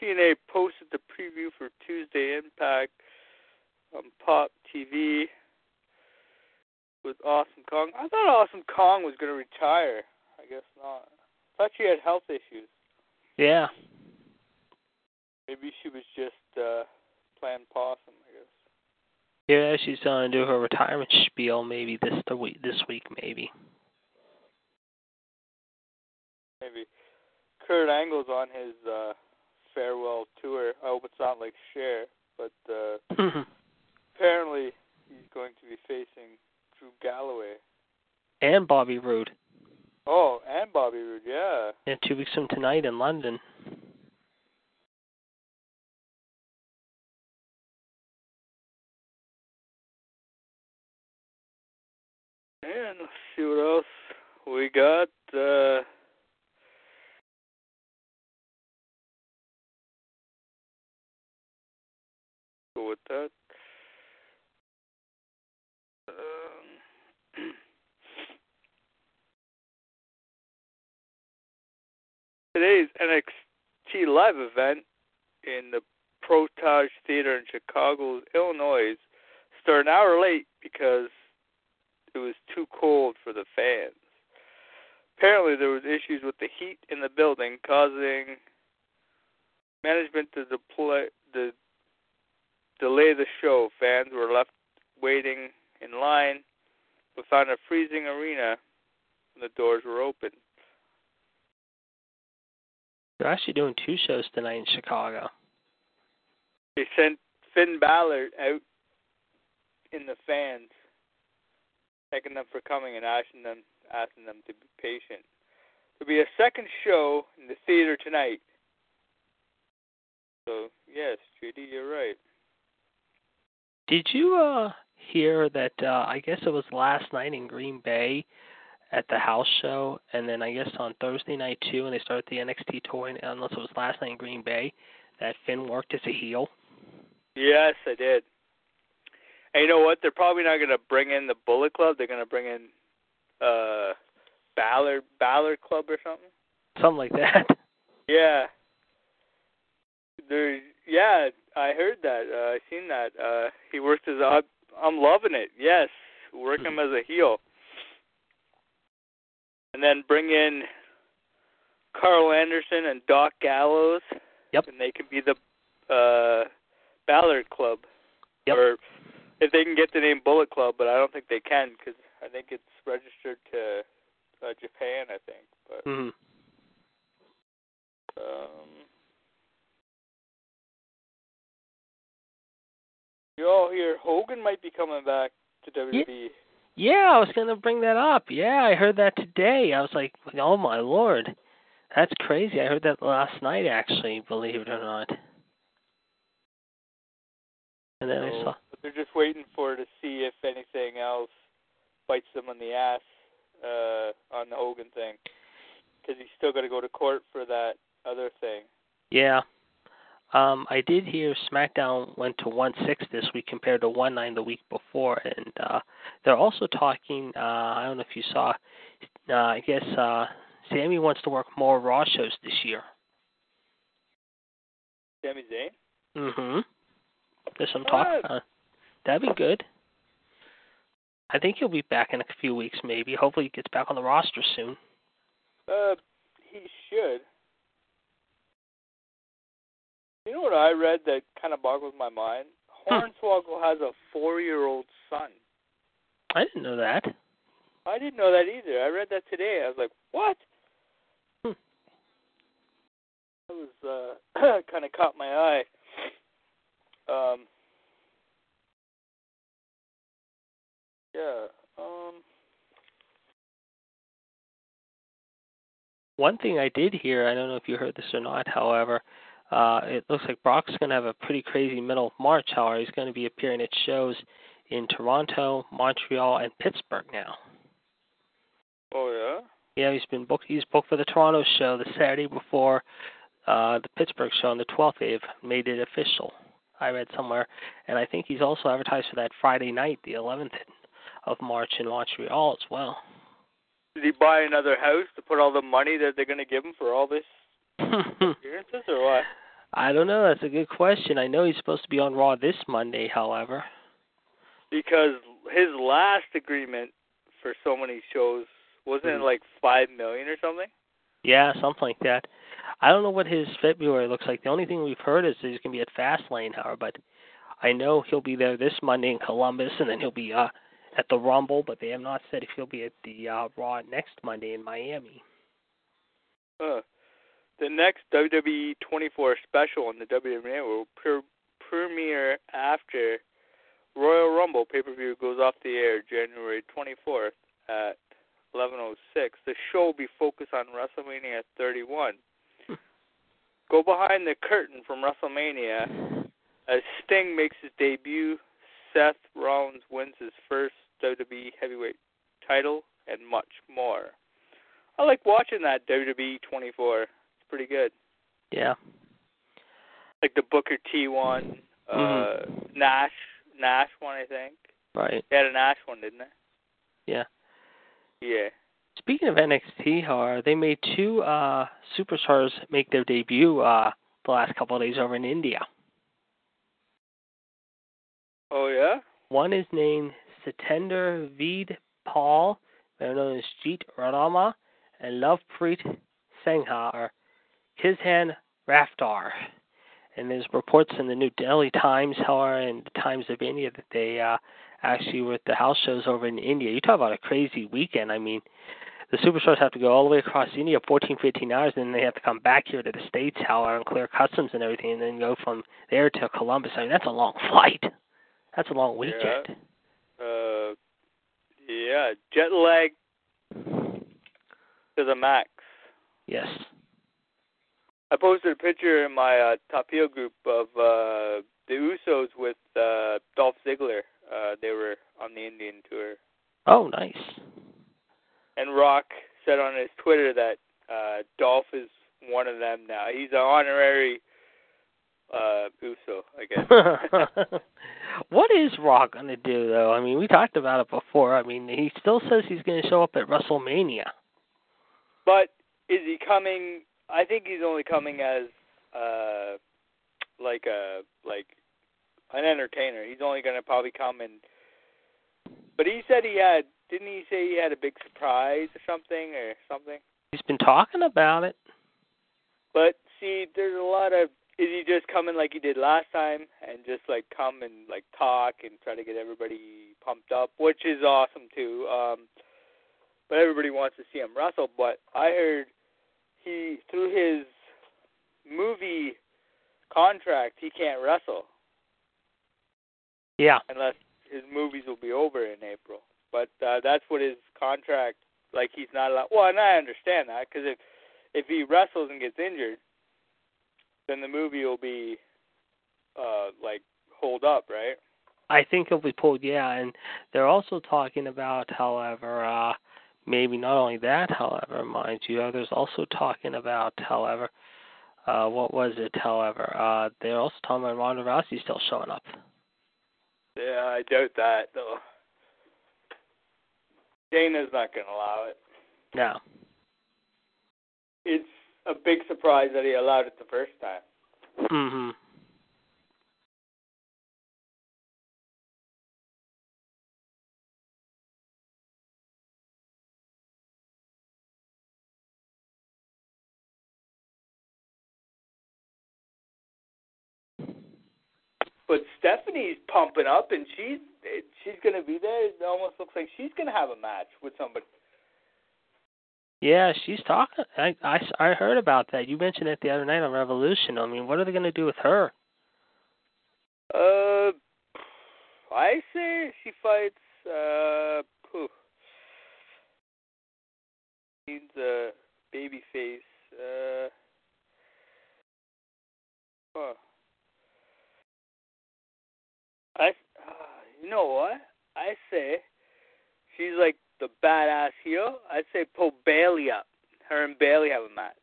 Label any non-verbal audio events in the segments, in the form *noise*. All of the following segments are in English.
TNA posted the preview for Tuesday Impact on Pop TV with Awesome Kong. I thought Awesome Kong was going to retire. I guess not. I thought she had health issues. Yeah. Maybe she was just uh playing possum, I guess. Yeah, she's gonna do her retirement spiel maybe this the week this week maybe. Maybe. Kurt Angle's on his uh farewell tour. I hope it's not like Cher, but uh, *laughs* apparently he's going to be facing Drew Galloway. and Bobby Roode. Oh, and Bobby Roode, yeah. Yeah, two weeks from tonight in London. And let's see what else we got. Uh, go with that. Um, *clears throat* today's NXT live event in the Portage Theater in Chicago, Illinois, started an hour late because it was too cold for the fans. Apparently, there was issues with the heat in the building, causing management to deploy the delay the show. Fans were left waiting in line, found a freezing arena when the doors were open. They're actually doing two shows tonight in Chicago. They sent Finn Balor out in the fans, thanking them for coming and asking them asking them to be patient. There'll be a second show in the theater tonight. So yes, Judy, you're right. Did you uh hear that uh I guess it was last night in Green Bay at the house show and then I guess on Thursday night too when they started the NXT tour and unless it was last night in Green Bay that Finn worked as a heel. Yes, I did. And you know what? They're probably not going to bring in the Bullet Club. They're going to bring in uh Balor Balor Club or something. Something like that. *laughs* Yeah. There. Yeah, I heard that. Uh, I seen that. Uh, he worked as a. I'm loving it. Yes, work him as a heel. And then bring in Karl Anderson and Doc Gallows. Yep. And they can be the uh Balor Club. Yep. Or if they can get the name Bullet Club, but I don't think they can because I think it's registered to uh, Japan. I think, but Mhm. um, you all hear Hogan might be coming back to WWE. Yeah, I was going to bring that up. Yeah, I heard that today. I was like, "Oh my lord." That's crazy. I heard that last night actually, believe it or not. And then I saw but they're just waiting for to see if anything else bites them on the ass uh, on the Hogan thing, because he's still got to go to court for that other thing. Yeah. Um, I did hear SmackDown went to one six this week compared to one nine the week before, and uh, they're also talking. Uh, I don't know if you saw. Uh, I guess uh, Sami wants to work more Raw shows this year. Sami Zayn. Mm-hmm. There's some talk. Uh, that'd be good. I think he'll be back in a few weeks, maybe. Hopefully, he gets back on the roster soon. Uh, he should. You know what I read that kind of boggles my mind? Hornswoggle has a four-year-old son. I didn't know that. I didn't know that either. I read that today. I was like, what? Hmm. That was uh, *coughs* kind of caught my eye. Um. Yeah. Um. One thing I did hear, I don't know if you heard this or not, however, uh, it looks like Brock's going to have a pretty crazy middle of March. However, he's going to be appearing at shows in Toronto, Montreal, and Pittsburgh now. Oh Yeah, Yeah, he's been booked. He's booked for the Toronto show the Saturday before uh, the Pittsburgh show on the 12th. They've made it official. I read somewhere, and I think he's also advertised for that Friday night, the 11th of March in Montreal as well. Did he buy another house to put all the money that they're going to give him for all this appearances, *laughs* or what? I don't know. That's a good question. I know he's supposed to be on Raw this Monday, however. Because his last agreement for so many shows wasn't it Mhm. like five million or something? Yeah, something like that. I don't know what his February looks like. The only thing we've heard is that he's going to be at Fastlane, however, but I know he'll be there this Monday in Columbus, and then he'll be uh, at the Rumble, but they have not said if he'll be at the uh, Raw next Monday in Miami. Uh, the next WWE 24 special on the WWE will pre- premiere after Royal Rumble pay per view goes off the air January 24th at 11:06. The show will be focused on WrestleMania 31. *laughs* Go behind the curtain from WrestleMania as Sting makes his debut. Seth Rollins wins his first WWE Heavyweight title, and much more. I like watching that WWE 24. Pretty good. Yeah. Like the Booker T one, uh, Mhm. Nash, Nash one, I think. Right. They had a Nash one, didn't they? Yeah. Yeah. Speaking of NXT, however, they made two uh superstars make their debut uh the last couple of days over in India. Oh yeah. One is named Satender Veed Paul, better known as Jeet Radama, and Lovepreet Sangha or Kishan Raftar. And there's reports in the New Delhi Times, however, and the Times of India that they uh, actually were at the house shows over in India. You talk about a crazy weekend. I mean, the superstars have to go all the way across India, 14, 15 hours, and then they have to come back here to the States, however, and clear customs and everything, and then go from there to Columbus. I mean, that's a long *laughs* flight. That's a long weekend. Uh, yeah. Jet lag to the max. Yes. I posted a picture in my uh, Tapio group of uh, the Usos with uh, Dolph Ziggler. Uh, they were on the Indian tour, Oh, nice. and Rock said on his Twitter that uh, Dolph is one of them now. He's an honorary uh, Uso, I guess. *laughs* *laughs* what is Rock going to do, though? I mean, we talked about it before. I mean, he still says he's going to show up at WrestleMania. but is he coming? I think he's only coming as uh, like a like an entertainer. He's only going to probably come and. But he said he had. Didn't he say he had a big surprise or something or something? He's been talking about it. But see, there's a lot of. Is he just coming like he did last time and just like come and like talk and try to get everybody pumped up, which is awesome too. Um, but everybody wants to see him wrestle. But I heard he through his movie contract he can't wrestle Yeah. unless his movies will be over in April. But uh, that's what his contract like he's not allowed. Well, and I understand that because if if he wrestles and gets injured, then the movie will be uh like hold up, right? I think he'll be pulled, yeah. And they're also talking about, however, uh, maybe not only that, however, mind you, others also talking about, however, uh, what was it, however, uh, they're also talking about Ronda Rousey still showing up. Yeah, I doubt that though. Dana's not gonna allow it. No. It's a big surprise that he allowed it the first time. hmm But Stephanie's pumping up, and she's she's gonna be there. It almost looks like she's gonna have a match with somebody. Yeah, she's talking. I, I, I heard about that. You mentioned it the other night on Revolution. I mean, what are they going to do with her? Uh, I say she fights. Uh. Needs a baby face. Uh, huh. I, uh, *sighs* you know what? I say she's like the badass heel. I'd say pull Bayley up. Her and Bayley have a match.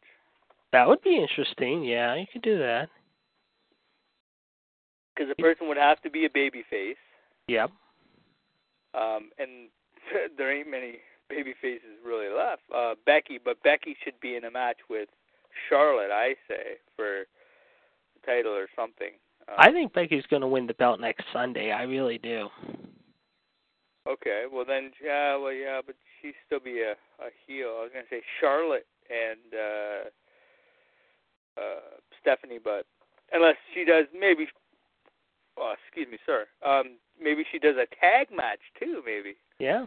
That would be interesting. Yeah, you could do that. Because the person would have to be a baby face. Yep. Um, and *laughs* there ain't many baby faces really left. Uh, Becky, but Becky should be in a match with Charlotte, I say, for the title or something. Um, I think Becky's going to win the belt next Sunday. I really do. Okay, well then, yeah, well, yeah, but she'd still be a, a heel. I was gonna say Charlotte and uh, uh, Stephanie, but unless she does, maybe. Oh, excuse me, sir. Um, maybe she does a tag match too. Maybe Yeah,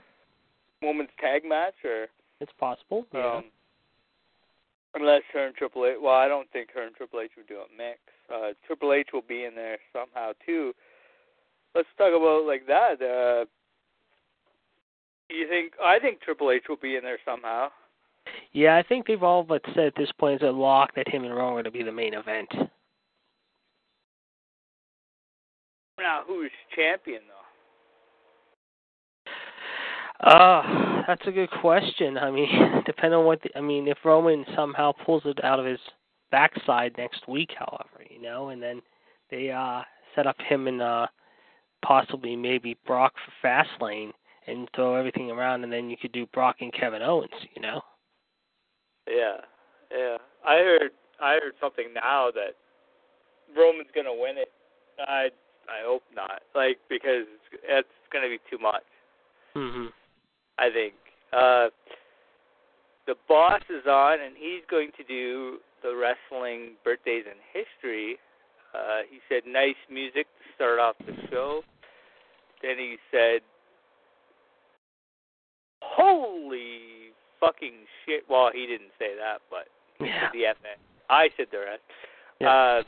women's tag match, or it's possible. Yeah. um, unless her and Triple H. Well, I don't think her and Triple H would do a mix. Uh, Triple H will be in there somehow too. Let's talk about like that. Uh, you think? I think Triple H will be in there somehow. Yeah, I think they've all but said at this point it's a lock that him and Roman are going to be the main event. Now, who's champion though? Uh, that's a good question. I mean, *laughs* depending on what the, I mean, if Roman somehow pulls it out of his backside next week, however, you know, and then they uh set up him and uh possibly maybe Brock for Fastlane and throw everything around, and then you could do Brock and Kevin Owens, you know. Yeah, yeah. I heard I heard something now that Roman's gonna win it. I I hope not. Like because it's, it's gonna be too much. Mhm. I think. Uh, the boss is on, and he's going to do the wrestling birthdays in history. Uh, he said nice music to start off the show. Then he said, "Holy fucking shit!" Well, he didn't say that, but Yeah. the FN. I said the rest. Yeah. Uh,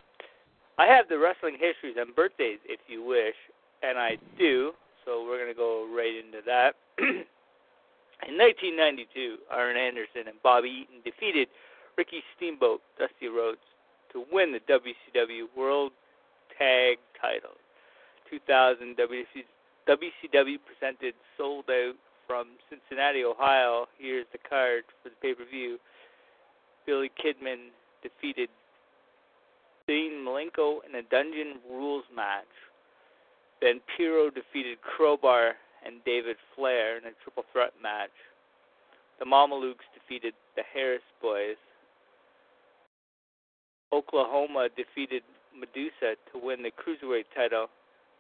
I have the wrestling histories and birthdays, if you wish, and I do. So we're gonna go right into that. *clears throat* In 1992, Arn Anderson and Bobby Eaton defeated Ricky Steamboat, Dusty Rhodes, to win the WCW World Tag Title. 2000 WCW presented Souled Out from Cincinnati, Ohio. Here's the card for the pay-per-view. Billy Kidman defeated Dean Malenko in a Dungeon Rules match. Then Piro defeated Crowbar and David Flair in a triple threat match. The Mamalukes defeated the Harris Boys. Oklahoma defeated Madusa to win the Cruiserweight title.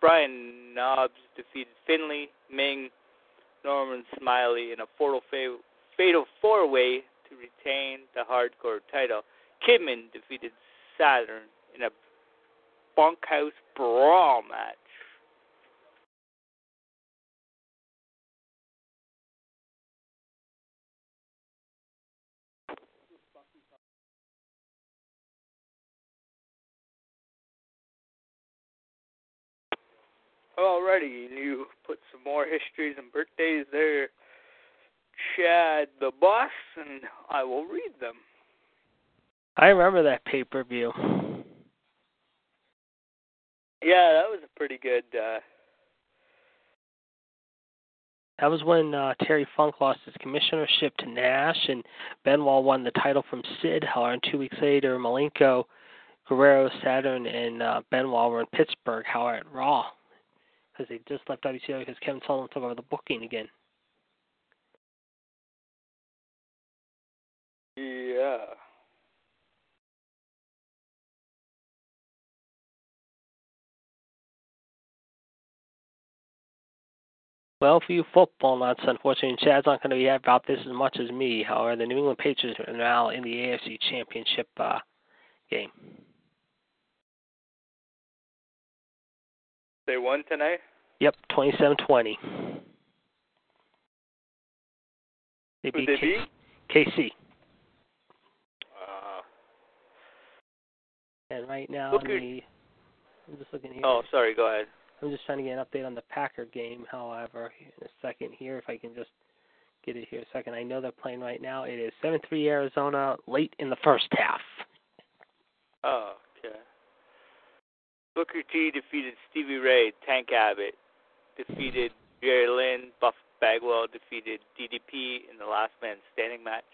Brian Knobbs defeated Finlay, Meng, Norman Smiley in a fatal, fatal four-way to retain the hardcore title. Kidman defeated Saturn in a bunkhouse brawl match. Alrighty, and you put some more histories and birthdays there, Chad the boss, and I will read them. I remember that pay per view. Yeah, that was a pretty good. uh That was when uh, Terry Funk lost his commissionership to Nash, and Benoit won the title from Sid. However, and two weeks later, Malenko, Guerrero, Saturn, and uh, Benoit were in Pittsburgh. However, at Raw, because he just left WCW because Kevin Sullivan took over the booking again. Yeah. Well, for you football nuts, unfortunately, Chad's not going to be about this as much as me. However, the New England Patriots are now in the AFC Championship uh, game. They won tonight. Yep, 27-20. They Who beat they K- beat? KC. Uh, And right now, Look in the, I'm just looking here. oh, sorry. Go ahead. I'm just trying to get an update on the Packer game. However, in a second here, if I can just get it here a second. I know they're playing right now. It is 7-3 Arizona late in the first half. Oh. Booker T defeated Stevie Ray. Tank Abbott defeated Jerry Lynn. Buff Bagwell defeated DDP in the Last Man Standing match.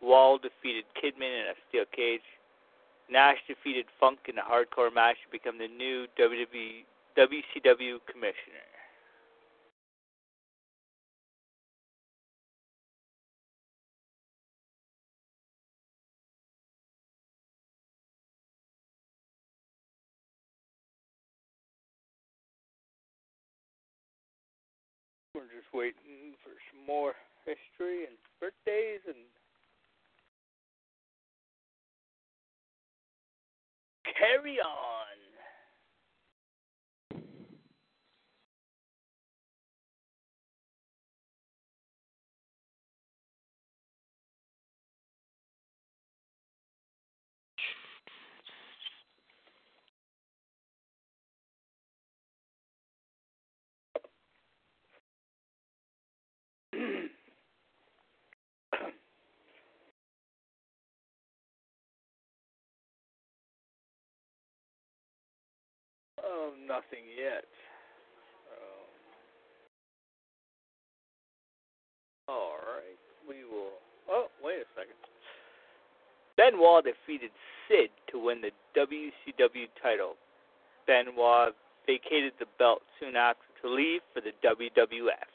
Wall defeated Kidman in a steel cage. Nash defeated Funk in a hardcore match to become the new WWE WCW commissioner. Just waiting for some more history and birthdays and carry on. Oh, nothing yet. Um, all right, we will. Oh, wait a second. Benoit defeated Sid to win the WCW title. Benoit vacated the belt soon after to leave for the WWF.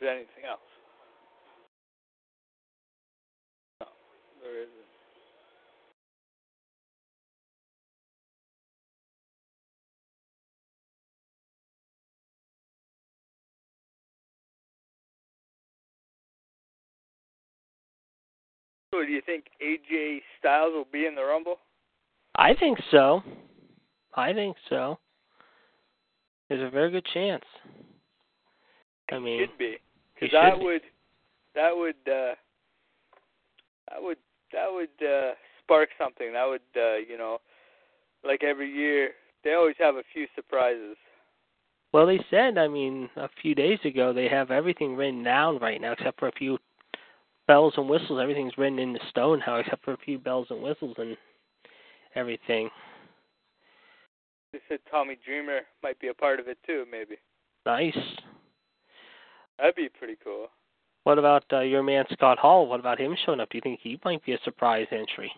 If anything else. No, there isn't. So do you think AJ Styles will be in the Rumble? I think so. I think so. There's a very good chance. I mean, should be. Because that be. would that would uh that would that would uh spark something. That would uh, you know like every year they always have a few surprises. Well, they said, I mean, a few days ago, they have everything written down right now, except for a few bells and whistles. Everything's written into stone now, except for a few bells and whistles and everything. They said Tommy Dreamer might be a part of it too, maybe. Nice. That'd be pretty cool. What about uh, your man Scott Hall? What about him showing up? Do you think he might be a surprise entry?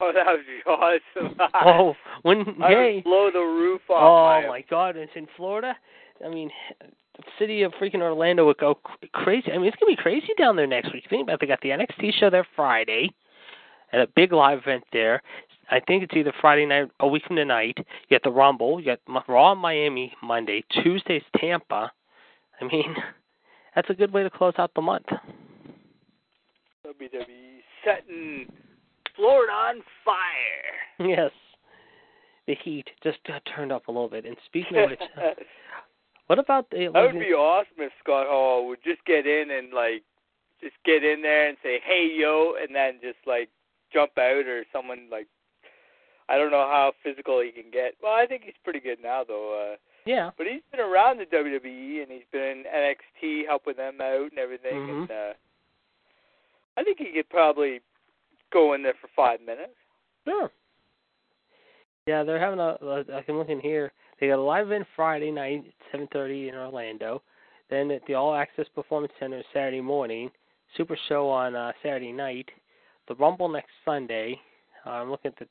Oh, that would be *laughs* awesome. oh, when *laughs* I hey, would blow the roof off. oh off. my God, it's in Florida. I mean, the city of freaking Orlando would go crazy. I mean, it's gonna be crazy down there next week. Think about it. They got the NXT show there Friday, and a big live event there. I think it's either Friday night, a week from tonight. You got the Rumble. You got Raw in Miami Monday. Tuesday's Tampa. I mean, *laughs* that's a good way to close out the month. WWE setting Florida on fire. *laughs* Yes. The heat just uh, turned up a little bit. And speaking of which, uh, *laughs* what about the? That would be awesome if Scott Hall would just get in and like just get in there and say, "Hey yo," and then just like jump out or someone like I don't know how physical he can get. Well, I think he's pretty good now though. Uh yeah. but he's been around the WWE and he's been in NXT helping them out and everything Mhm. and uh I think he could probably go in there for 5 minutes. Sure. Yeah, they're having a. I can look in here. They got a live event Friday night at seven thirty in Orlando. Then at the All Access Performance Center Saturday morning. Super Show on uh, Saturday night. The Rumble next Sunday. Uh, I'm looking at the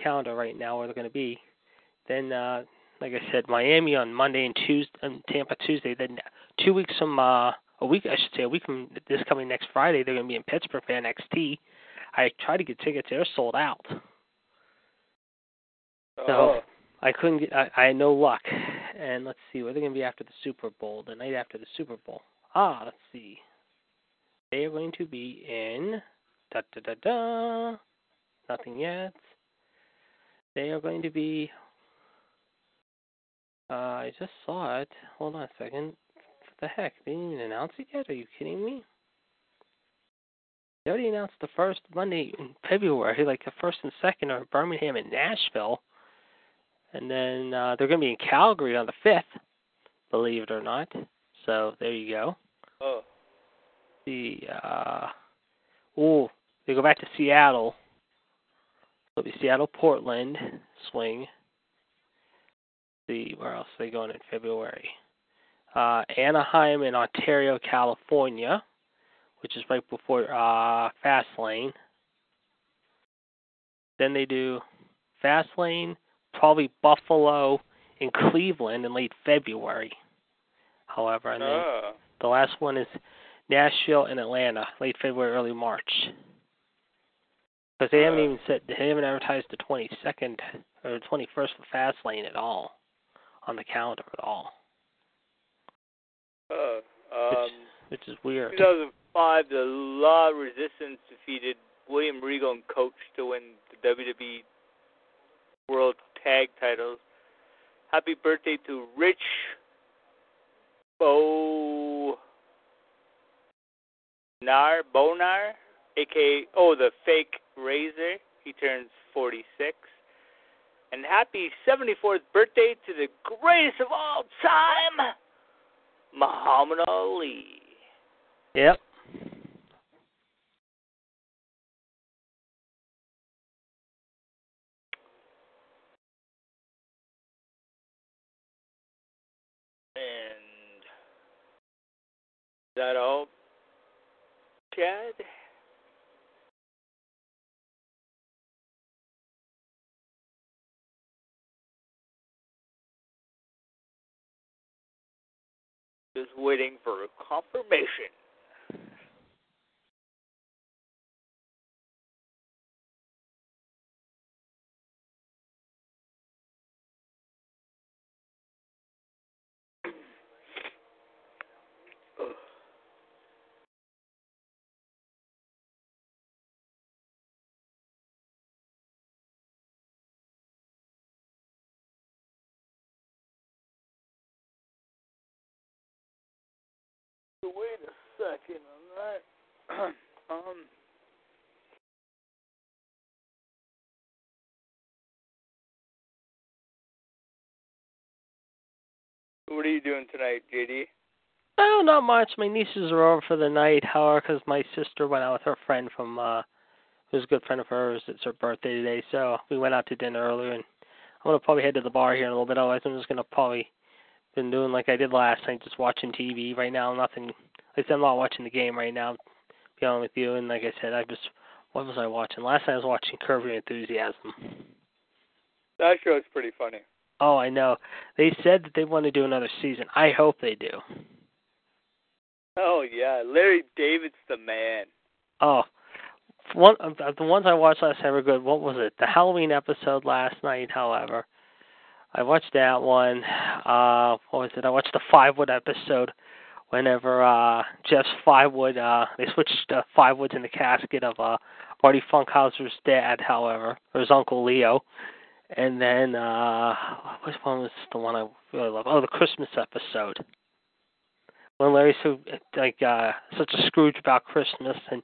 calendar right now where they're going to be. Then, uh, like I said, Miami on Monday and Tuesday, and Tampa Tuesday. Then two weeks from uh, a week, I should say, a week from this coming next Friday, they're going to be in Pittsburgh for NXT. I tried to get tickets; they're sold out. So Oh. I couldn't get. I, I had no luck. And let's see, where they're going to be after the Super Bowl, the night after the Super Bowl. Ah, let's see. They are going to be in. Da da da da. Nothing yet. They are going to be. Uh, I just saw it. Hold on a second. What the heck? They didn't even announce it yet? Are you kidding me? They already announced the first Monday in February, like the first and second are Birmingham and Nashville. And then uh, they're going to be in Calgary on the 5th, believe it or not. So there you go. Oh. The uh, oh, they go back to Seattle. It'll be Seattle, Portland, swing. See where else are they going in February? Uh, Anaheim in Ontario, California, which is right before uh, Fastlane. Then they do Fastlane, probably Buffalo and Cleveland in late February. However, and then Oh. the last one is Nashville and Atlanta, late February, early March. Because they haven't Uh. even said they haven't advertised the 22nd or 21st for Fastlane at all on the calendar at all, Oh. which, Um which is weird. 2005, the La Resistance defeated William Regal and Coach to win the WWE World Tag Titles. Happy birthday to Rich Bo Nar Bognar, aka oh the fake Razor. He turns 46. And happy 74th birthday to the greatest of all time, Muhammad Ali. Yep. And is that all, Chad? Just waiting for a confirmation. Wait a second on that. um. What are you doing tonight, JD? Oh, not much. My nieces are over for the night, however, because my sister went out with her friend from, uh, who's a good friend of hers. It's her birthday today, so we went out to dinner earlier, and I'm gonna probably head to the bar here in a little bit. Otherwise, I'm just gonna probably been doing like I did last night, just watching TV. Right now, nothing. At least I'm not watching the game right now. To be honest with you, and like I said, I just what was I watching? Last night I was watching Curb Your Enthusiasm. That show's pretty funny. Oh, I know. They said that they want to do another season. I hope they do. Oh yeah, Larry David's the man. Oh, one of the ones I watched last night were good. What was it? The Halloween episode last night. However, I watched that one. Uh, what was it? I watched the Fivewood episode. Whenever uh Jeff's Fivewood, uh, they switched uh, Fivewoods in the casket of uh Marty Funkhouser's dad, however, or his uncle Leo. And then uh which one was the one I really love? Oh, the Christmas episode. When Larry's so like uh such a Scrooge about Christmas and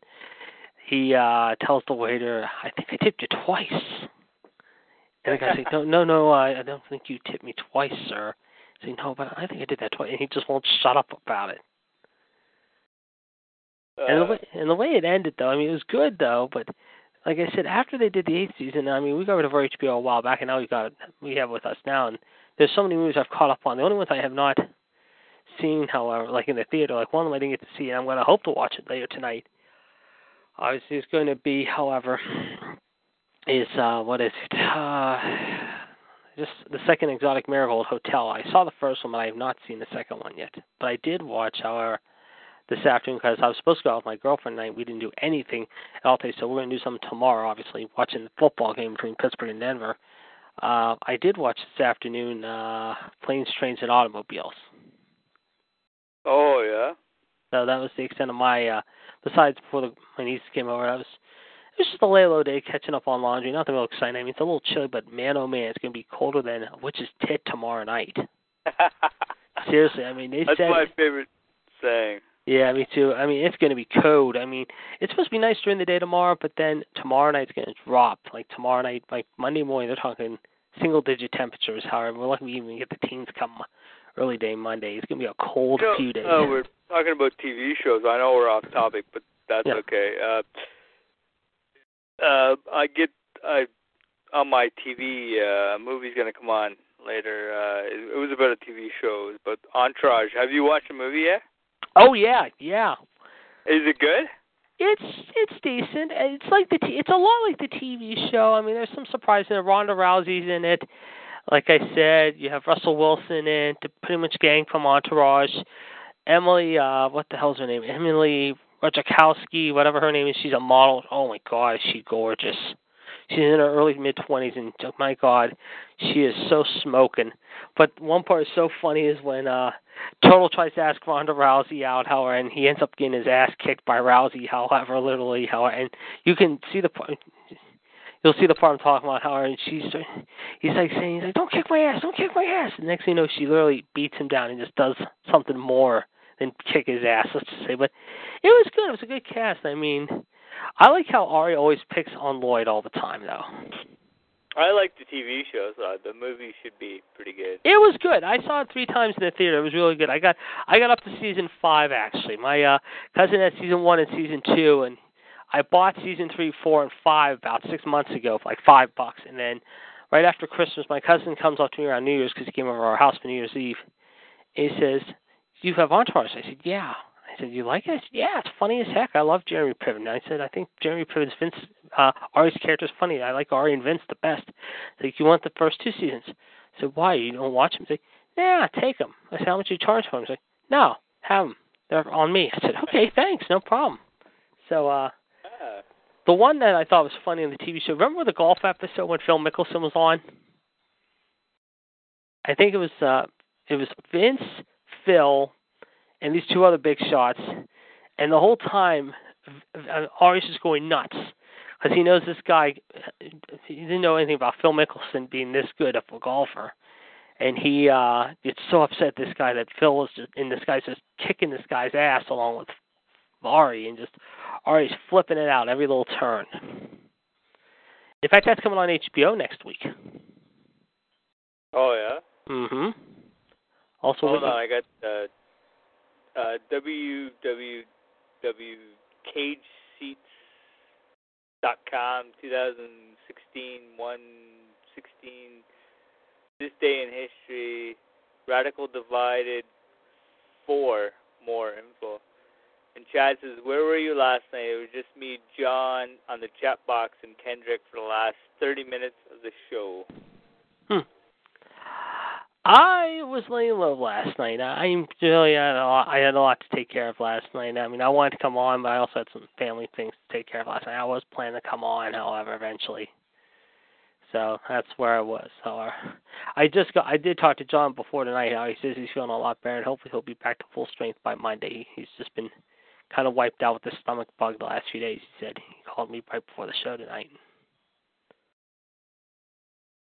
he uh tells the waiter, I think I tipped you twice. And the guy's like, No no no, I, I don't think you tipped me twice, sir. He's like, No, but I think I did that twice and he just won't shut up about it. Uh, And the way and the way it ended though, I mean it was good though, but like I said, after they did the eighth season, I mean we got rid of our HBO a while back and now we got we have with us now and there's so many movies I've caught up on. The only ones I have not seen, however, like in the theater, like one of them I didn't get to see and I'm gonna hope to watch it later tonight. Obviously it's gonna be, however, is uh what is it? Uh *sighs* just the second exotic marigold hotel. I saw the first one but I have not seen the second one yet. But I did watch, however, this afternoon because I was supposed to go out with my girlfriend tonight. We didn't do anything at all today, so we're going to do something tomorrow. Obviously, watching the football game between Pittsburgh and Denver. Uh, I did watch this afternoon uh, Planes, Trains, and Automobiles. oh yeah. So that was the extent of my. Uh, besides, before the, my niece came over, I was. It was just a lay low day, catching up on laundry. Nothing real exciting. I mean, it's a little chilly, but man, oh man, it's going to be colder than which is tit tomorrow night. *laughs* Seriously, I mean, they That's said. my favorite saying. Yeah, me too. I mean, it's going to be cold. I mean, it's supposed to be nice during the day tomorrow, but then tomorrow night's going to drop. Like tomorrow night, like Monday morning, they're talking single-digit temperatures. However, we're lucky we even get the teens come early day Monday. It's going to be a cold You know, few days. uh, we're talking about TV shows. I know we're off topic, but that's Yeah. okay. Uh, uh, I get I on my TV. Uh, a movie's gonna come on later. Uh, it, it was about a TV show, but Entourage. Have you watched the movie yet? Oh yeah, yeah. Is it good? It's it's decent. It's like the t- it's a lot like the TV show. I mean, there's some surprises. in it. Ronda Rousey's in it. Like I said, you have Russell Wilson in it. The pretty much gang from Entourage. Emily, uh, what the hell's her name? Emily Ratajkowski, whatever her name is. She's a model. Oh my God, is she gorgeous. She's in her early mid twenties, and oh my God, she is so smoking. But one part is so funny is when uh Turtle tries to ask Ronda Rousey out, however, and he ends up getting his ass kicked by Rousey, however, literally, however, and you can see the part. You'll see the part I'm talking about, however, and she's he's like saying, he's like, "Don't kick my ass, don't kick my ass." And next thing you know, she literally beats him down and just does something more than kick his ass. Let's just say, but it was good. It was a good cast. I mean, I like how Ari always picks on Lloyd all the time, though. I like the TV show, so the movie should be pretty good. It was good. I saw it three times in the theater. It was really good. I got I got up to season five actually. My uh cousin had season one and season two, and I bought season three, four, and five about six months ago for like five bucks. And then right after Christmas, my cousin comes up to me around New Year's because he came over to our house for New Year's Eve. And he says, "Do you have Entourage?" I said, "Yeah." I said, "You like it?" I said, "Yeah, it's funny as heck. I love Jeremy Piven." I said, "I think Jeremy Piven's Vince uh, Ari's character's funny. I like Ari and Vince the best." Like, you want the first two seasons? I said, "Why? You don't watch them?" He's like, "Yeah, take them." I said, "How much you charge for them?" He's like, "No, have them. They're on me." I said, "Okay, thanks, no problem." So, uh, Ah, the one that I thought was funny on the TV show. Remember the golf episode when Phil Mickelson was on? I think it was uh it was Vince, Phil, and these two other big shots, and the whole time uh, Ari's just going nuts because he knows this guy. He didn't know anything about Phil Mickelson being this good of a golfer, and he uh gets so upset this guy that Phil is just and this guy's just kicking this guy's ass along with Ari and just Ari's flipping it out every little turn. In fact, that's coming on HBO next week. oh yeah. Mm-hmm. Also, Hold on, I got uh, uh, www.cageseats.com 2016 116 This Day in History Radical Divided 4 more info. And Chad says, Where were you last night? It was just me, John, on the chat box, and Kendrick for the last 30 minutes of the show. Hmm. I was laying low last night. I really had a lot, I had a lot to take care of last night. I mean, I wanted to come on, but I also had some family things to take care of last night. I was planning to come on, however, eventually. So that's where I was. However, uh, I just got. I did talk to John before tonight. He says he's feeling a lot better, and hopefully he'll be back to full strength by Monday. He's just been kind of wiped out with the stomach bug the last few days. He said he called me right before the show tonight.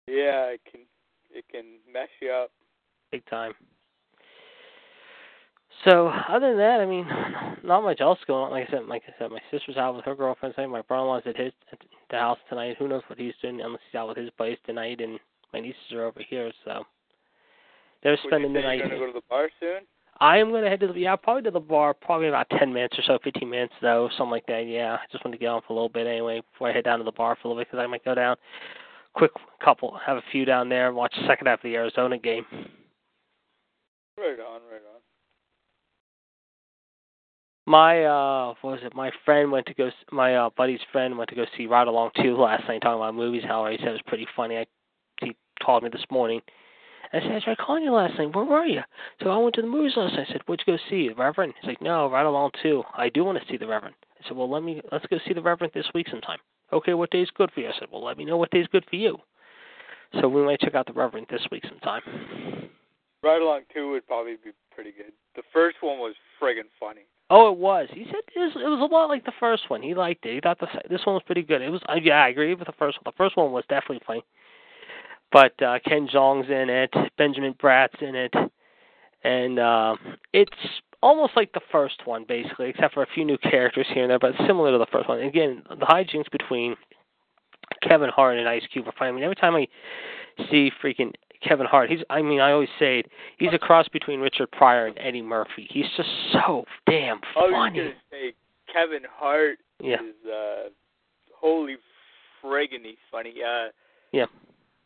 Yeah, I can it can mess you up. big time. So other than that, I mean, not much else going on. Like I said, like I said, my sister's out with her girlfriend tonight. My brother-in-law's at his at the house tonight. Who knows what he's doing unless he's out with his buddies tonight. And my nieces are over here, so they're Would spending the night. you're gonna go to the bar soon? I am gonna head to the yeah, probably to the bar, probably about ten minutes or so, fifteen minutes though, something like that. Yeah, I just want to get on for a little bit anyway before I head down to the bar for a little bit because I might go down, quick couple, have a few down there, and watch the second half of the Arizona game. Right on, right on. My uh, what was it? My friend went to go. My uh, buddy's friend went to go see Ride Along Two last night, talking about movies. How he said it was pretty funny. I, he called me this morning. I said, I tried calling you last night. Where were you? So I went to the movies last night. I said, what'd you go see? The Reverend? He's like, no, Ride Along Two. I do want to see the Reverend. I said, well, let me let's go see the Reverend this week sometime. Okay, what day is good for you? I said, well, let me know what day is good for you. So we might check out the Reverend this week sometime. Ride Along 2 would probably be pretty good. The first one was friggin' funny. Oh, it was. He said it was, it was a lot like the first one. He liked it. He thought the this one was pretty good. It was. Yeah, I agree with the first one. The first one was definitely funny. But uh, Ken Jeong's in it. Benjamin Bratt's in it, and uh, it's almost like the first one, basically, except for a few new characters here and there, but similar to the first one. Again, the hijinks between Kevin Hart and Ice Cube are funny. I mean, every time I see freaking Kevin Hart, he's. I mean, I always say it. He's a cross between Richard Pryor and Eddie Murphy. He's just so damn funny. I was gonna say Kevin Hart Yeah. is uh holy friggin' he's funny. Uh Yeah.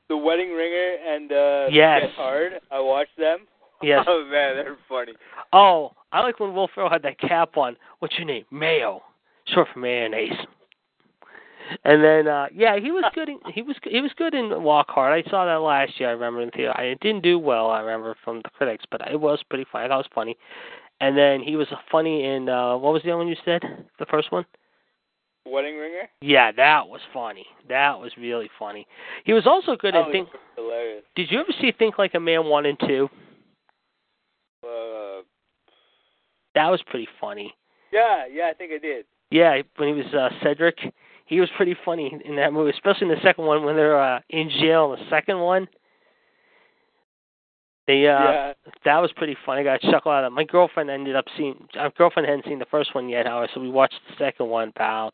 The Wedding Ringer and uh Yes. Get Hard, I watched them. Yes. Oh man, they're funny. Oh, I like when Will Ferrell had that cap on. What's your name? Mayo, short for mayonnaise. And then, uh yeah, he was good. In, he was he was good in Walk Hard. I saw that last year. I remember in theater. I it didn't do well. I remember from the critics, but it was pretty funny. I thought it was funny. And then he was funny in uh what was the other one you said? The first one? Wedding Ringer? Yeah, that was funny. That was really funny. He was also good in Think. hilarious. Did you ever see Think Like a Man one and two? Uh That was pretty funny. yeah, yeah, I think I did. Yeah, when he was uh, Cedric, he was pretty funny in that movie, especially in the second one when they're uh, in jail. In the second one, they uh, yeah. that was pretty funny. I got a chuckle out of it. My girlfriend ended up seeing. Our girlfriend hadn't seen the first one yet, however, so we watched the second one about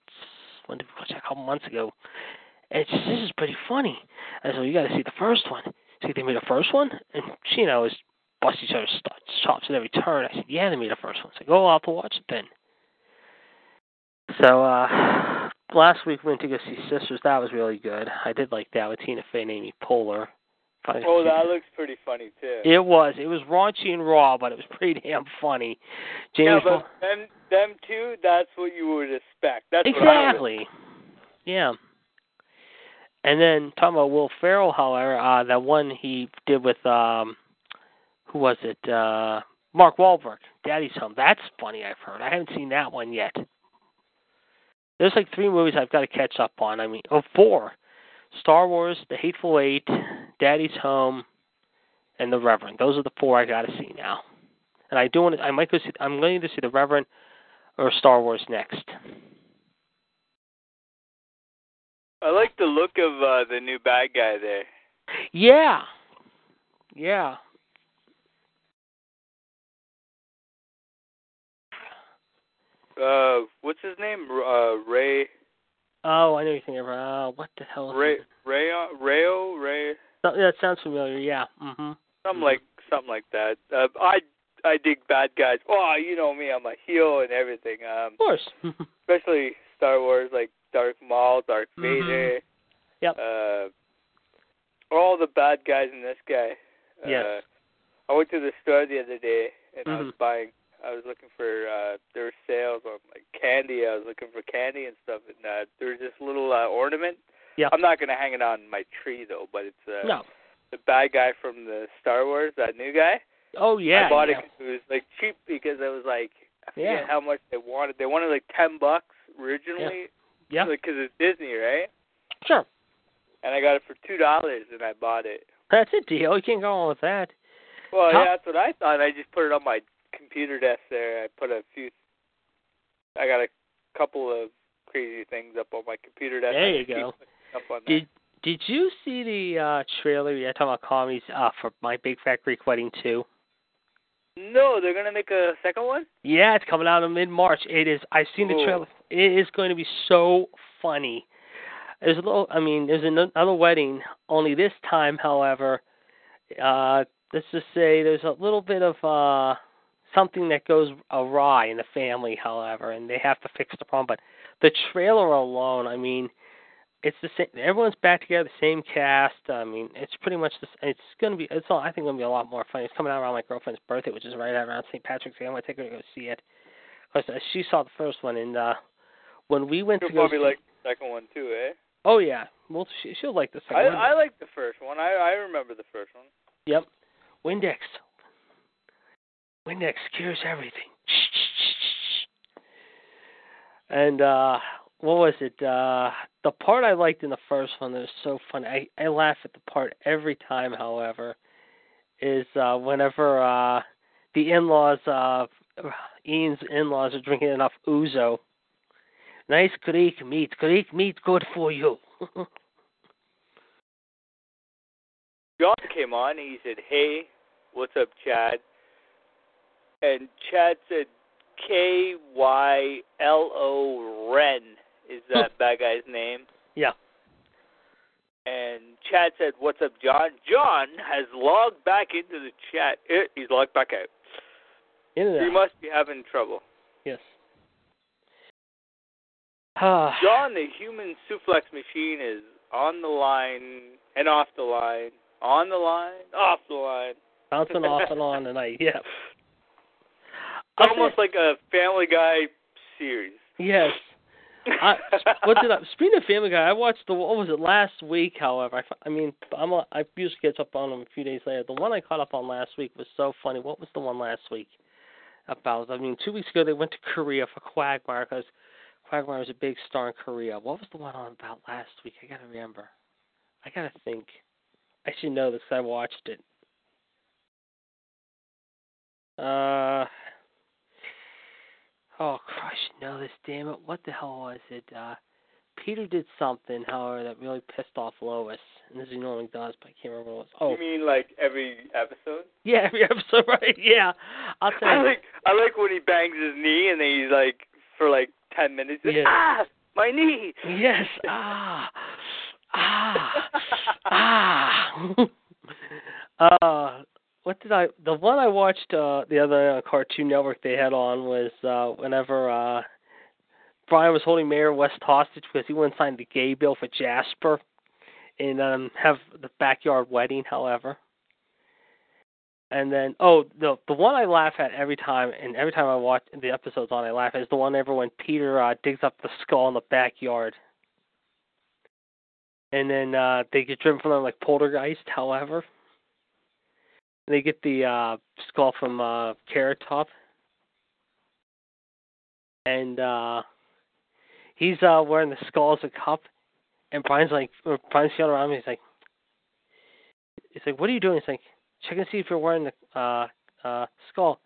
when did we watch it? A couple months ago. And she says, this is pretty funny. I said, well, you got to see the first one. See, they made the first one? And she and I was bust each other's chops at every turn. I said, yeah, they made the first one. I said, go out to watch it then. So, uh, last week we went to go see Sisters. That was really good. I did like that with Tina Fey and Amy Poehler. Funny. Oh, that looks pretty funny too. It was. It was raunchy and raw, but it was pretty *laughs* damn funny. James yeah, but them, them two, that's what you would expect. That's what exactly. Yeah. And then talking about Will Ferrell, however, uh, that one he did with um, who was it? Uh, Mark Wahlberg, Daddy's Home. That's funny. I've heard. I haven't seen that one yet. There's like three movies I've got to catch up on. I mean, oh, four: Star Wars, The Hateful Eight, Daddy's Home, and The Reverend. Those are the four I got to see now. And I do want. To, I might go see. I'm going to see The Reverend or Star Wars next. I like the look of uh, the new bad guy there. Yeah. Yeah. Uh, what's his name? Uh, Ray. Oh, I know you're thinking of. Uh, what the hell? is Ray. it? Rayo. Rayo. Ray. Yeah, That sounds familiar. Yeah. Mhm. Something like something like that. Uh, I I dig bad guys. Oh, you know me. I'm a heel and everything. Um, Of course. *laughs* especially Star Wars, like Darth Maul, Darth Mhm. Vader. Yep. Uh, all the bad guys in this guy. Yes. Uh, I went to the store the other day and I was buying. I was looking for uh there were sales on like candy. I was looking for candy and stuff, and uh, there was this little uh, ornament. Yeah. I'm not gonna hang it on my tree though, but it's uh, no. the bad guy from the Star Wars, that new guy. Oh yeah. I bought yeah. it it was like cheap because it was like I forget Yeah. how much they wanted. They wanted like ten bucks originally, Yeah. because it's Disney, right? Sure. And I got it for two dollars, and I bought it. That's a deal. You can't go on with that. Well, How- yeah, that's what I thought. I just put it on my computer desk there. I put a few. I got a couple of crazy things up on my computer desk. There you go. putting Up on there. Did Did you see the uh trailer? Yeah, talking about comedies uh, for My Big Fat Greek Wedding two. No, they're gonna make a second one. Yeah, it's coming out in mid March. It is. I've seen the trailer. It is going to be so funny. There's a little. I mean, there's another wedding. Only this time, however, uh, let's just say there's a little bit of uh something that goes awry in the family. However, and they have to fix the problem. But the trailer alone, I mean, it's the same. Everyone's back together, the same cast. I mean, it's pretty much the. s- It's going to be. It's. All, I think going to be a lot more fun. It's coming out around my girlfriend's birthday, which is right around St. Patrick's Day. I'm going to take her to go see it. Cause uh, she saw the first one, and uh when we went You'll to go. probably see, like the second one too, eh? Oh yeah. Well, she, she'll like the second I one. I like the first one. I I remember the first one. Yep. Windex. Windex cures everything. And uh what was it? Uh the part I liked in the first one that was so funny. I, I laugh at the part every time, however, is uh whenever uh the in laws uh Ian's in laws are drinking enough ouzo. Nice Greek meat. Greek meat good for you. *laughs* John came on. He said, "Hey, what's up, Chad?" And Chad said, "K Y L O Ren is that bad guy's name." yeah. And Chad said, "What's up, John?" John has logged back into the chat. Eh, He's logged back out. In and He must be having trouble. Yes. Ah. *sighs* John, the human suplex machine, is on the line and off the line, on the line, off the line. bouncing off and on tonight. Yeah. *laughs* Almost like a Family Guy series. yes. I, what did I? Speaking of Family Guy, I watched the what was it last week? However, I, I mean, I'm a, I usually catch up on them a few days later. The one I caught up on last week was so funny. What was the one last week about? I mean, two weeks ago they went to Korea for Quagmire because Quagmire was a big star in Korea. What was the one on about last week? I gotta remember. I gotta think. I should know this I watched it. Uh. Oh, should know this. Damn it! What the hell was it? Uh, Peter did something, however, that really pissed off Lois, and this he normally does, but I can't remember what it was. Oh, You mean like every episode? yeah, every *laughs* episode, right? Yeah, I'll tell I you. like I like when he bangs his knee and then he's like for like ten minutes. Yeah. Ah, my knee. Yes. *laughs* Ah Ah. ah. *laughs* uh, what did I? The one I watched uh the other uh, Cartoon Network they had on was uh whenever uh Brian was holding Mayor West hostage because he wouldn't sign the gay bill for Jasper and um have the backyard wedding. However. And then, oh, the the one I laugh at every time, and every time I watch the episodes on, I laugh is the one ever when Peter uh, digs up the skull in the backyard, and then uh they get driven from them like poltergeist. However, they get the uh skull from uh Carrot Top, and uh he's uh wearing the skull as a cup, and Brian's like, or Brian's yelling around me. He's like, he's like, what are you doing? He's like check and see if you're wearing the uh uh skull.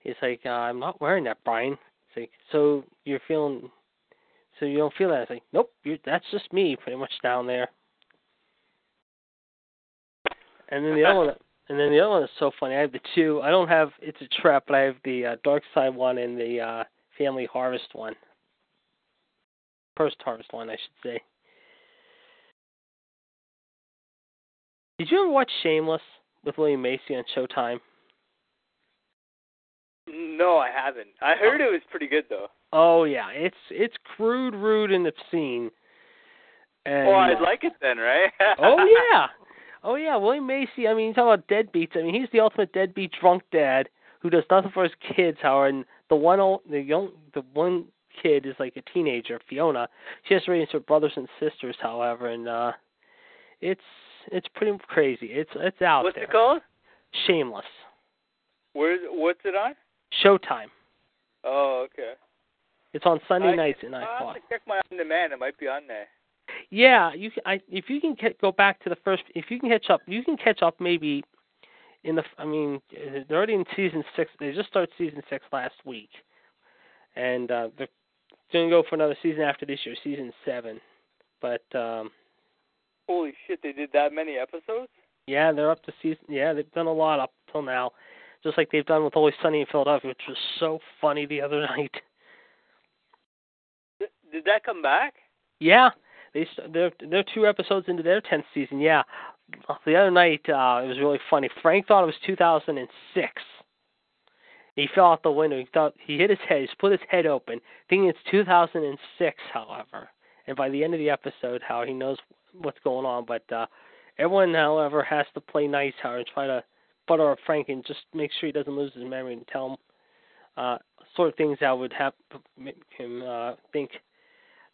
He's like, uh, I'm not wearing that, Brian. He's like, so you're feeling, so you don't feel that? It's like, nope, you're, that's just me, pretty much down there. And then the other *laughs* one, and then the other one is so funny. I have the two. I don't have it's a trap, but I have the uh, Dark Side one and the uh Family Harvest one. First Harvest one, I should say. Did you ever watch Shameless? with William Macy on Showtime? No, I haven't. I heard it was pretty good though. Oh yeah, it's it's crude, rude, and obscene. And, well, I'd like it then, right? *laughs* oh yeah, oh yeah. William Macy. I mean, you talk about deadbeats. I mean, he's the ultimate deadbeat drunk dad who does nothing for his kids. However, and the one old, the young, the one kid is like a teenager, Fiona. She has to raise her brothers and sisters. However, and uh, it's it's pretty crazy. It's it's out What's there. it called? Shameless. Where's what's it on? Showtime. Oh, okay. It's on Sunday I, nights at nine I'll o'clock. have to check my on demand. It might be on there. Yeah, you can. I, if you can get, go back to the first, if you can catch up, you can catch up maybe in the. I mean, they're already in season six. They just started season six last week, and uh, they're going to go for another season after this year, season seven. But um Holy shit! They did that many episodes. Yeah, they're up to season. Yeah, they've done a lot up till now, just like they've done with Always Sunny in Philadelphia, which was so funny the other *laughs* night. Did that come back? Yeah, they they're they're two episodes into their tenth season. Yeah, the other night uh, it was really funny. Frank thought it was 2006. He fell out the window. He thought he hit his head. He split his head open, thinking it's 2006. However, and by the end of the episode, how he knows what's going on. But uh, everyone, however, has to play nice, however, and try to butter up Frank and just make sure he doesn't lose his memory and tell him uh, sort of things that would have make him uh, think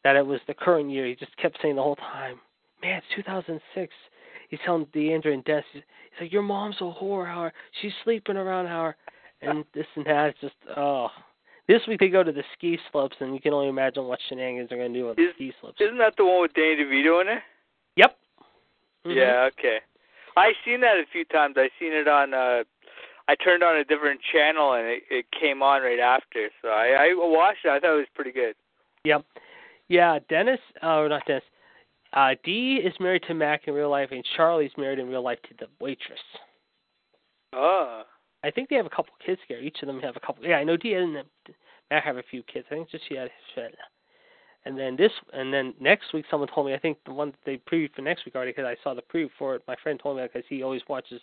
that it was the current year. He just kept saying the whole time, "Man, it's 2006." He's telling Deandra and Des, he's like, "Your mom's a whore, Howard. She's sleeping around, Howard." And this and that. It's just oh. This week they go to the ski slopes, and you can only imagine what shenanigans they're going to do with Is, the ski slopes. Isn't that the one with Danny DeVito in it? Yep. Mm-hmm. Yeah. Okay. I seen that a few times. I seen it on. uh I turned on a different channel and it, it came on right after. So I, I watched it. I thought it was pretty good. Yep. Yeah, Dennis, uh, or not Dennis. Uh, Dee is married to Mac in real life, and Charlie's married in real life to the waitress. Oh. I think they have a couple kids here. Each of them have a couple. Yeah, I know Dee and Mac have a few kids. I think just she had and then this, and then next week, someone told me. I think the one that they previewed for next week already, because I saw the preview for it. My friend told me because he always watches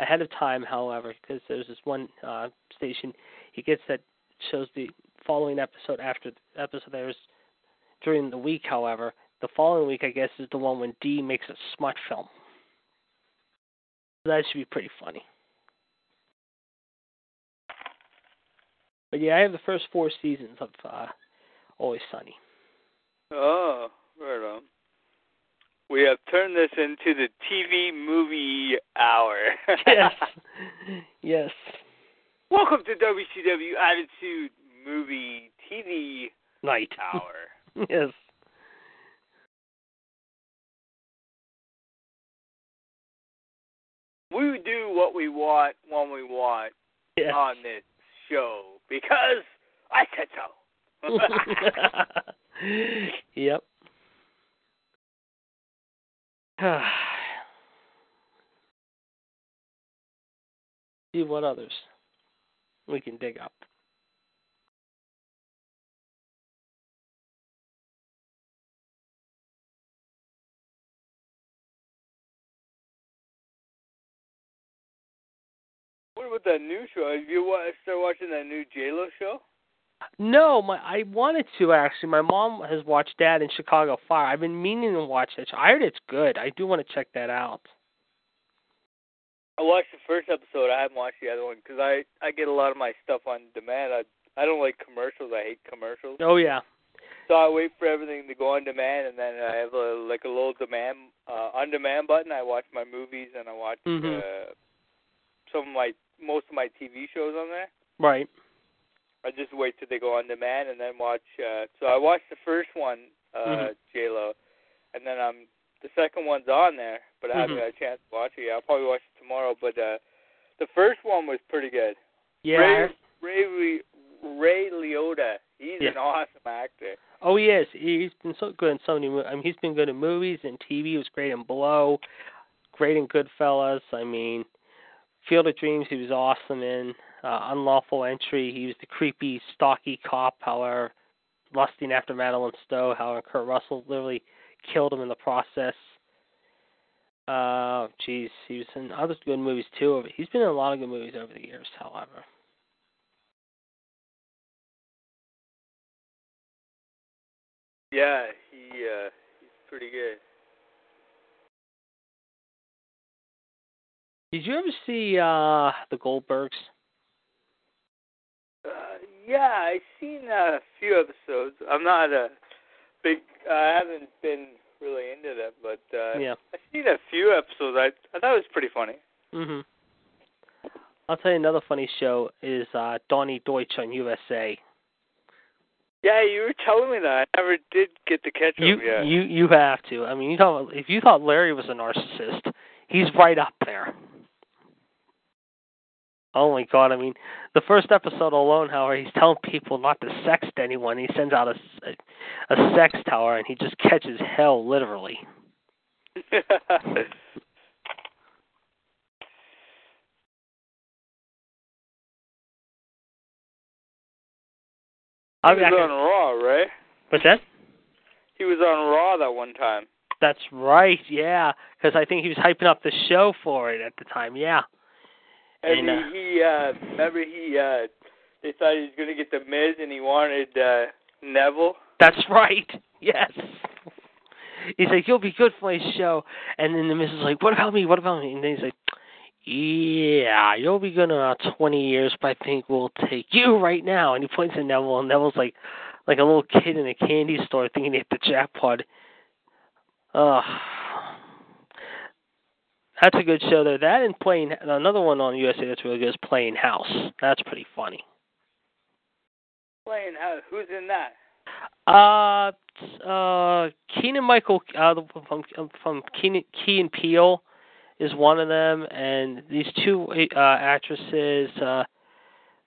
ahead of time. However, because there's this one uh, station he gets that shows the following episode after the episode there's during the week. However, the following week, I guess, is the one when Dee makes a smut film. That should be pretty funny. But yeah, I have the first four seasons of uh, Always Sunny. Oh, right on. We have turned this into the TV movie hour. *laughs* yes. Yes. Welcome to WCW Attitude Movie TV Night. Hour. *laughs* yes. We do what we want when we want yes. on this show because I said so. *laughs* yep. *sighs* See what others we can dig up. With that new show. Have you started watching that new J Lo show? No, my I wanted to actually. My mom has watched that in Chicago Fire. I've been meaning to watch that. I heard it's good. I do want to check that out. I watched the first episode. I haven't watched the other one because I I get a lot of my stuff on demand. I I don't like commercials. I hate commercials. Oh yeah. So I wait for everything to go on demand, and then I have a like a little demand uh, on demand button. I watch my movies and I watch Mhm. uh, some of my most of my TV shows on there. Right. I just wait till they go on demand and then watch. Uh, so I watched the first one, uh, Mhm. J Lo, and then um the second one's on there, but I haven't Mhm. had a chance to watch it yet. I'll probably watch it tomorrow. But uh, the first one was pretty good. Yeah. Ray Ray Ray, Ray Liotta, he's Yeah. an awesome actor. Oh, he. He's been so good in so many. I mean, he's been good in movies and TV. He was great in Blow, great in Goodfellas. I mean, Field of Dreams. He was awesome in uh, Unlawful Entry. He was the creepy, stocky cop. However, lusting after Madeleine Stowe. However, Kurt Russell literally killed him in the process. Uh, geez, he was in other good movies too. He's been in a lot of good movies over the years. However. Yeah, he uh, he's pretty good. Did you ever see uh the Goldbergs? Uh, yeah, I've seen a few episodes. I'm not a big. I haven't been really into them, but uh, Yeah. I've seen a few episodes. I I thought it was pretty funny. Mhm. I'll tell you another funny show is uh Donny Deutsch on USA. Yeah, you were telling me that. I never did get to catch You him yet. you you have to. I mean, you thought if you thought Larry was a narcissist, he's right up there. Oh my god! I mean, the first episode alone, however, he's telling people not to sext anyone. He sends out a s- a, a sex tower, and he just catches hell literally. *laughs* he I'll was on Raw, right? What's that? He was on Raw that one time. That's right. Yeah, because I think he was hyping up the show for it at the time. Yeah. And, And, uh, he, he uh remember he uh they thought he was gonna get the Miz and he wanted uh Neville. That's right. *laughs* Yes. He's like, you'll be good for my show. And then the Miz is like, what about me? What about me? And then he's like, yeah, you'll be good in about 20 years, but I think we'll take you right now. And he points at Neville, and Neville's like, like a little kid in a candy store thinking he hit the jackpot. Ugh. That's a good show there. That and playing another one on USA that's really good is Playing House. That's pretty funny. Playing House. who's in that? Uh, uh, Keenan Michael uh, from from Keenan Key and Peele is one of them, and these two uh, actresses. Uh,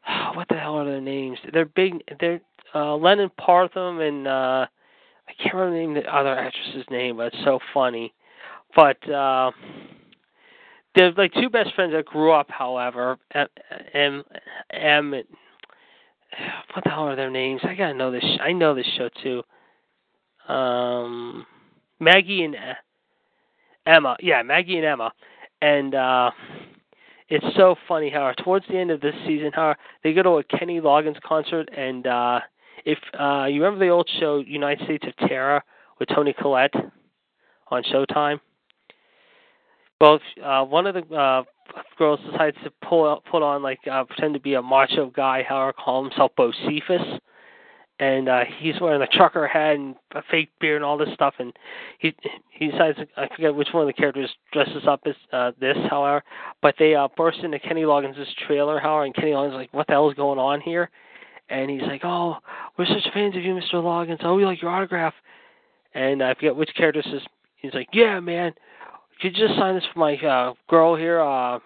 *sighs* what the hell are their names? They're big. They're uh, Lennon Parham and uh, I can't remember the name of the other actress's name, but it's so funny. But uh, they're like two best friends that grew up. However, M and what the hell are their names? I gotta know this. I know this show too. Um, Maggie and Emma. Yeah, Maggie and Emma. And uh it's so funny how towards the end of this season, how they go to a Kenny Loggins concert, and uh if uh you remember the old show United States of Tara with Toni Collette on Showtime. Well, uh, one of the uh, girls decides to pull put on like uh, pretend to be a macho guy, however, call himself Bocephus, and uh, he's wearing a trucker hat and a fake beard and all this stuff, and he he decides I forget which one of the characters dresses up as uh, this, however, but they uh, burst into Kenny Loggins' trailer, however, and Kenny Loggins is like, what the hell is going on here? And he's like, oh, we're such fans of you, Mr. Loggins. Oh, we like your autograph. And I forget which character says, he's like, yeah, man, could you just sign this for my uh, girl here? Uh,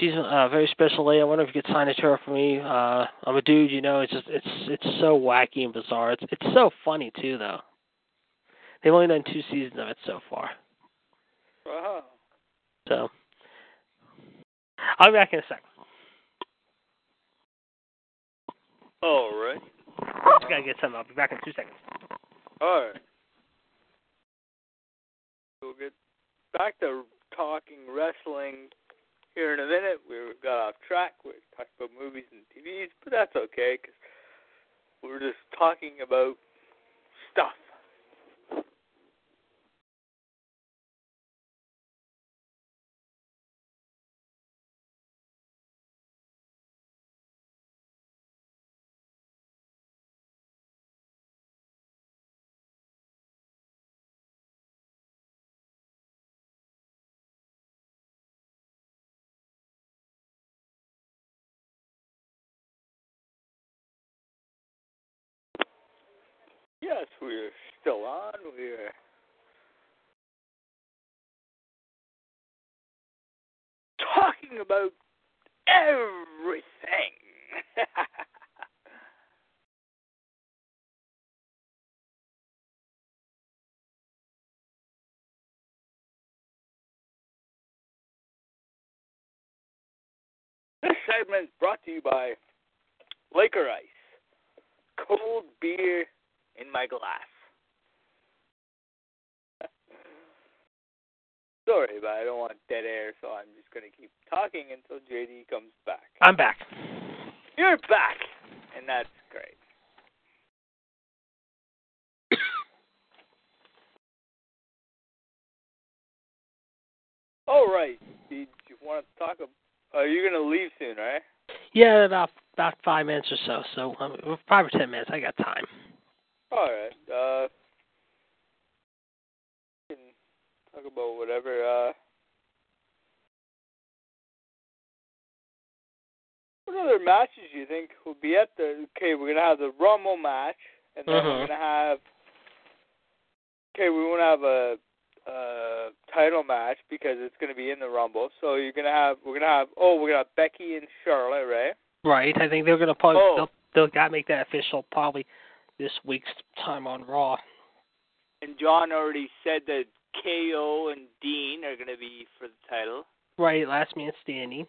she's a very special lady. I wonder if you could sign it to her for me. Uh, I'm a dude, you know. It's just it's it's so wacky and bizarre. It's it's so funny too, though. They've only done two seasons of it so far. Wow. So I'll be back in a second. All right. Just gotta get something. I'll be back in two seconds. All right. We'll get back to talking wrestling here in a minute. We got off track. We talked about movies and TVs, but that's okay because we're just talking about stuff. Talking about everything. *laughs* this segment is brought to you by Laker Ice. Cold beer in my glass. Sorry, but I don't want dead air, so I'm just going to keep talking until JD comes back. I'm back. You're back, and that's great. *coughs* All right. Did you want to talk? About, uh, you're going to leave soon, right? Yeah, about about five minutes or so. So um, five or ten minutes. I got time. All right. Uh, talk about whatever. Uh, what other matches do you think will be at the? Okay, we're gonna have the Rumble match, and then Mhm. we're gonna have. Okay, we want to have a, a title match because it's gonna be in the Rumble. So you're gonna have. We're gonna have. Oh, we're gonna have Becky and Charlotte, right? Right. I think they're gonna probably Oh. they'll, they'll got make that official probably this week's time on Raw. And John already said that KO and Dean are gonna be for the title. Right. Last man standing.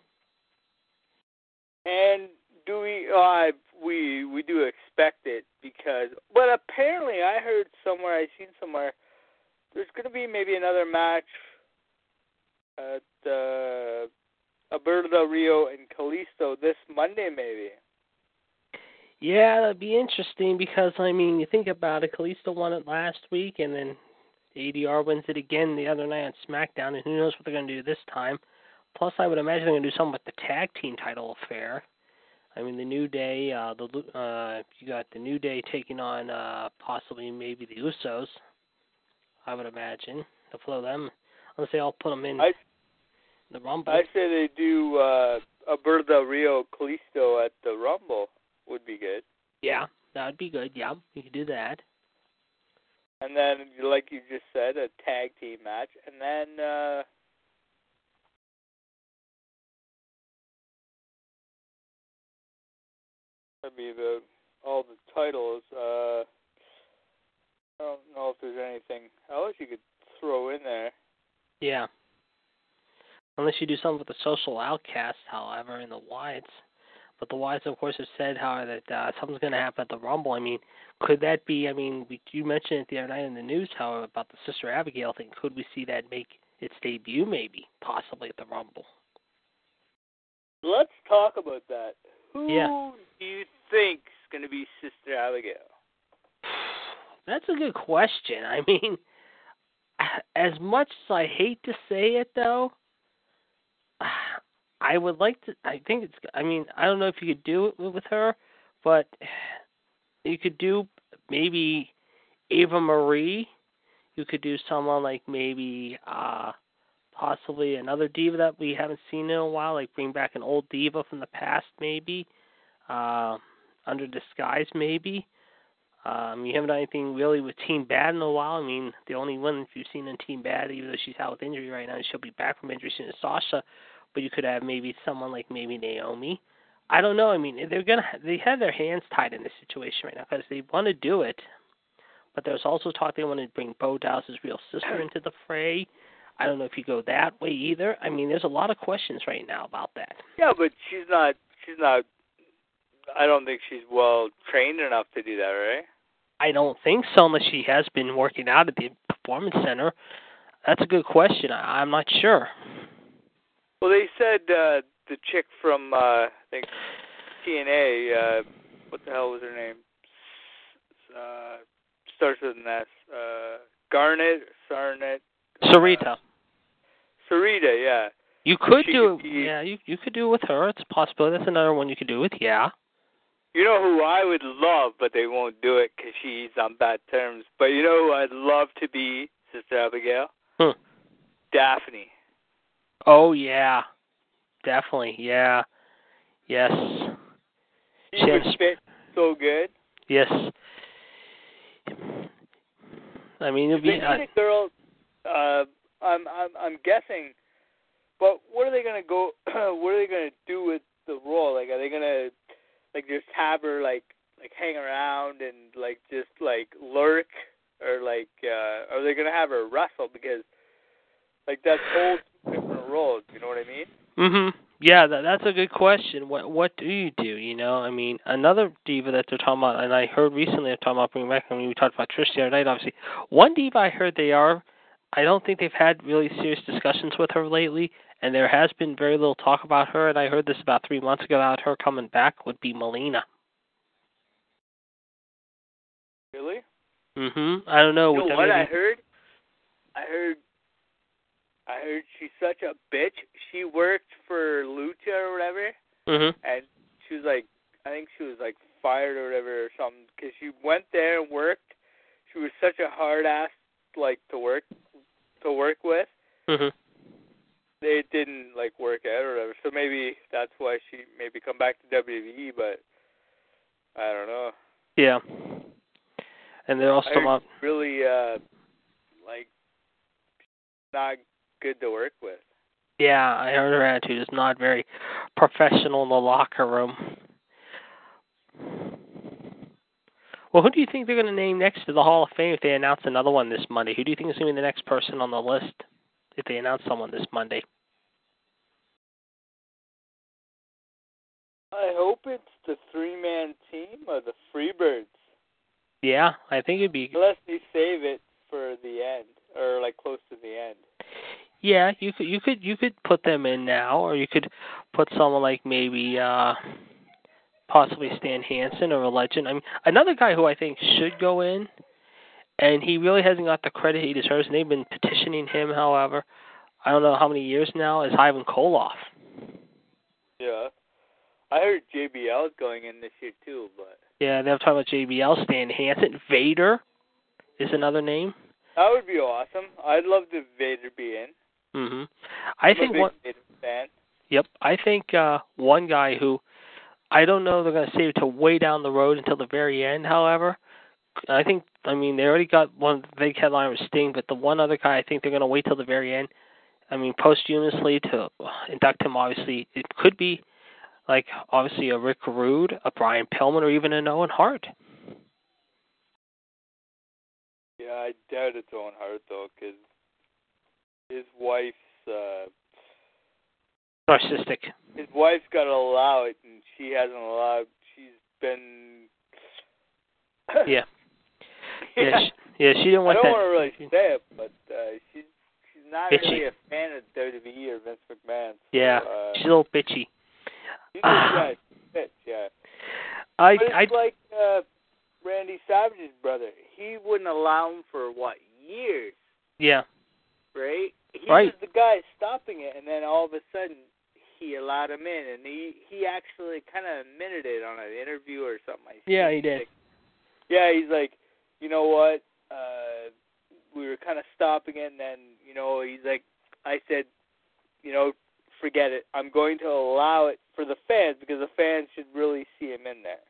And do we? Uh, we we do expect it because, but apparently I heard somewhere, I seen somewhere, there's going to be maybe another match at uh, Alberto Del Rio and Kalisto this Monday, maybe. Yeah, that'd be interesting because I mean, you think about it. Kalisto won it last week, and then ADR wins it again the other night on SmackDown, and who knows what they're going to do this time. Plus, I would imagine they're going to do something with the tag team title affair. I mean, the New Day, uh, the uh, you got the New Day taking on uh, possibly maybe the Usos. I would imagine to flow them, unless they all put them in I the Rumble. I say they do uh, Alberto Rio Kalisto at the Rumble would be good, yeah, that would be good. Yeah, you could do that. And then like you just said, a tag team match, and then. uh That'd be the all the titles. Uh, I don't know if there's anything else you could throw in there. Yeah. Unless you do something with the social outcasts, however, and the Wyatts. But the wise, of course, have said, how that uh, something's going to happen at the Rumble. I mean, could that be? I mean, we, you mentioned it the other night in the news, how about the Sister Abigail thing. Could we see that make its debut, maybe, possibly at the Rumble? Let's talk about that. Who Yeah. do you think's going to be Sister Abigail? *sighs* That's a good question. I mean, *sighs* as much as I hate to say it, though, I would like to. I think it's. I mean, I don't know if you could do it with her, but *sighs* you could do maybe Eva Marie. You could do someone like maybe uh possibly another diva that we haven't seen in a while, like bring back an old diva from the past, maybe uh, under disguise, maybe. Um, you haven't done anything really with Team Bad in a while. I mean, the only one you've seen in Team Bad, even though she's out with injury right now, she'll be back from injury soon, is Sasha. But you could have maybe someone like maybe Naomi. I don't know. I mean, they're gonna they have their hands tied in this situation right now because they want to do it, but there's also talk they want to bring Bo Dallas's real sister into the fray. I don't know if you go that way either. I mean, there's a lot of questions right now about that. Yeah, but she's not. She's not. I don't think she's well trained enough to do that, right? I don't think so, unless she has been working out at the performance center. That's a good question. I, I'm not sure. Well, they said uh, the chick from uh, I think TNA. Uh, what the hell was her name? Uh, starts with an S. Uh, Garnet, Sarnet. Sarita. Sarita, yeah. You could she do could it. Yeah, you you could do it with her. It's a possibility. That's another one you could do with. Yeah. You know who I would love, but they won't do it because she's on bad terms. But you know who I'd love to be, Sister Abigail? Hmm. Daffney. Oh yeah. Definitely. Yeah. Yes. She She would fit so good. Yes. I mean, it'd be. Uh, girl, uh, I'm I'm I'm guessing. But what are they gonna go? *clears throat* what are they gonna do with the role? Like, are they gonna like just have her like like hang around and like just like lurk, or like uh, are they gonna have her wrestle? Because like that's whole roles. You know what I mean? Mhm. Yeah, that, that's a good question. What what do you do? You know, I mean, another diva that they're talking about, and I heard recently they're talking about bringing back. I mean, we talked about Trish the other night. Obviously, one diva I heard they are. I don't think they've had really serious discussions with her lately, and there has been very little talk about her. And I heard this about three months ago about her coming back would be Melina. Really? Mhm. I don't know. You know what I heard? I heard. I heard she's such a bitch. She worked for Lucha or whatever, Mhm. and she was like, I think she was like fired or whatever or something because she went there and worked. She was such a hard ass like to work to work with. Mhm. It didn't like work out or whatever. So maybe that's why she maybe come back to WWE, but I don't know. Yeah. And they're also I talking heard about really uh like not good to work with. Yeah, I heard her attitude is not very professional in the locker room. Well, who do you think they're going to name next to the Hall of Fame if they announce another one this Monday? Who do you think is going to be the next person on the list if they announce someone this Monday? I hope it's the three man team or the Freebirds. Yeah, I think it'd be. Unless they save it for the end or like close to the end. Yeah, you could you could you could put them in now, or you could put someone like maybe uh possibly Stan Hansen or a legend. I mean, another guy who I think should go in, and he really hasn't got the credit he deserves. And they've been petitioning him, however, I don't know how many years now. Is Ivan Koloff? Yeah. I heard JBL is going in this year too, but Yeah, they're talking about JBL, Stan Hansen, Vader is another name. that would be awesome. I'd love to Vader. I I'm think one. Yep, I think uh one guy who I don't know they're going to save to way down the road until the very end. However, I think I mean they already got one big headline with Sting, but the one other guy I think they're going to wait till the very end. I mean, posthumously to induct him. Obviously, it could be like obviously a Rick Rude, a Brian Pillman, or even an Owen Hart. Yeah, I doubt it's Owen Hart though, because his wife's uh Narcissistic. his wife's got to allow it, and she hasn't allowed. She's been. Yeah. *laughs* Yeah, she, yeah, she didn't want. I don't that. want to really say it, but uh, she's she's not Bitchy. really a fan of WWE or Vince McMahon. So, Yeah, uh, she's a little bitchy. she's yeah, a bitch, yeah. I But it's I like uh, Randy Savage's brother. He wouldn't allow him for what years, yeah. Right? He Right. was the guy stopping it, and then all of a sudden he allowed him in, and he he actually kind of admitted it on an interview or something. I Yeah, he did. Like, yeah, he's like, you know what? Uh, we were kind of stopping it, and then you know he's like, I said, you know, forget it. I'm going to allow it for the fans because the fans should really see him in there.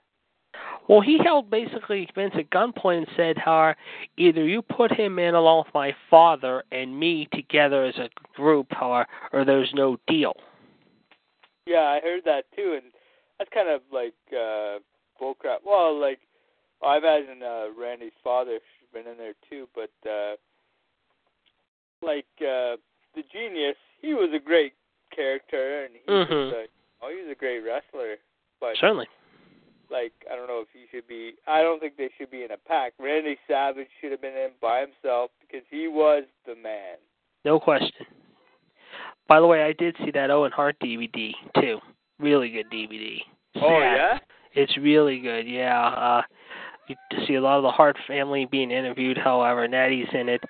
Well, he held basically Vince at gunpoint and said, "How either you put him in along with my father and me together as a group, or or there's no deal." Yeah, I heard that too, and that's kind of like uh bullcrap. Well, like I imagine uh Randy's father been in there too, but uh like uh the genius, he was a great character and he Mhm. was a, oh he was a great wrestler. But Certainly. Like I don't know if he should be I don't think they should be in a pack. Randy Savage should have been in by himself because he was the man. No question. By the way, I did see that Owen Hart DVD too. Really good DVD. Oh Sad. yeah. It's really good, yeah. Uh you see a lot of the Hart family being interviewed, however, Nattie's in it.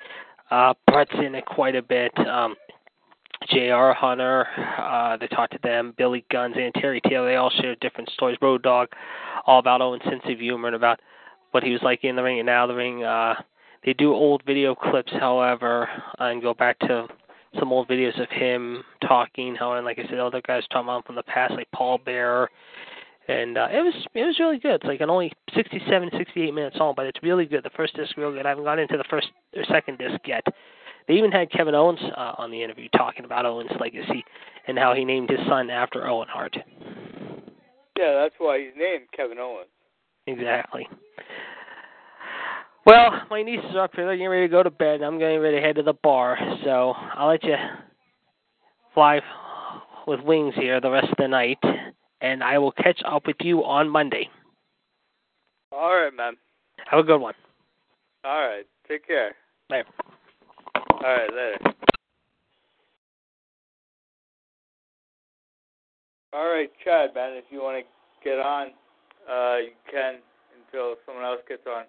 Uh Bret's in it quite a bit. Um J.R. Hunter, uh, they talked to them, Billy Guns and Terry Taylor, they all shared different stories. Road Dog, all about Owen's sense of humor and about what he was like in the ring and out of the ring. Uh, they do old video clips, however, and go back to some old videos of him talking. How and like I said, other guys talking about him from the past, like Paul Bearer, and uh, it was it was really good. It's like an only 67, 68 minutes long, but it's really good. The first disc real good. I haven't gone into the first or second disc yet. They even had Kevin Owens uh, on the interview talking about Owen's legacy and how he named his son after Owen Hart. Yeah, that's why he's named Kevin Owens. Exactly. Well, my nieces are up here. They're getting ready to go to bed. I'm getting ready to head to the bar. So I'll let you fly with wings here the rest of the night, and I will catch up with you on Monday. All right, man. Have a good one. All right. Take care. Bye. All right, later. All right, Chad, man, if you want to get on, uh, you can until someone else gets on.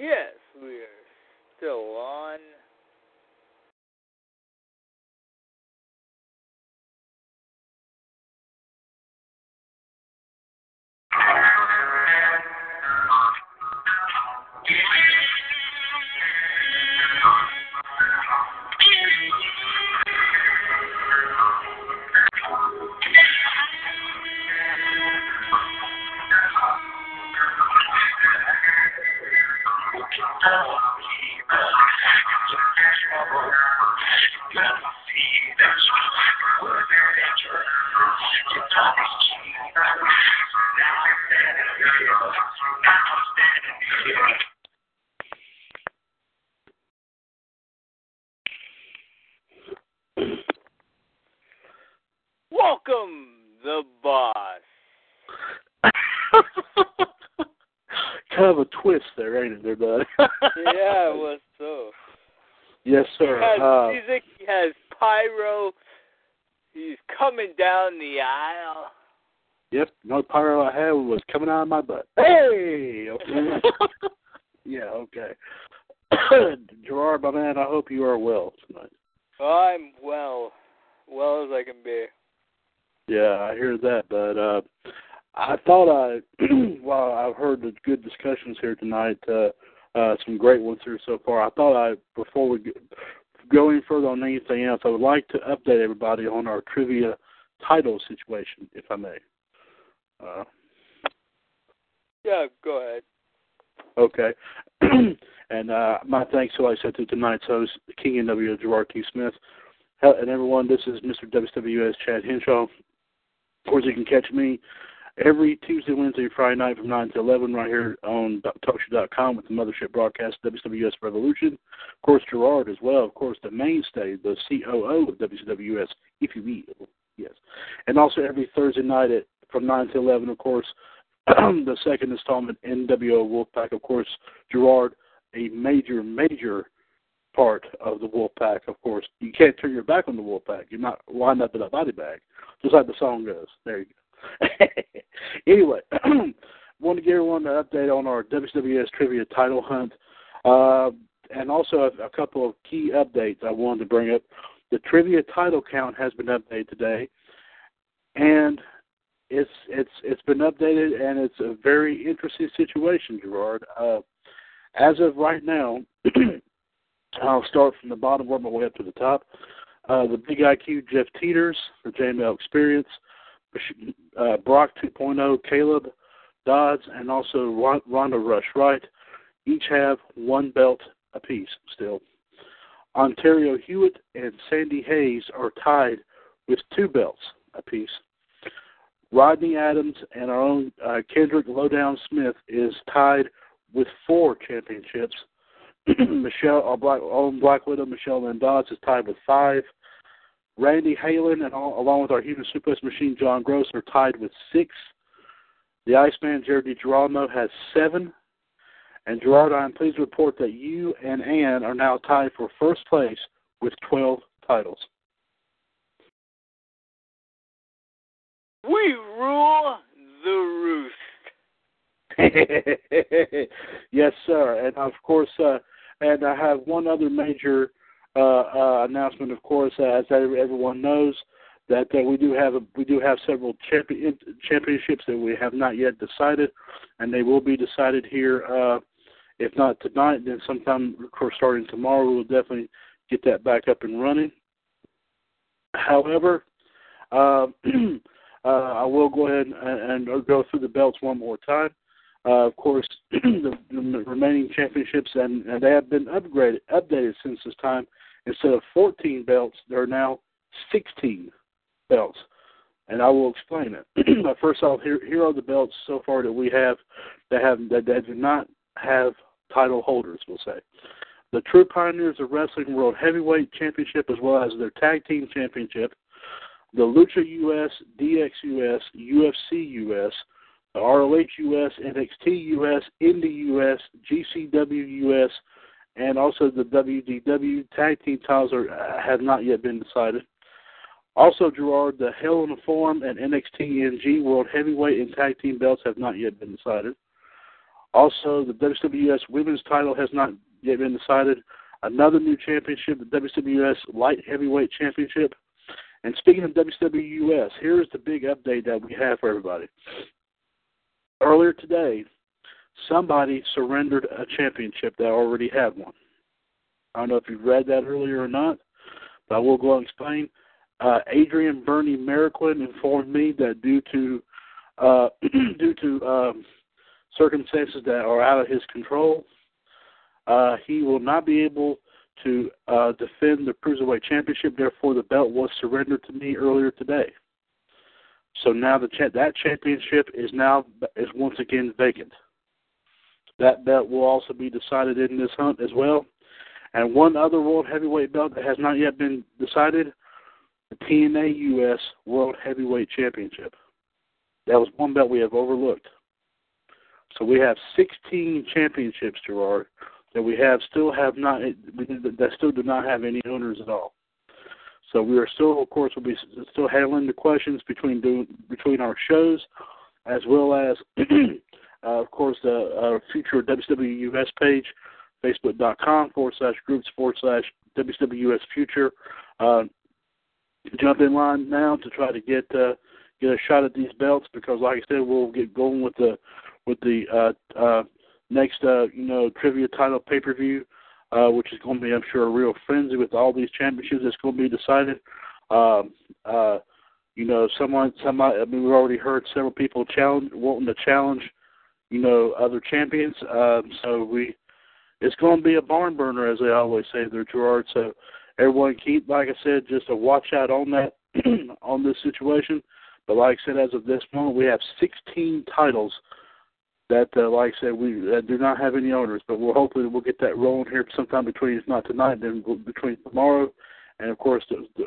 Yes, we are still on. Welcome, the boss. *laughs* kind of a twist there, ain't it, there, bud? *laughs* yeah, it was so. Yes, sir. He has Uh, music, he has pyro, he's coming down the aisle. yep. The only pyro I had was coming out of my butt. Hey. Okay. *laughs* yeah. Okay. *coughs* Gerard, my man, I hope you are well tonight. I'm well, well as I can be. Yeah, I hear that, but uh I thought I *clears throat* well, I've heard the good discussions here tonight, uh uh some great ones here so far. I thought I before we go- go any further on anything else, I would like to update everybody on our trivia title situation, if I may. Uh Yeah, go ahead. Okay. *clears throat* and uh, my thanks, so I said to tonight's host, King NW Gerard T. Smith. Hel- And everyone, this is Mr. WWS Chad Henshaw. Of course, you can catch me every Tuesday, Wednesday, Friday night from 9 to 11 right here on TalkShoe.com with the mothership broadcast, WWS Revolution. Of course, Gerard as well. Of course, the mainstay, the COO of WWS, if you will. Yes. And also every Thursday night at from 9 to 11, of course, *clears throat* the second installment, NWO Wolfpack. Of course, Gerard, a major, major part of the Wolfpack. Of course, you can't turn your back on the Wolfpack. You're not lined up in a body bag, just like the song goes. There you go. *laughs* anyway, *clears throat* want to give everyone an update on our WWS Trivia Title Hunt. Uh, and also a, a couple of key updates I wanted to bring up. The trivia title count has been updated today, and it's it's it's been updated, and it's a very interesting situation, Gerard. Uh, as of right now, *clears throat* I'll start from the bottom, work my way up to the top. Uh, the Big IQ Jeff Teeters for JML Experience, uh, Brock 2.0 Caleb Dodds, and also Rhonda Rush Wright each have one belt apiece still. Ontario Hewitt and Sandy Hayes are tied with two belts apiece. Rodney Adams and our own uh, Kendrick Lowdown Smith is tied with four championships. *clears throat* Michelle, our Black, own Black Widow, Michelle Lynn Dodds, is tied with five. Randy Halen and all, along with our human suplex machine John Gross are tied with six. The Iceman Jared DiGirolamo has seven. And Gerard, I'm pleased to report that you and Ann are now tied for first place with 12 titles. We rule the roost. *laughs* yes, sir. And of course, uh, and I have one other major announcement. Of course, uh, as everyone knows, that uh, we do have a, we do have several champion, championships that we have not yet decided, and they will be decided here uh, if not tonight, then sometime, of course, starting tomorrow, we'll definitely get that back up and running. However, uh, *clears throat* uh, I will go ahead and, and, go through the belts one more time. Uh, of course, *clears throat* the, the, remaining championships, and, and they have been upgraded, updated since this time. Instead of 14 belts, there are now 16 belts, and I will explain it. *clears throat* but first off, here, here are the belts so far that we have that have that, that do not have title holders, we'll say. The True Pioneers of Wrestling World Heavyweight Championship, as well as their Tag Team Championship, the Lucha US, DX US, UFC US, the ROH US, NXT US, Indie US, GCW US, and also the WDW Tag Team titles are, uh, have not yet been decided. Also, Gerard, the Hell in the Form and NXT NG World Heavyweight and Tag Team belts have not yet been decided. Also, the WWS Women's title has not yet been decided. Another new championship, the WWS Light Heavyweight Championship. And speaking of WWS, here's the big update that we have for everybody. Earlier today, somebody surrendered a championship that already had one. I don't know if you read that earlier or not, but I will go and explain. Uh, Adrian Bernie Mariquin informed me that due to uh, *clears throat* due to um, circumstances that are out of his control. Uh, he will not be able to uh, defend the cruiserweight championship. Therefore, the belt was surrendered to me earlier today. So now the cha- that championship is now is once again vacant. That belt will also be decided in this hunt as well. And one other world heavyweight belt that has not yet been decided, the TNA US World Heavyweight Championship. That was one belt we have overlooked. So we have 16 championships, Gerard, that we have still have not that still do not have any owners at all. So we are still, of course, we'll be still handling the questions between between our shows, as well as, *clears throat* uh, of course, the uh, future WWUS page, facebook.com forward slash groups forward slash WWUS future. Uh, jump in line now to try to get uh, get a shot at these belts because, like I said, we'll get going with the with the uh, uh, next you know trivia title pay per view, uh, which is going to be I'm sure a real frenzy with all these championships that's going to be decided. Um, uh, you know, someone, somebody. I mean, we've already heard several people challenge, wanting to challenge, you know, other champions. Um, so we, it's going to be a barn burner, as they always say there, Gerard. So everyone keep, like I said, just a watch out on that, *clears throat* on this situation. But like I said, as of this moment, we have 16 titles that, uh, like I said, we uh, do not have any owners, but we'll hopefully we'll get that rolling here sometime between, if not tonight, then between tomorrow and of course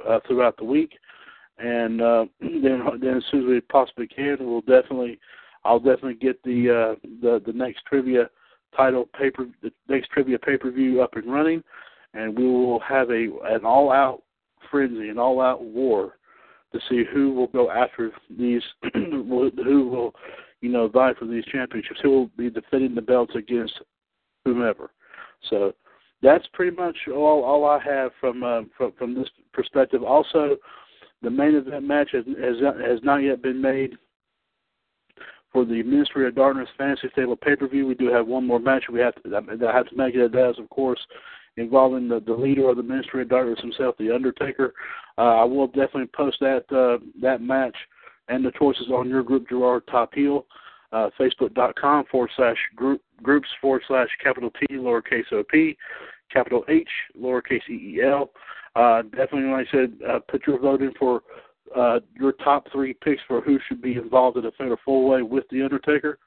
uh, throughout the week. And uh, *clears throat* then, then as soon as we possibly can, we'll definitely, I'll definitely get the uh, the the next trivia title paper, the next trivia pay per view up and running, and we will have a an all out frenzy, an all out war to see who will go after these, *clears throat* who will you know, vie for these championships. He will be defending the belts against whomever. So that's pretty much all all I have from uh, from from this perspective. Also, the main event match has has, has not yet been made for the Ministry of Darkness Fantasy Stable pay per view. We do have one more match. We have to I have to make it. That is, of course, involving the, the leader of the Ministry of Darkness himself, the Undertaker. Uh, I will definitely post that uh, that match and the choices on your group, Gerard Top Heel, uh, Facebook.com forward slash group groups forward slash capital T lowercase o p capital H lowercase e e l. Uh, definitely, like I said, uh, put your vote in for uh, your top three picks for who should be involved in a fatal four way with the Undertaker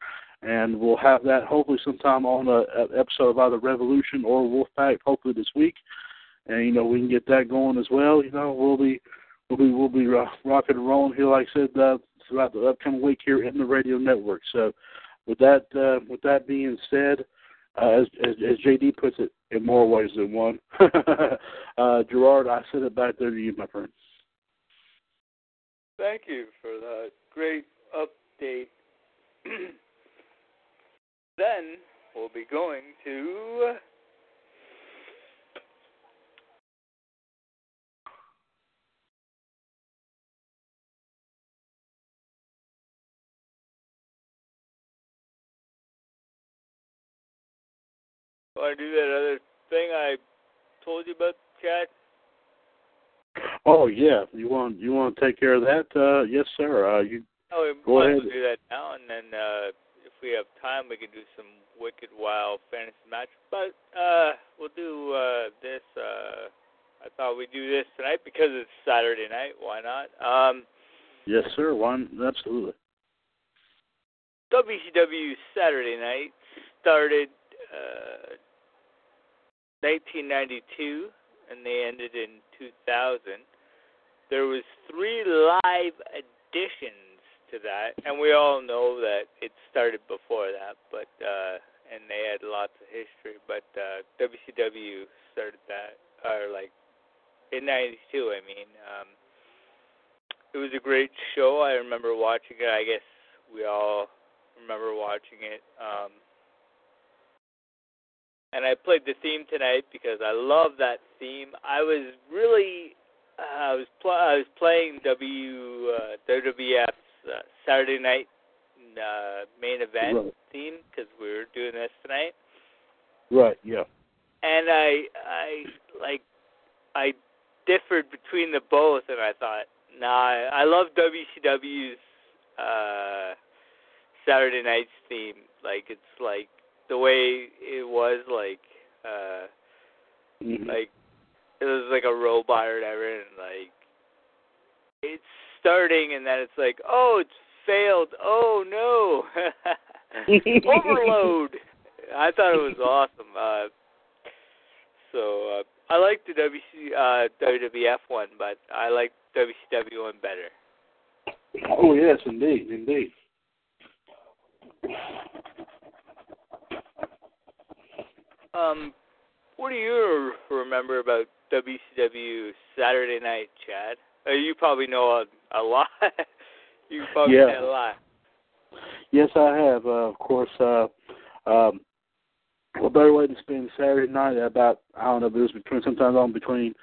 and we'll have that hopefully sometime on a, a episode of either Revolution or Wolfpack, hopefully this week. And you know we can get that going as well. You know we'll be we'll be we'll be rocking and rolling here, like I said, uh, throughout the upcoming week here in the radio network. So with that uh, with that being said, uh, as, as as JD puts it, in more ways than one. *laughs* uh, Gerard, I send it back there to you, my friend. Thank you for that great update. *clears throat* Then we'll be going to Want to do that other thing I told you about, Chad? Oh yeah, you want you want to take care of that? Uh, yes, sir. Uh, you oh, we go ahead. do that now, and then uh, if we have time, we can do some wicked wild fantasy match. But uh, we'll do uh, this. Uh, I thought we'd do this tonight because it's Saturday night. Why not? Um, yes, sir. One absolutely. WCW Saturday Night started uh, 1992 and they ended in 2000. There was three live editions to that, and we all know that it started before that, but uh, and they had lots of history. But uh, WCW started that, or like in '92. I mean, um, it was a great show. I remember watching it. I guess we all remember watching it. Um, and I played the theme tonight because I love that theme. I was really uh, I was pl- I was playing W uh, WWF uh, Saturday night uh, main event right. theme because we were doing this tonight. Right. Yeah. And I I like I differed between the both, and I thought, nah, I, I love WCW's uh, Saturday night's theme. Like it's like the way it was, like uh, mm-hmm. like it was like a robot or whatever, and like it's starting and then it's like, oh, it's failed. Oh no, *laughs* overload. I thought it was awesome. Uh, so uh, I like the WC, uh, WWF one, but I like WCW one better. Oh yes, indeed, indeed. Um, what do you remember about WCW Saturday Night, Chad? Uh, you probably know a, a lot. *laughs* you probably yeah. know a lot. Yes, I have. Uh, of course, uh, um, a better way to spend Saturday night about I don't know if it was between sometimes on between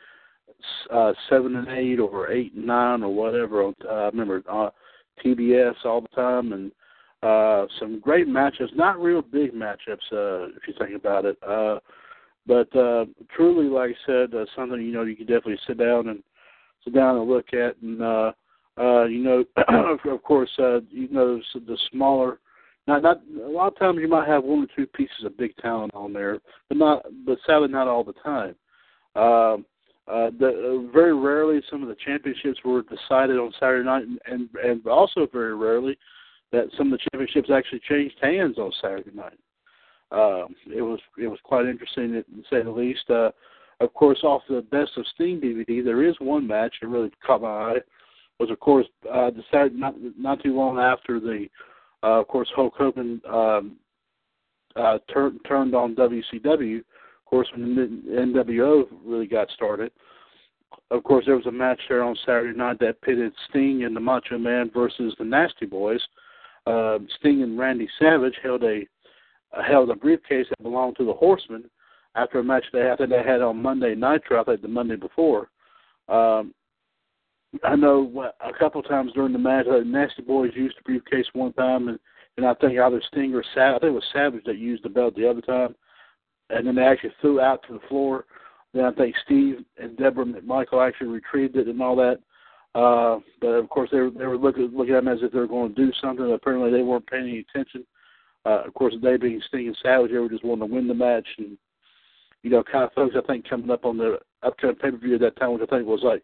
uh, seven and eight or eight and nine or whatever. Uh, I remember uh, TBS all the time and uh, some great matchups. Not real big matchups uh, if you think about it. Uh, but uh, truly, like I said, uh, something you know you can definitely sit down and sit down and look at, and uh, uh, you know, *clears throat* of course, uh, you know the smaller. Not, not a lot of times you might have one or two pieces of big talent on there, but not, but sadly not all the time. Um, uh, the, uh, very rarely some of the championships were decided on Saturday night, and, and and also very rarely that some of the championships actually changed hands on Saturday night. Um, it was it was quite interesting to say the least. Uh, of course, off the Best of Sting DVD, there is one match that really caught my eye. Was of course uh, decided not not too long after the, uh, of course Hulk Hogan um, uh, tur- turned on WCW. Of course, when the NWO really got started, of course there was a match there on Saturday night that pitted Sting and the Macho Man versus the Nasty Boys. Uh, Sting and Randy Savage held a uh, held a briefcase that belonged to the Horsemen after a match they think they had on Monday Nitro, I think the Monday before. Um, I know a couple times during the match, uh, Nasty Boys used the briefcase one time, and and I think either Sting or Savage, I think it was Savage that used the belt the other time, and then they actually threw out to the floor. Then I think Steve and Deborah McMichael actually retrieved it and all that. Uh, but of course, they were they were looking looking at them as if they were going to do something. Apparently, they weren't paying any attention. Uh, of course, they being Sting and Savage, they were just wanting to win the match. And you know, kind of folks, I think coming up on the upcoming pay per view at that time, which I think was like,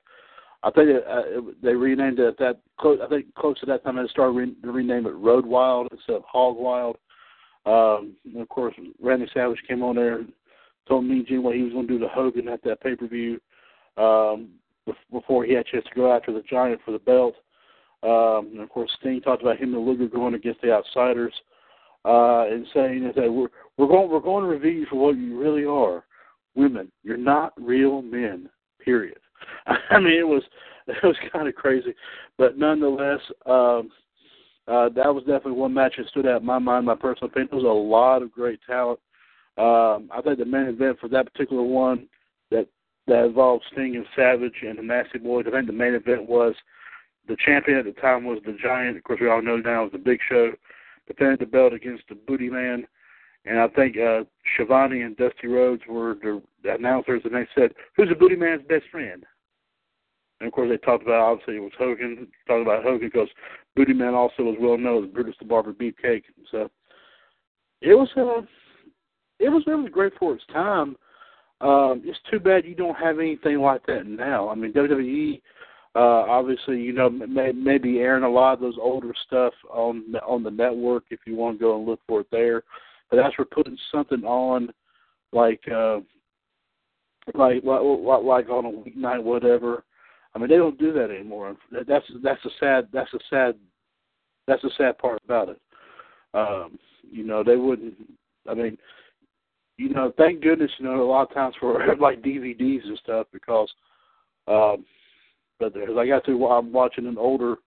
I think it, uh, they renamed it at that. Close, I think close to that time, they started re- to rename it Road Wild instead of Hog Wild. Um, and of course, Randy Savage came on there and told Mean Gene what he was going to do to Hogan at that pay per view. Um, before he had a chance to go after the Giant for the belt. Um, and of course, Sting talked about him and Luger going against the Outsiders, uh, and saying that we're we're going we're going to review you for what you really are, women. You're not real men. Period. *laughs* I mean, it was it was kind of crazy, but nonetheless, um, uh, that was definitely one match that stood out in my mind. My personal opinion. There was a lot of great talent. Um, I think the main event for that particular one that involved Sting and Savage and the Nasty Boys. I think the main event was the champion at the time was the Giant. Of course, we all know now is the Big Show. Defended the belt against the Booty Man. And I think uh, Schiavone and Dusty Rhodes were the announcers, and they said, "Who's the Booty Man's best friend?" And of course, they talked about obviously it was Hogan. Talked about Hogan because Booty Man also was well known as Brutus the Barber Beefcake. So it was uh, it was really great for its time. Um, it's too bad you don't have anything like that now. I mean, WWE, uh, obviously, you know, may, maybe airing a lot of those older stuff on on the network if you want to go and look for it there. But as for putting something on, like uh, like like like on a weeknight, whatever. I mean, they don't do that anymore. That's that's a sad that's a sad that's a sad part about it. Um, you know, they wouldn't. I mean, you know, thank goodness, you know, a lot of times for *laughs* like DVDs and stuff because, um, but as I got to, I'm watching an older,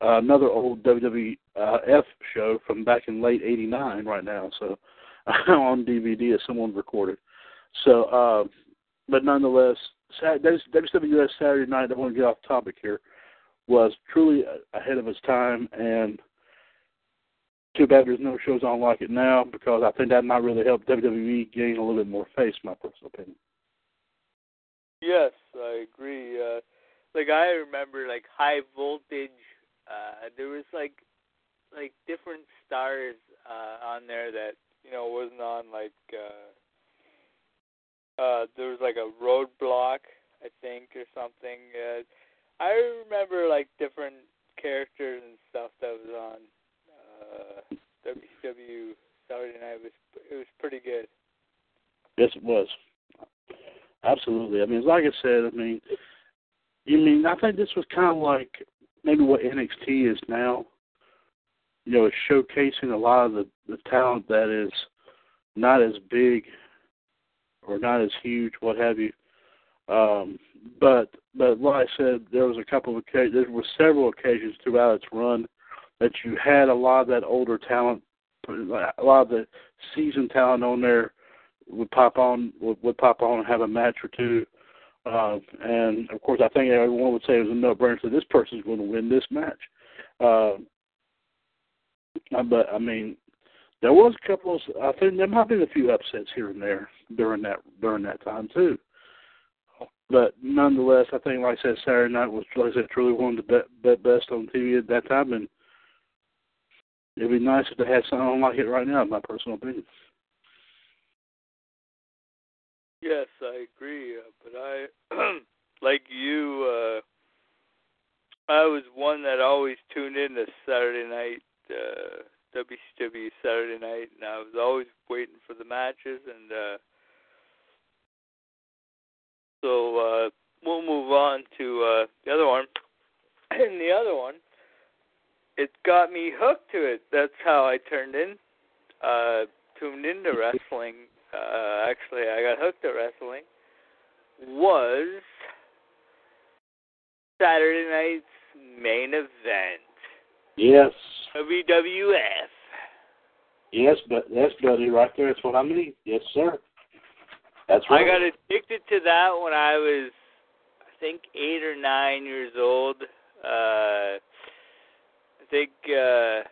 uh, another old WWF show from back in late '89 right now, so *laughs* on DVD as someone recorded. So, uh, but nonetheless, WWF Saturday Night. I want to get off topic here. Was truly ahead of its time, and too bad there's no shows on like it now because I think that might really help WWE gain a little bit more face. My personal opinion. Yes, I agree. Uh, like I remember, like high voltage. Uh, there was like like different stars uh, on there that you know wasn't on like. Uh, uh, there was like a roadblock, I think, or something. Uh, I remember like different characters and stuff that was on uh, WCW Saturday Night was it was pretty good. Yes, it was. Absolutely. I mean, like I said, I mean, you mean I think this was kind of like maybe what NXT is now. You know, it's showcasing a lot of the the talent that is not as big or not as huge, what have you. Um, but but like I said, there was a couple of occasions, there were several occasions throughout its run that you had a lot of that older talent, a lot of the seasoned talent on there would pop on would, would pop on and have a match or two. Uh, and of course, I think everyone would say it was a no-brainer. So this person's going to win this match. Uh, but I mean, there was a couple of. I think there might have been a few upsets here and there during that during that time too. But nonetheless, I think, like I said, Saturday night was, like I said, truly one of the be- best on TV at that time, and it'd be nice if they had something like it right now, in my personal opinion. Yes, I agree. Uh, but I, *clears throat* like you, uh, I was one that always tuned in to Saturday night, uh, WCW Saturday night, and I was always waiting for the matches. And uh, so uh, we'll move on to uh, the other one. And *clears throat* the other one it got me hooked to it. That's how I turned in, uh, tuned into wrestling. Uh, actually, I got hooked at wrestling. Was Saturday night's main event. Yes. WWF. Yes, but yes, buddy, right there. That's what I mean. Yes, sir. That's right. I got addicted to that when I was, I think, eight or nine years old. Uh, think. Uh,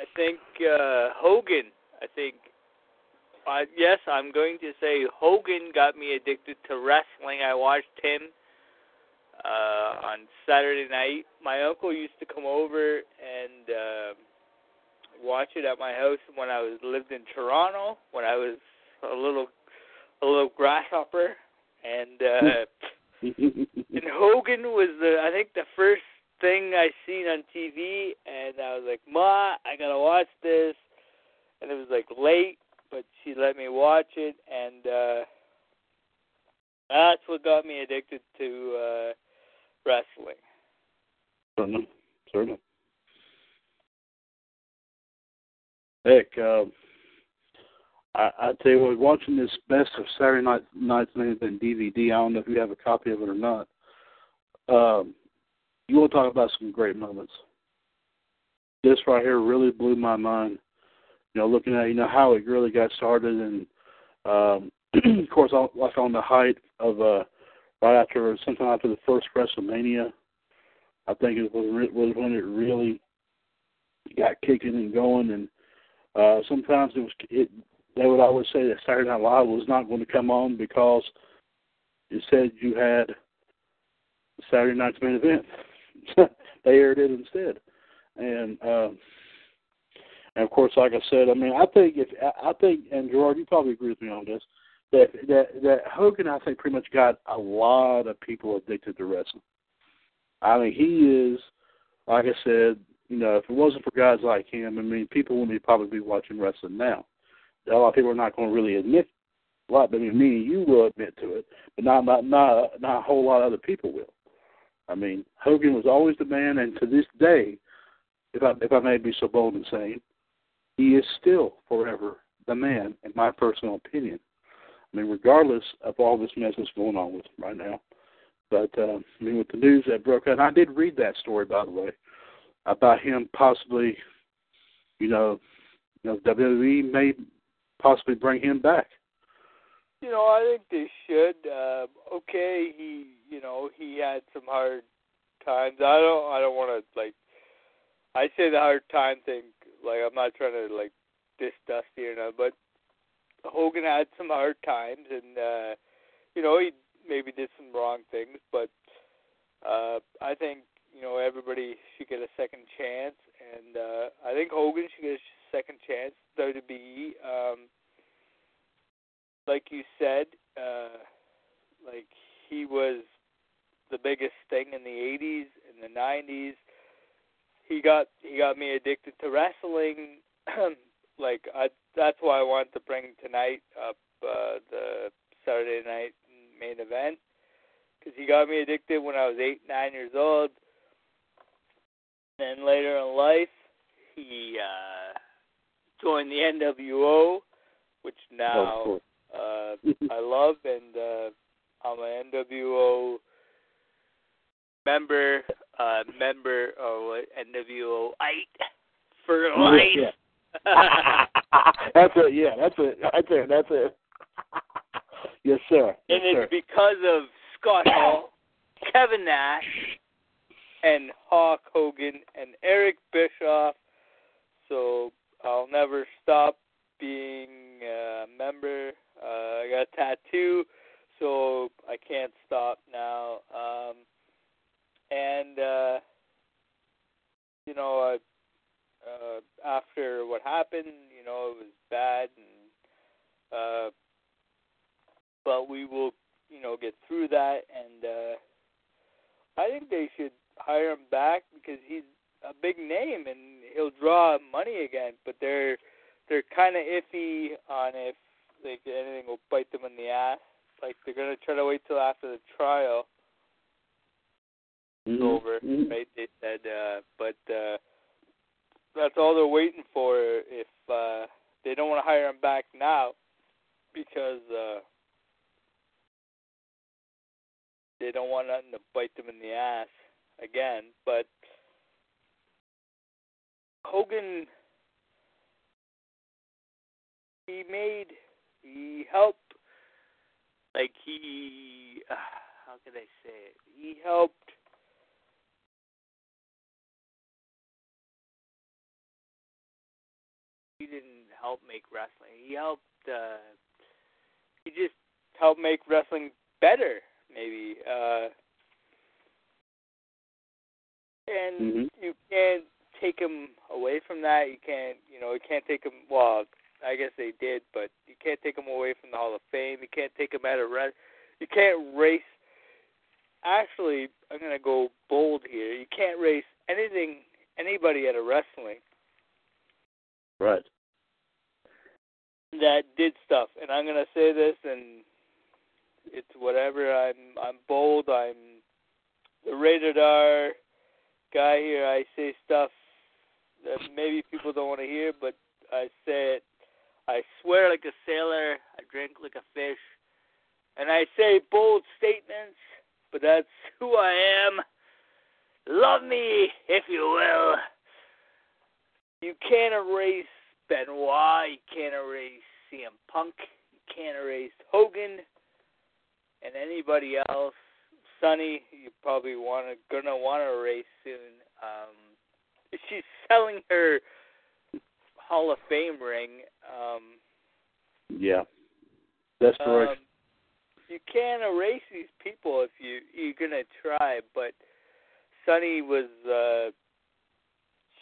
I think uh, Hogan. I think. Uh, yes, I'm going to say Hogan got me addicted to wrestling. I watched him uh, on Saturday night. My uncle used to come over and uh, watch it at my house when I was lived in Toronto when I was a little a little grasshopper and uh *laughs* and *laughs* Hogan was the I think the first thing I seen on TV and I was like, Ma, I gotta watch this and it was like late but she let me watch it and uh that's what got me addicted to uh wrestling. Certainly. Certainly. Heck, um, I, I tell you what, watching this best of Saturday Night Night's Main DVD, I don't know if you have a copy of it or not. Um, you want to talk about some great moments. This right here really blew my mind. You know, looking at you know how it really got started, and um, *clears throat* of course, like on the height of uh, right after sometime after the first WrestleMania, I think it was was when it really got kicking and going, and uh, sometimes it was it. They would always say that Saturday Night Live was not going to come on because it said you had Saturday night's main event. *laughs* they aired it instead, and um, and of course, like I said, I mean, I think if I think, and Gerard, you probably agree with me on this, that that that Hogan, I think, pretty much got a lot of people addicted to wrestling. I mean, he is, like I said, you know, if it wasn't for guys like him, I mean, people wouldn't probably be watching wrestling now. A lot of people are not going to really admit. A lot, I mean, me and you will admit to it, but not not not not a whole lot of other people will. I mean, Hogan was always the man, and to this day, if I if I may be so bold in saying, he is still forever the man, in my personal opinion. I mean, regardless of all this mess that's going on with him right now. But uh, I mean, with the news that broke out, and I did read that story by the way about him possibly, you know, you know, WWE may possibly bring him back. You know, I think they should. Uh, okay, he, you know, he had some hard times. I don't, I don't want to like. I say the hard time thing. Like, I'm not trying to like diss Dusty or not, but Hogan had some hard times, and uh, you know, he maybe did some wrong things, but uh, I think you know everybody should get a second chance, and uh, I think Hogan should get a second chance. WWE, um, like you said, uh, like he was the biggest thing in the '80s, in the '90s. He got he got me addicted to wrestling. *clears throat* like I, that's why I wanted to bring tonight up uh, the Saturday night main event because he got me addicted when I was eight, nine years old. Then later in life, he uh, joined the NWO, which now uh, I love, and uh, I'm an NWO member, uh, member of NWO eight for *laughs* life. *laughs* Yeah. that's it. Yeah, that's it. That's it. That's it. yes, sir. Yes, and sir. it's because of Scott Hall, Kevin Nash, and Hulk Hogan and Eric Bischoff. So I'll never stop being a member. Uh, I got a tattoo, so I can't stop now. Um, and uh, you know, uh, uh, after what happened, you know, it was bad, and uh, but we will, you know, get through that. And uh, I think they should hire him back because he's a big name and he'll draw money again. But they're they're kind of iffy on if like anything will bite them in the ass. Like they're gonna try to wait till after the trial is Mhm. over, Mhm. right? They said, uh, but uh, that's all they're waiting for. If uh, they don't want to hire him back now because uh, they don't want nothing to bite them in the ass again. But Hogan, he made he helped like he uh, how can I say it? He helped he didn't help make wrestling. He helped uh he just helped make wrestling better, maybe. Uh and hmm you can't take him away from that. You can't, you know, you can't take him. Well, I guess they did, but you can't take him away from the Hall of Fame. You can't take him out of res. You can't race. Actually, I'm gonna go bold here. You can't race anything, anybody out of wrestling Right. that did stuff. And I'm gonna say this, and it's whatever. I'm I'm bold. I'm the rated R guy here. I say stuff that maybe people don't want to hear, but I say it. I swear like a sailor. I drink like a fish, and I say bold statements. But that's *laughs* who I am. Love me, if you will. You can't erase Benoit. You can't erase CM Punk. You can't erase Hogan and anybody else. Sunny, you probably want to gonna want to erase soon. Um, *laughs* she's selling her Hall of Fame ring. Um, Yeah. That's correct. um, you can't erase these people if you you're gonna try. But Sunny was uh,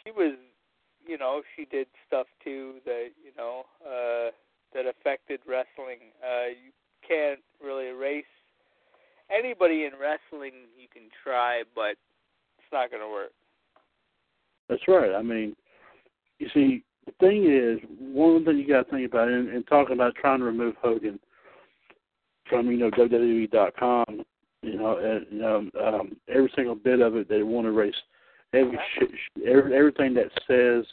she was you know she did stuff too that you know uh, that affected wrestling. Uh, you can't really erase anybody in wrestling. You can try, but it's not gonna work. That's right. I mean, you see, the thing is, one thing you got to think about, and, and talking about trying to remove Hogan from you know WWE.com, you know, and um, um, every single bit of it they want to erase. Every sh- sh- every, everything that says,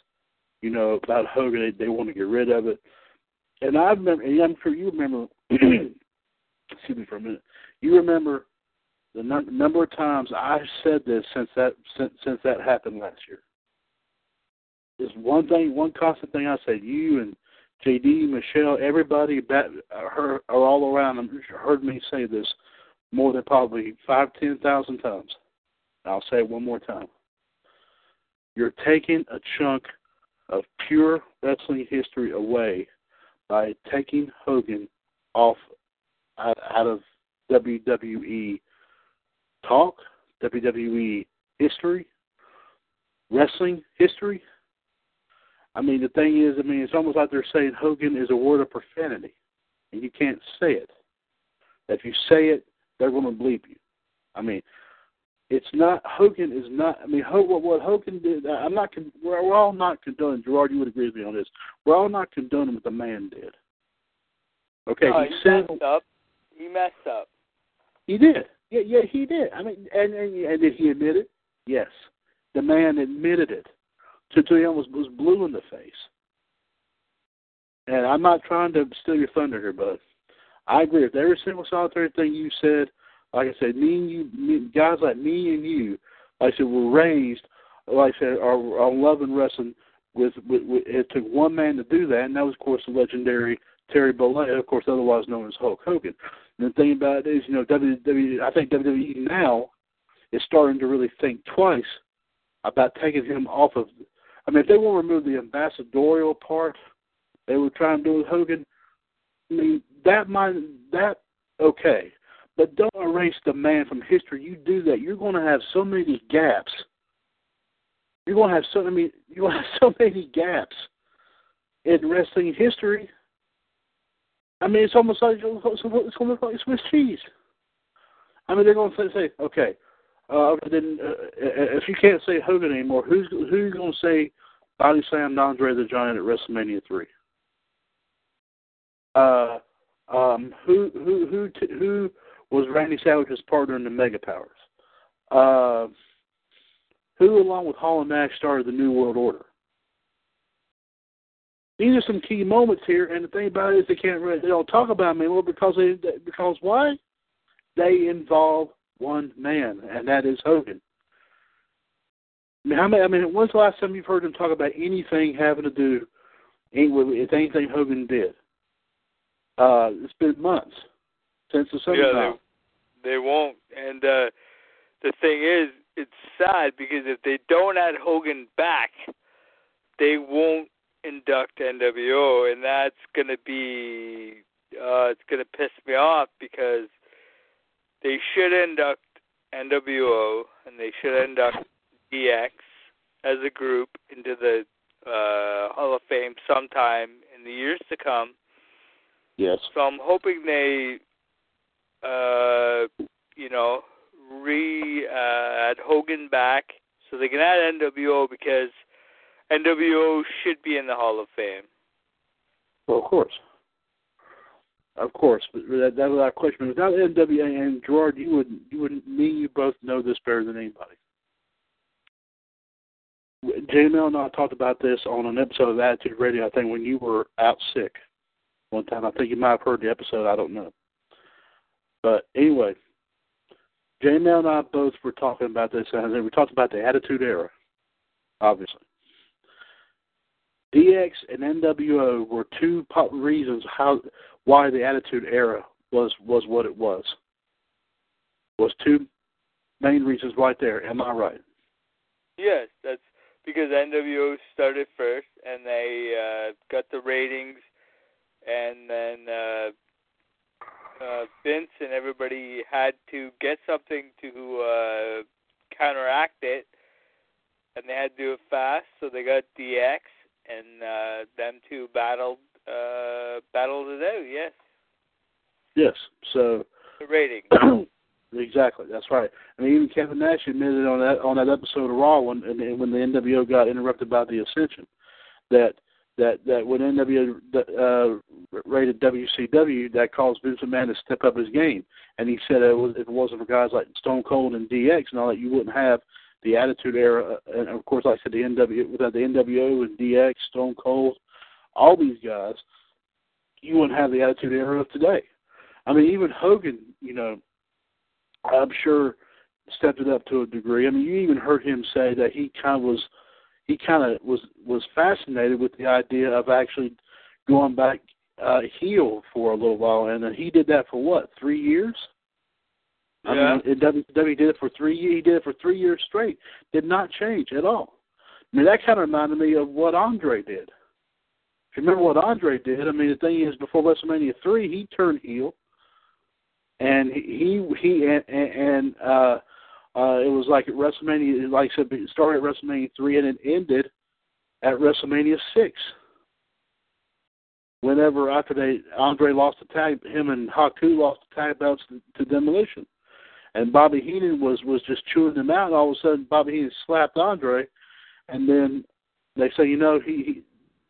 you know, about Hogan, they, they want to get rid of it. And I remember, and I'm sure you remember. *clears throat* excuse me for a minute. You remember the num- number of times I've said this since that since since that happened last year. One thing, one constant thing I said. You and JD, Michelle, everybody that are, are all around. them heard me say this more than probably five, ten thousand times. I'll say it one more time. You're taking a chunk of pure wrestling history away by taking Hogan off out of WWE talk, WWE history, wrestling history. I mean, the thing is, I mean, it's almost like they're saying Hogan is a word of profanity, and you can't say it. If you say it, they're going to bleep you. I mean, it's not Hogan is not. I mean, Ho, what, what Hogan did. I'm not. con- We're, we're all not condoning. Gerard, you would agree with me on this. We're all not condoning what the man did. Okay, Oh, he he said messed up. He messed up. he did. Yeah, yeah, he did. I mean, and and, and did he admit it? Yes, the man admitted it. To to him was blue in the face. And I'm not trying to steal your thunder here, bud. I agree with every single solitary thing you said. Like I said, me and you, me, guys like me and you, like I said, were raised, like I said, are, are loving wrestling. With, with, with it took one man to do that, and that was, of course, the legendary Terry Bollea, of course, otherwise known as Hulk Hogan. And the thing about it is, you know, WWE, I think WWE now is starting to really think twice about taking him off of. I mean, if they want to remove the ambassadorial part, they were trying to do with Hogan. I mean, that might that okay, but don't erase the man from history. You do that, you're going to have so many gaps. You're going to have so I mean, *laughs* to have so many gaps in wrestling history. I mean, it's almost like it's almost like Swiss cheese. I mean, they're going to say, okay, uh, then uh, if you can't say Hogan anymore, who's who's going to say Body Slam Andre the Giant at WrestleMania three? Uh, um, who who who t- who was Randy Savage's partner in the Mega Powers? Uh, who, along with Hall and Nash, started the New World Order? These are some key moments here, and the thing about it is they can't really, they don't talk about them anymore because they because why? They involve one man, and that is Hogan. I mean, how many, I mean, when's the last time you've heard them talk about anything having to do with anything Hogan did? Uh, it's been months since the Yeah, summertime. they, they won't. And uh, the thing is, it's sad because if they don't add Hogan back, they won't induct NWO, and that's gonna be uh, it's gonna piss me off because they should induct NWO and they should induct DX as a group into the uh, Hall of Fame sometime in the years to come. yes. So I'm hoping they, uh, you know, re uh, add Hogan back so they can add NWO because NWO should be in the Hall of Fame. Well, of course. Of course, but that, that without question. Without NWA and Gerard, you would you would me you both know this better than anybody. JML and I talked about this on an episode of Attitude Radio. I think when you were out sick one time. I think you might have heard the episode. I don't know. But anyway, JML and I both were talking about this, and we talked about the Attitude Era, obviously. DX and NWO were two reasons how why the Attitude Era was was what it was. Was two main reasons right there. Am I right? Yes, that's because NWO started first, and they uh, got the ratings, and then uh, uh, Vince and everybody had to get something to uh, counteract it, and they had to do it fast. So they got DX, and uh, them two battled uh, battled it out. Yes, Yes. So the ratings. *clears throat* exactly, that's right. I mean, even Kevin Nash admitted on that on that episode of Raw when and when the NWO got interrupted by the Ascension that that that when NWO uh, rated WCW, that caused Vince McMahon to step up his game, and he said it was, if it wasn't for guys like Stone Cold and DX and all that, you wouldn't have the Attitude Era, and of course, like I said, the NW without the NWO and DX, Stone Cold, all these guys, you wouldn't have the Attitude Era of today. I mean, even Hogan, you know, I'm sure stepped it up to a degree. I mean, you even heard him say that he kind of was, he kind of was was fascinated with the idea of actually going back uh, heel for a little while, and then he did that for what three years. I Yeah. mean, WWE did it for three. He did it for three years straight. Did not change at all. I mean, that kind of reminded me of what Andre did. If you remember what Andre did, I mean, the thing is, before WrestleMania three, he turned heel, and he he, he and, and uh, uh, it was like at WrestleMania, like I said, it started at WrestleMania three and it ended at WrestleMania six. Whenever after they Andre lost the tag, him and Haku lost the tag belts to, to Demolition, and Bobby Heenan was was just chewing them out. And all of a sudden, Bobby Heenan slapped Andre, and then they say, you know, he he,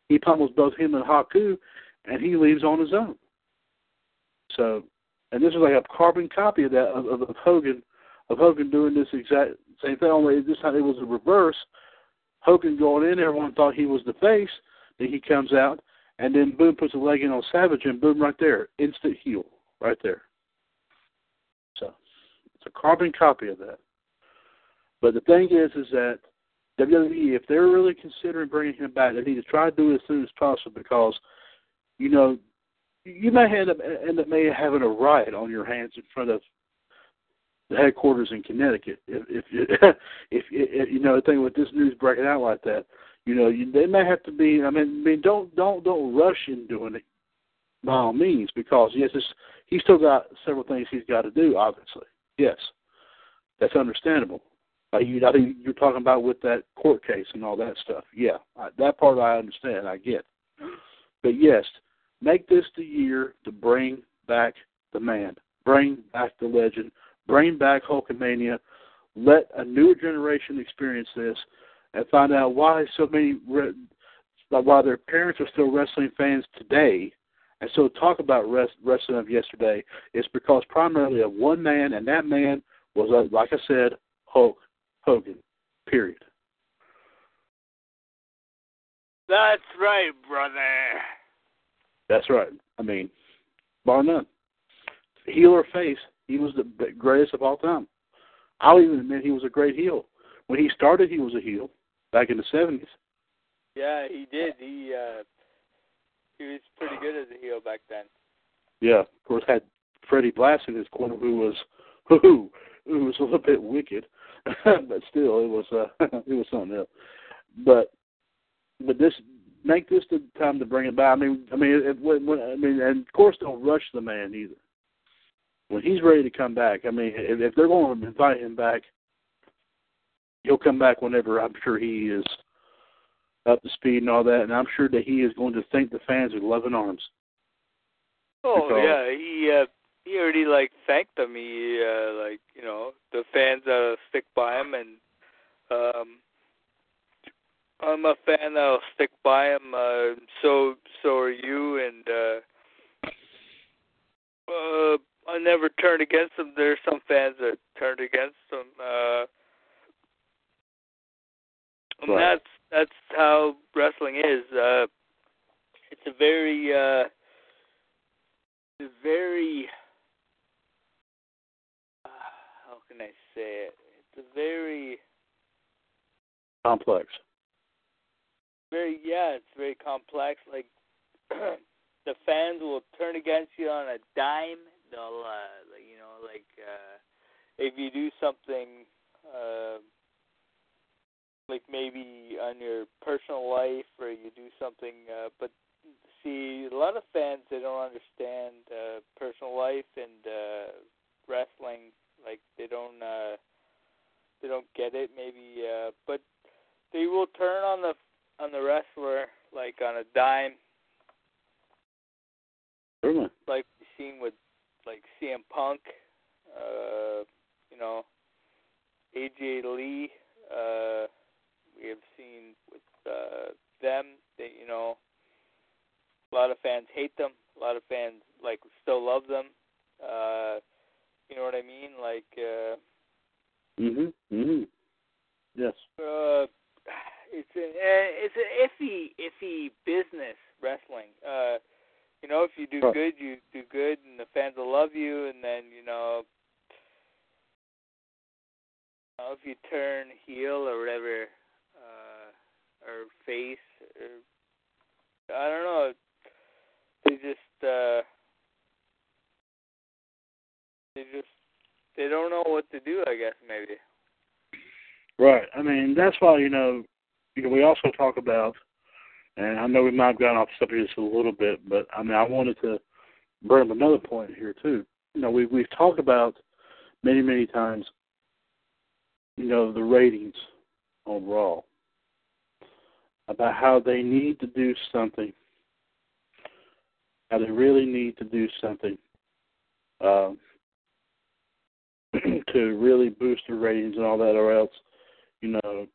he pummels both him and Haku, and he leaves on his own. So, and this is like a carbon copy of that of, of, of Hogan, of Hogan doing this exact same thing. Only this time it was a reverse. Hogan going in, everyone thought he was the face. Then he comes out, and then boom, puts a leg in on Savage, and boom, right there, instant heel, right there. It's a carbon copy of that. But the thing is, is that WWE, if they're really considering bringing him back, they need to try to do it as soon as possible because, you know, you may end up end up may having a riot on your hands in front of the headquarters in Connecticut. If if you, *laughs* if, if you know the thing with this news breaking out like that, you know, you, they may have to be. I mean, I mean, don't don't don't rush in doing it by all means because yes, it's, he's still got several things he's got to do. Obviously, yes, that's understandable. Uh, you, I think you're talking about with that court case and all that stuff. Yeah, I, that part I understand. I get. But yes, make this the year to bring back the man, bring back the legend, bring back Hulkamania. Let a newer generation experience this and find out why so many, re- why their parents are still wrestling fans today and so talk about rest, wrestling of yesterday is because primarily of one man, and that man was, uh, like I said, Hulk Hogan. Period. That's right, brother. That's right. I mean, bar none. Heel or face, he was the greatest of all time. I'll even admit he was a great heel. When he started, he was a heel back in the seventies. Yeah, he did. He uh he was pretty good as a heel back then. yeah, of course, had Freddie Blassie in his corner, who was *laughs* who who was a little bit wicked, *laughs* but still, it was uh, *laughs* it was something else. But but this make this the time to bring it back. I mean, I mean, it, when, when, I mean, and of course, don't rush the man either. When he's ready to come back, I mean, if, if they're going to invite him back, he'll come back whenever I'm sure he is up to speed and all that, and I'm sure that he is going to thank the fans with loving arms. Oh Because- yeah, he uh, he already like thanked them. He uh, like you know the fans uh, stick by him, and um, I'm a fan that'll stick by him. Uh, so so are you, and uh, uh, I never turned against him. There's some fans that turned against him. Uh, and Right. that's that's how wrestling is. Uh, it's a very uh, very uh, how can I say it? It's a very Complex. very yeah, it's very complex. Like *clears throat* the fans will turn against you on a dime. They'll uh you know, like uh if you do something uh like maybe on your personal life or you do something uh but see a lot of fans they don't understand uh personal life and uh wrestling like they don't uh they don't get it maybe uh but they will turn on the on the wrestler like on a dime Certainly. like we've seen with like CM Punk, uh, you know, AJ Lee, uh, we have seen with uh, them that you know a lot of fans hate them, a lot of fans like still love them. Uh, you know what I mean? Like uh, Mhm. Mhm. Yes. uh, it's a eh, it's an iffy iffy business wrestling. Uh, you know, if you do Right. good, you do good, and the fans will love you. And then you know, if you turn heel or whatever, or face, or I don't know, they just uh, they just they don't know what to do. I guess maybe. Right. I mean, that's why you know, you know, we also talk about, and I know we might have gotten off subject just a little bit, but I mean, I wanted to bring up another point here too. You know, we we've talked about many many times, you know, the ratings Raw about how they need to do something, how they really need to do something. Um, *clears throat* to really boost the ratings and all that, or else you know,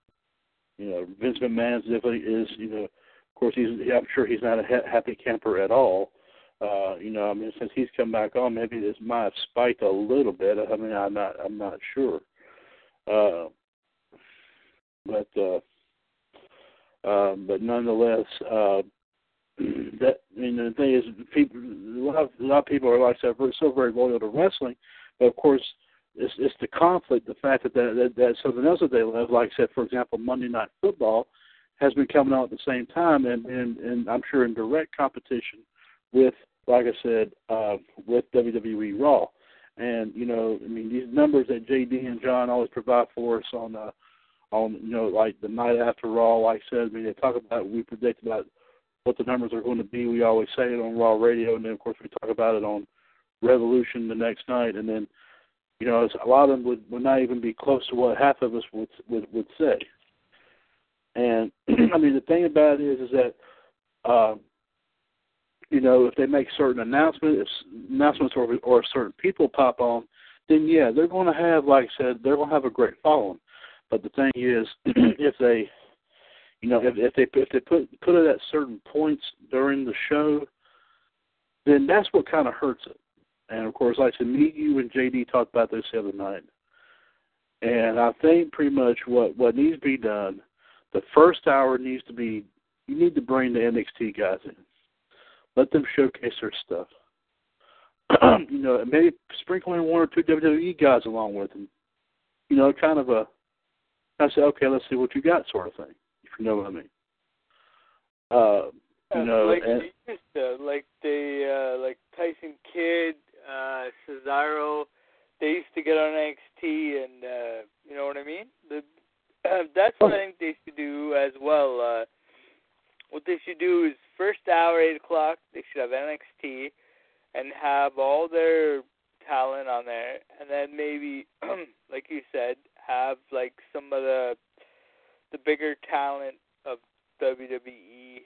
you know, Vince McMahon definitely is, you know, of course he's, I'm sure he's not a ha- happy camper at all. Uh, you know, I mean, since he's come back on, maybe this might have spiked a little bit. I mean, I'm not, I'm not sure. Uh, but, uh, uh, but nonetheless, uh, *clears throat* that, I mean, the thing is, people, a lot of, a lot of people are like I said, so very loyal to wrestling, but of course, it's, it's the conflict, the fact that, that, that that's something else that they love. Like I said, for example, Monday Night Football has been coming on at the same time, and and, and I'm sure in direct competition with, like I said, uh, with WWE Raw. And you know, I mean, these numbers that JD and John always provide for us on, uh, on you know, like the night after Raw. Like I said, I mean, they talk about we predict about what the numbers are going to be. We always say it on Raw Radio, and then of course we talk about it on Revolution the next night, and then you know, a lot of them would, would not even be close to what half of us would would, would say. And *clears throat* I mean, the thing about it is, is that, um, you know, if they make certain announcements, if announcements or or certain people pop on, then yeah, they're going to have, like I said, they're going to have a great following. But the thing is, *clears throat* if they, you know, if, if they if they put put it at certain points during the show, then that's what kind of hurts it. And of course, like I said, me, you, and JD talked about this the other night. And I think pretty much what what needs to be done, the first hour needs to be you need to bring the NXT guys in, let them showcase their stuff. *clears throat* you know, maybe sprinkle in one or two WWE guys along with them. You know, kind of a I say, okay, let's see what you got, sort of thing. If you know what I mean. Uh, You know, like and they used to, like they, uh, like Tyson Kidd, uh, Cesaro, they used to get on NXT, and uh, you know what I mean. The, uh, *clears throat* that's what I think they should do as well. Uh, what they should do is first hour, eight o'clock, they should have NXT, and have all their talent on there, and then maybe, *clears throat* like you said, have like some of the the bigger talent of WWE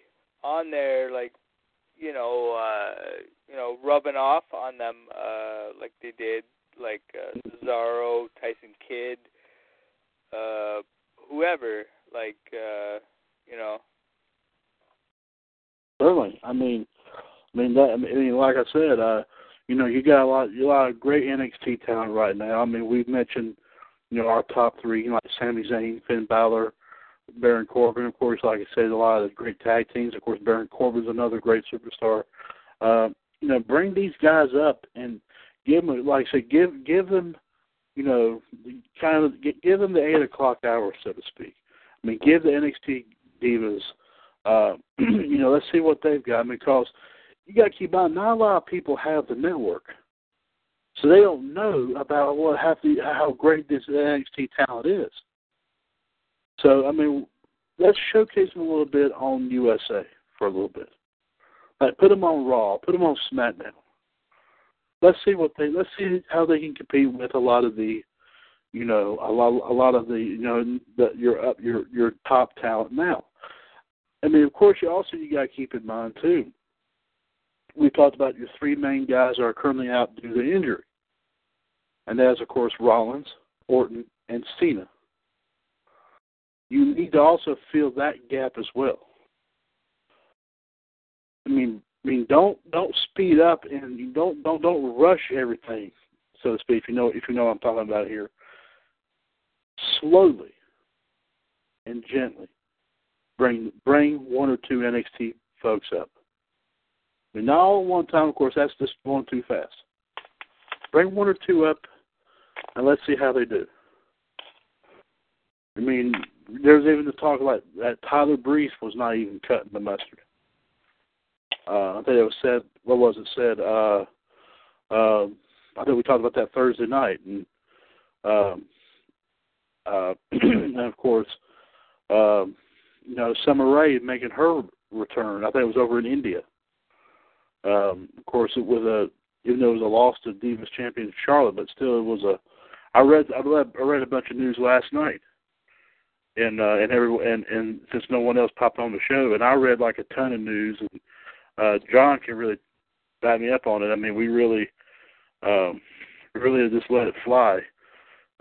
on there, like you know, uh, you know, rubbing off on them, uh, like they did, like uh, Cesaro, Tyson Kidd, uh, whoever, like uh, you know. certainly, I mean, I mean that. I mean, like I said, uh, you know, you got a lot, a lot of great NXT talent right now. I mean, we've mentioned, you know, our top three, like Sami Zayn, Finn Balor, Baron Corbin. Of course, like I said, a lot of the great tag teams. Of course, Baron Corbin's another great superstar. Uh, you know, bring these guys up and give them, like I said, give give them, you know, kind of give them the eight o'clock hour, so to speak. I mean, give the NXT divas, uh, *clears throat* you know, let's see what they've got. Because you got to keep in mind, not a lot of people have the network, so they don't know about what the how great this NXT talent is. So, I mean, let's showcase them a little bit on USA for a little bit. Like, put them on Raw, put them on SmackDown. Let's see what they let's see how they can compete with a lot of the, you know, a lot a lot of the you know the, your up your your top talent now. I mean, of course, you also you got to keep in mind too. We talked about your three main guys are currently out due to injury, and that's of course Rollins, Orton, and Cena you need to also fill that gap as well. I mean, I mean, don't don't speed up and don't don't don't rush everything, so to speak. If you know if you know what I'm talking about here, slowly and gently bring bring one or two NXT folks up. Mean, not all at one time, of course. That's just going too fast. Bring one or two up, and let's see how they do. I mean, there's even the talk about that Tyler Breeze was not even cutting the mustard. Uh, I think it was said. What was it said? Uh, uh, I think we talked about that Thursday night, and um, uh, *clears throat* and of course, um, you know, Summer Rae making her return. I think it was over in India. Um, of course, it was a even though it was a loss to Divas champion Charlotte, but still it was a. I read I read I read a bunch of news last night and uh, and every and and since no one else popped on the show, and I read like a ton of news, and uh, John can really back me up on it. I mean, we really, um, really just let it fly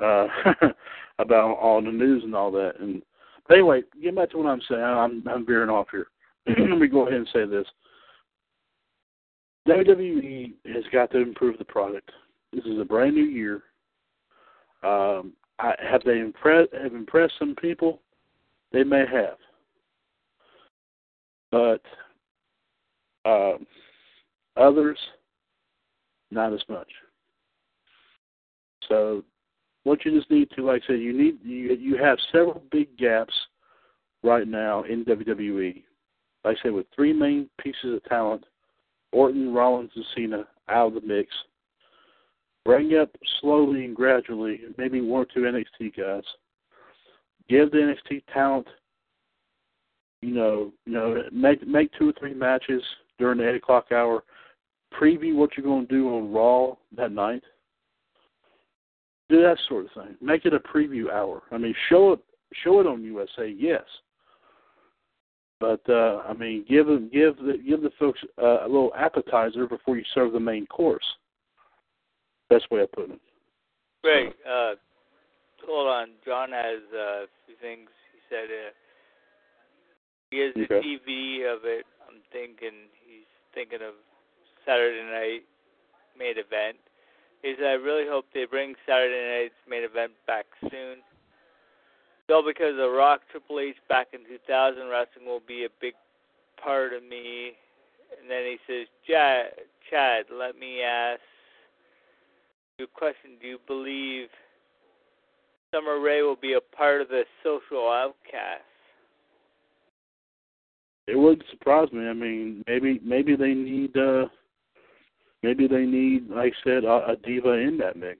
uh, *laughs* about all the news and all that. And but anyway, getting back to what I'm saying, I'm I'm veering off here. *clears throat* Let me go ahead and say this. WWE has got to improve the product. This is a brand new year. Um, I, have they impressed have impressed some people? They may have, but uh, others not as much. So, what you just need to, like I said, you need you you have several big gaps right now in WWE. Like I said, with three main pieces of talent, Orton, Rollins, and Cena out of the mix Bring up slowly and gradually, maybe one or two NXT guys. Give the NXT talent, you know, you know, make make two or three matches during the eight o'clock hour. Preview what you're going to do on Raw that night. Do that sort of thing. Make it a preview hour. I mean, show it show it on USA, yes. But uh, I mean, give them give the give the folks uh, a little appetizer before you serve the main course. Best way of putting it. Great. Uh, hold on. John has uh, a few things. He said uh, he has the Okay. TV of it. I'm thinking he's thinking of Saturday night main event. He said, I really hope they bring Saturday night's main event back soon. So because of Rock Triple H back in 2000, wrestling will be a big part of me. And then he says, Chad, Chad, let me ask you a question. Do you believe Summer Rae will be a part of the social outcast? it wouldn't surprise me. I mean, maybe maybe they need uh maybe they need, like I said, a, a diva in that mix.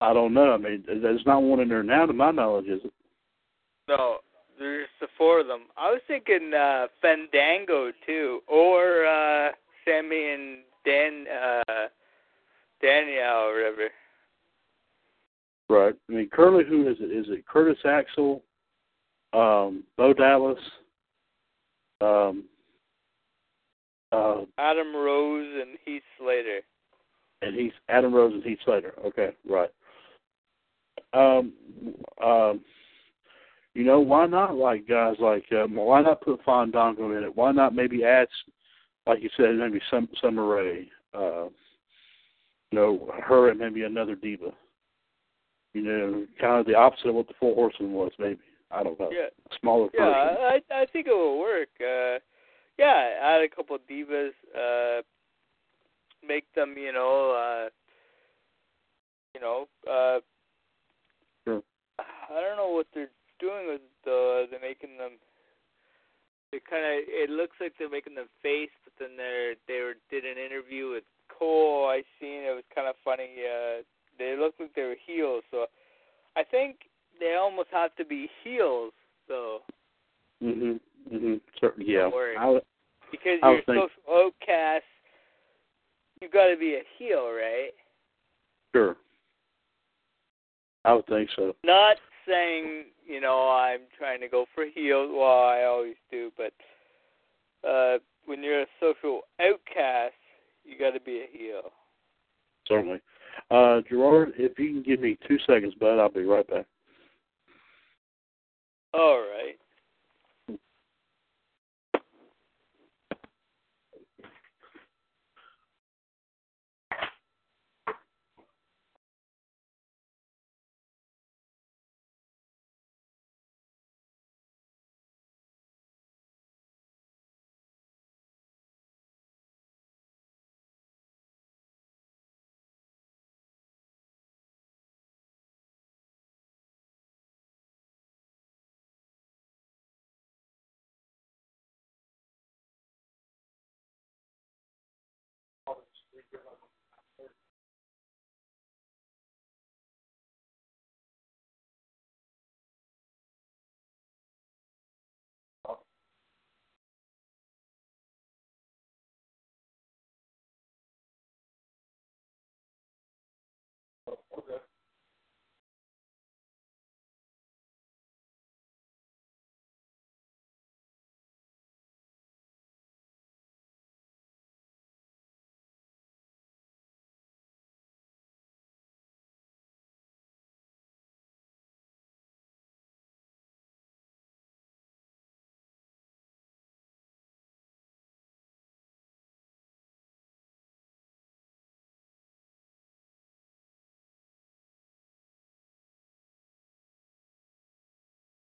I don't know. I mean, there's not one in there now, to my knowledge, is it? No, there's the four of them. I was thinking uh Fandango too, or uh Sammy and Dan uh Danielle or whatever. Right. I mean, currently, who is it? Is it Curtis Axel, um, Bo Dallas, um, uh, Adam Rose and Heath Slater. and he's Adam Rose and Heath Slater. Okay, right. Um, um, you know, why not like guys like um, why not put Fandango in it? Why not maybe add, like you said, maybe some Summer Rae, uh, you know, her and maybe another diva. You know, kind of the opposite of what the Four Horsemen was, maybe. I don't know. Yeah. A smaller Yeah, version. I I think it will work. Uh yeah, add a couple of divas, uh make them, you know, uh you know, uh Sure. I don't know what they're doing with the they're making them they kind of it looks like they're making them face, but then they're they were did an interview with Cole. I seen it was kind of funny. Uh, they looked like they were heels, so I think they almost have to be heels, though, Mhm. Mhm. Certainly. Yeah. Don't worry. I because I you're think- social outcast. You got to be a heel, right? sure. I would think so. Not saying you know I'm trying to go for heels. Well, I always do, but uh when you're a social outcast, you got to be a heel. Certainly. Uh, Gerard, if you can give me two seconds, bud, I'll be right back. All right.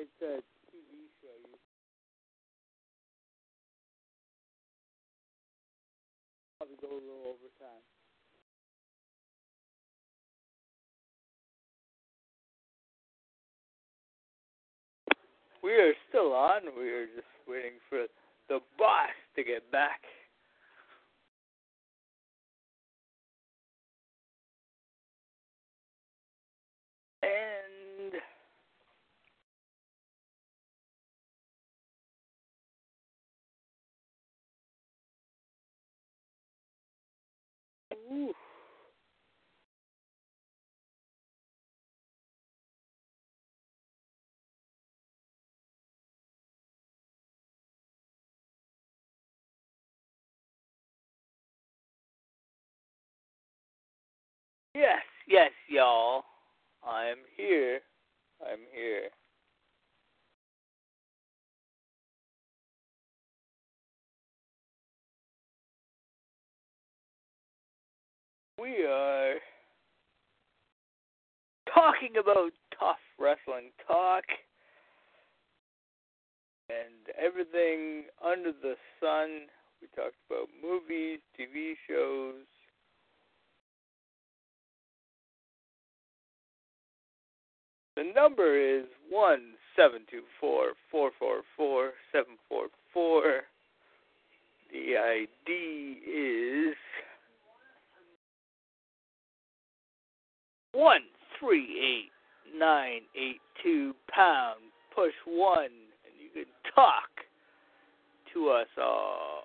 It's a TV show. You probably go a little over time. We are still on. We are just waiting for the boss to get back. And Yes, yes, y'all. I'm here. I'm here. We are talking about tough wrestling talk and everything under the sun. We talked about movies, TV shows. The number is one seven two four four four four seven four four. The ID is one three eight nine eight two pound. Push one, and you can talk to us all.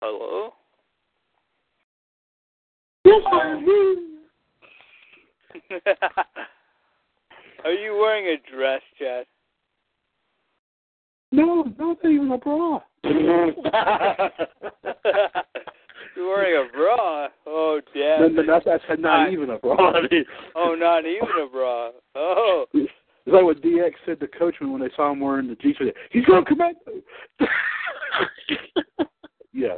Hello? Yes, I am. *laughs* Are you wearing a dress, Chad? No, not even a bra. *laughs* *laughs* Wearing a bra? Oh, damn. No, no, that's, that's not I- even a bra. *laughs* I mean, Oh, not even a bra. Oh. It's like what DX said to Coachman when they saw him wearing the G-string. He's going to commando. yeah.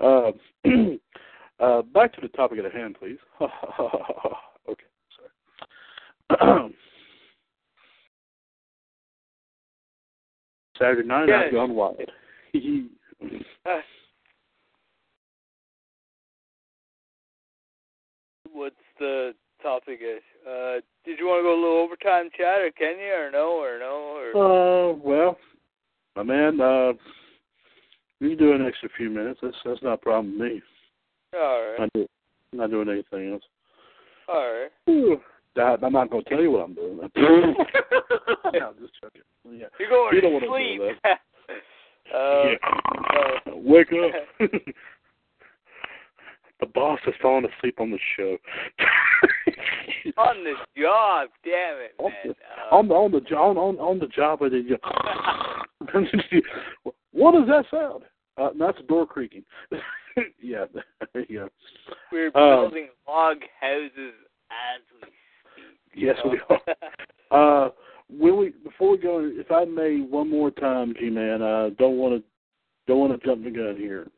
Uh, *clears throat* uh, back to the topic at hand, please. *laughs* okay, sorry. *clears throat* Saturday night. I've gone wild. *laughs* Uh, the topic? Is? Uh, did you want to go a little overtime, chat or can you, or no, or no, or Uh, well, my man, uh, you can do an extra few minutes. That's that's not a problem with me. all right, I'm not, doing anything else. all right. Ooh, I'm not going to tell you what I'm doing. *laughs* yeah, I'm just joking. Yeah. You're going You to don't wanna do sleep. *laughs* uh, yeah. Wake up. *laughs* the boss is falling asleep on the show. *laughs* on the job, damn it, On man. the- on the on the on on, on the job they just *laughs* what does that sound? Uh, that's a door creaking. *laughs* yeah, yeah. we're um, building log houses as we speak. Yes, know? we are. Uh, will we before we go? If I may, one more time, G man. Uh, don't want to don't want to jump the gun here.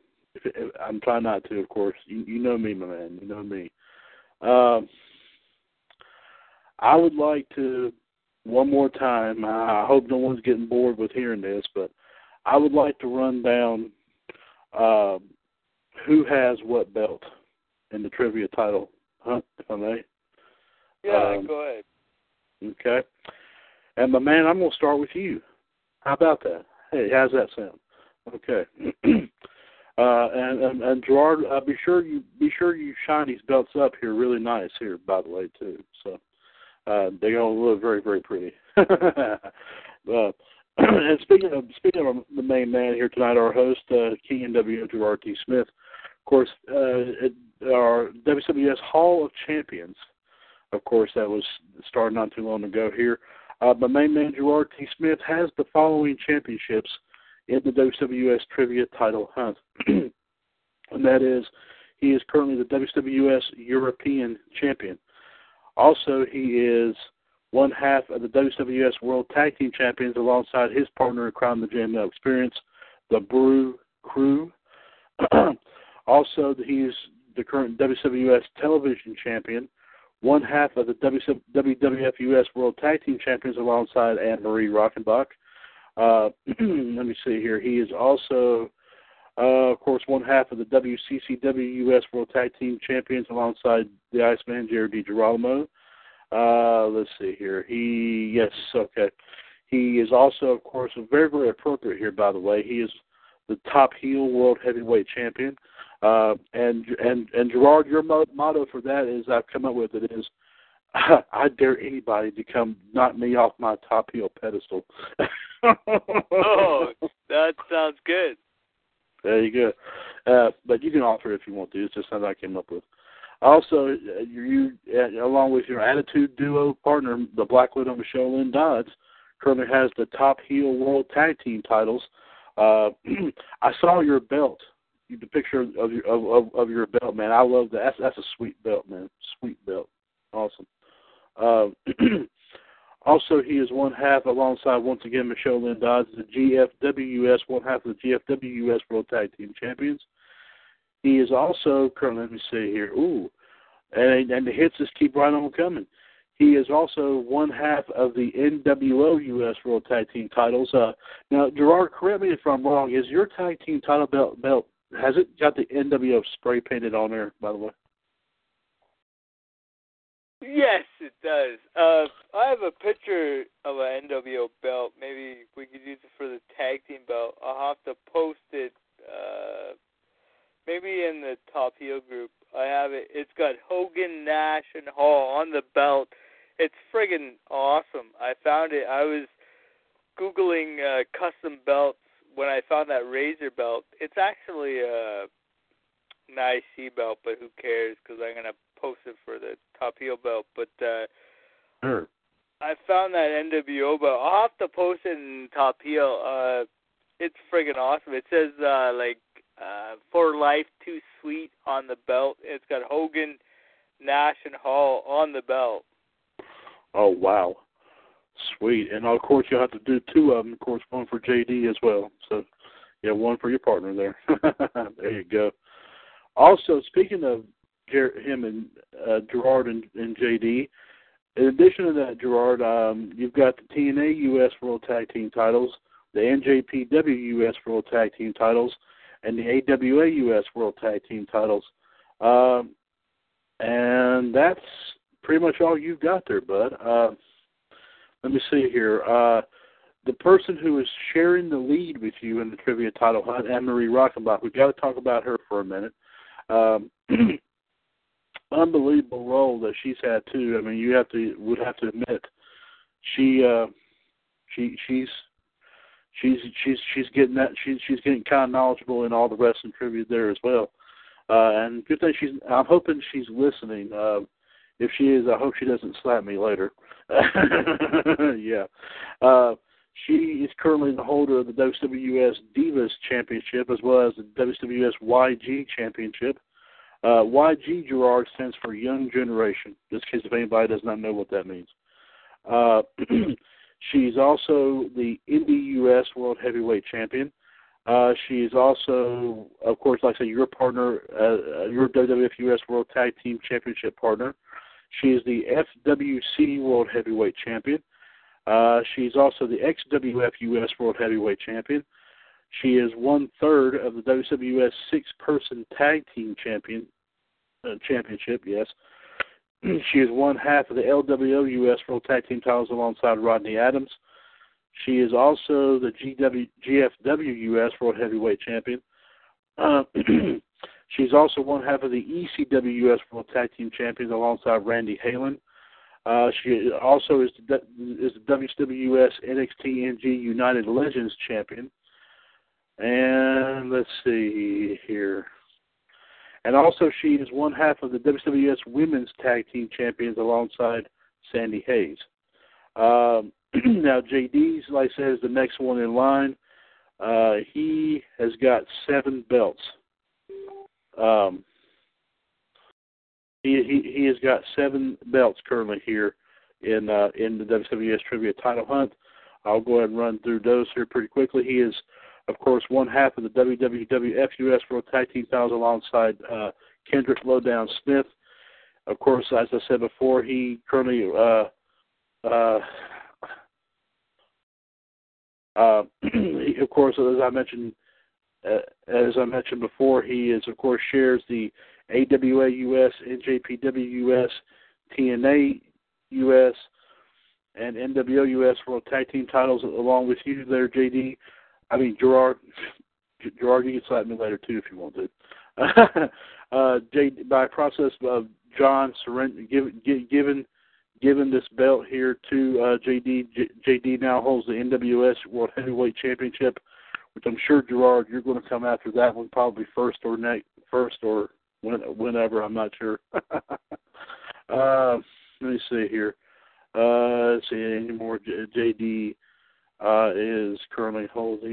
I'm trying not to, of course. You, you know me, my man. You know me. Um, I would like to one more time. I hope no one's getting bored with hearing this, but I would like to run down um, who has what belt in the trivia title hunt, if I may. yeah, um, go ahead. Okay. And my man, I'm gonna start with you. How about that? Hey, how's that sound? Okay. *clears throat* uh, and, and and Gerard, uh, be sure you be sure you shine these belts up here really nice here, by the way, too. So uh, they're gonna look very very pretty. *laughs* uh, *clears throat* and speaking of speaking of the main man here tonight, our host, uh, King NWO Gerard T. Smith, of course, uh, our WWS Hall of Champions of course, that was started not too long ago here. Uh, my main man, Gerard T. Smith, has the following championships in the WWS Trivia Title Hunt. *clears throat* and that is, he is currently the WWS European Champion. Also, he is one half of the WWS World Tag Team Champions alongside his partner in crime, the JML Experience, the Brew Crew. *clears throat* also, he is the current WWS Television Champion one half of the WWF US World Tag Team Champions alongside Anne Marie Rockenbach. Uh, *clears throat* let me see here. He is also, uh, of course, one half of the WCCW US World Tag Team Champions alongside the Iceman, Jared DiGirolamo. Uh, let's see here. He, yes, okay. He is also, of course, very, very appropriate here, by the way. He is the top heel world heavyweight champion. Uh, and and and Gerard, your motto for that is I've come up with it is *laughs* I dare anybody to come knock me off my top heel pedestal. Oh, *laughs* that sounds good. There you go. Uh, but you can offer if you want to. It's just something I came up with. Also, uh, you, uh, along with your Attitude Duo partner, the Black Widow Michelle Lynn Dodds, currently has the top heel world tag team titles. Uh, *clears throat* I saw your belt, the picture of your of, of, of your belt, man. I love that. That's, that's a sweet belt, man. Sweet belt. Awesome. Uh, *clears throat* also, he is one half alongside once again Michelle Lynn Dodds, the GFWS, one half of the GFWS World Tag Team Champions. He is also currently, let me see here, ooh, and and the hits just keep right on coming. He is also one half of the NWO US World Tag Team titles. Uh, now, Gerard, correct me if I'm wrong. Is your tag team title belt belt has it got the NWO spray painted on there? By the way. Yes, it does. Uh, I have a picture of an NWO belt. Maybe we could use it for the tag team belt. I'll have to post it. Uh, maybe in the Top Heel group. I have it. It's got Hogan, Nash, and Hall on the belt. It's friggin' awesome. I found it. I was googling uh, custom belts when I found that Razor belt. It's actually a nice IC belt, but who cares? Because I'm gonna post it for the top heel belt. But uh, sure. I found that NWO belt. I'll have to post it in top heel. Uh, it's friggin' awesome. It says uh, like uh, for life too sweet on the belt. It's got Hogan, Nash, and Hall on the belt. Oh wow, sweet! And of course you'll have to do two of them. Of course, one for JD as well. So yeah, one for your partner there. *laughs* there you go. Also, speaking of Him and uh, Gerard and, and JD. In addition to that, Gerard, um, you've got the TNA US World Tag Team titles, the NJPW US World Tag Team titles, and the AWA US World Tag Team titles. Um, and that's pretty much all you've got there, bud. Uh, let me see here. Uh, the person who is sharing the lead with you in the trivia title hunt, Anne Marie Rockenbach, we've got to talk about her for a minute. Um, *clears throat* unbelievable role that she's had too. I mean, you have to would have to admit she uh she she's she's she's she's getting that she's she's getting kind of knowledgeable in all the wrestling trivia there as well. Uh and good thing she's I'm hoping she's listening. Uh if she is, I hope she doesn't slap me later. *laughs* yeah. Uh she is currently the holder of the WWS Divas Championship as well as the WWS YG Championship. Uh, YG Gerard stands for Young Generation, just in case if anybody does not know what that means. Uh, *clears throat* she's also the Indie US World Heavyweight Champion. Uh, she is also, of course, like I said, your partner, uh, your WWF US World Tag Team Championship partner. She is the FWC World Heavyweight Champion. Uh, she's also the XWF US World Heavyweight Champion. She is one third of the WWS six person tag team champion uh, championship. Yes, *clears throat* she is one half of the LWO US World Tag Team titles alongside Rodney Adams. She is also the GW, GFW US World Heavyweight Champion. Uh, *clears throat* she's also one half of the ECW US World Tag Team Champions alongside Randy Halen. Uh, she also is the, is the WWS NXT NG United Legends Champion. And let's see here. And also, she is one half of the WWS Women's Tag Team Champions alongside Sandy Hayes. Um, *clears throat* now, JD's, like I said, is the next one in line. Uh, he has got seven belts. Um, he, he he has got seven belts currently here in uh, in the WWS Trivia Title Hunt. I'll go ahead and run through those here pretty quickly. He is of course, one half of the WWF US World Tag Team titles alongside uh, Kendrick Lowdown Smith. Of course, as I said before, he currently, uh, uh, uh, *clears throat* he, of course, as I mentioned, uh, as I mentioned before, he is of course shares the AWA US, NJPW US, TNA US, and NWO US World Tag Team titles along with you there, JD. I mean, Gerard, Gerard, you can slap me later too if you want to. *laughs* uh, J, by process of John surrender, given given given this belt here to uh, JD. J, JD now holds the NWS World Heavyweight Championship, which I'm sure Gerard, you're going to come after that one probably first or next, first or when, whenever. I'm not sure. *laughs* uh, let me see here. Uh, let's see any more J, JD uh, is currently holding.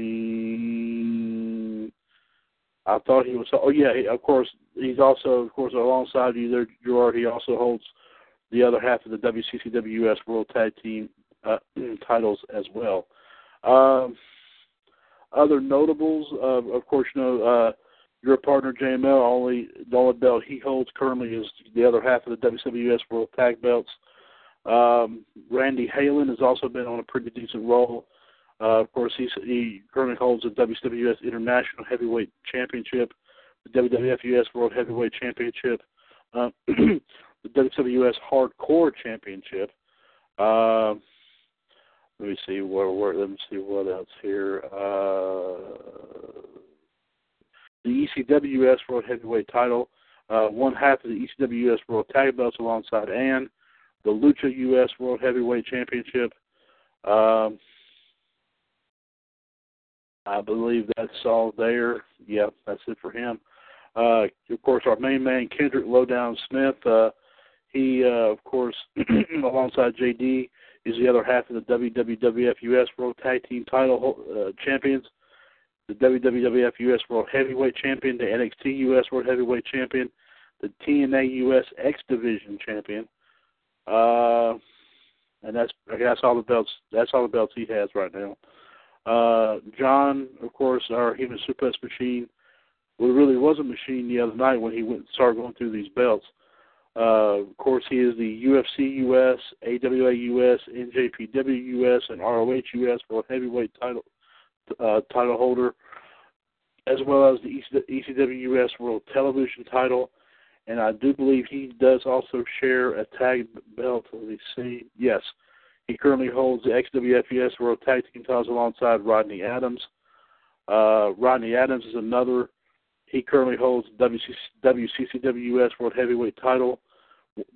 I thought he was. Oh yeah, of course. He's also, of course, alongside you there, Gerard. He also holds the other half of the WCCW US World Tag Team uh, *clears throat* titles as well. Um, other notables, uh, of course, you know uh, your partner JML. Only the only belt he holds currently is the other half of the WWS World Tag belts. Um, Randy Halen has also been on a pretty decent roll. Uh, of course, he's, he currently holds the WWS International Heavyweight Championship, the WWF US World Heavyweight Championship, uh, *clears throat* the WWS Hardcore Championship. Uh, let me see where. Let me see what else here. Uh, the ECWS World Heavyweight Title, uh, one half of the ECWS World Tag Belts alongside Ann, the Lucha US World Heavyweight Championship. Um, I believe that's all there. Yeah, that's it for him. Uh, of course, our main man Kendrick Lowdown Smith. Uh, he, uh, of course, *clears throat* alongside JD, is the other half of the WWF US World Tag Team Title uh, champions, the WWF US World Heavyweight Champion, the NXT US World Heavyweight Champion, the TNA US X Division Champion. Uh, and that's that's all the belts. That's all the belts he has right now. Uh, John, of course, our human suplex machine. Well, really was a machine the other night when he went and started going through these belts. Uh, of course, he is the UFC US, AWA US, NJPW US, and ROH US World Heavyweight title uh, title holder, as well as the ECW US World Television title. And I do believe he does also share a tag belt. Let me see. Yes, he currently holds the XWFES World Tag Team titles alongside Rodney Adams. Uh, Rodney Adams is another. He currently holds WCC, WCCWS World Heavyweight title.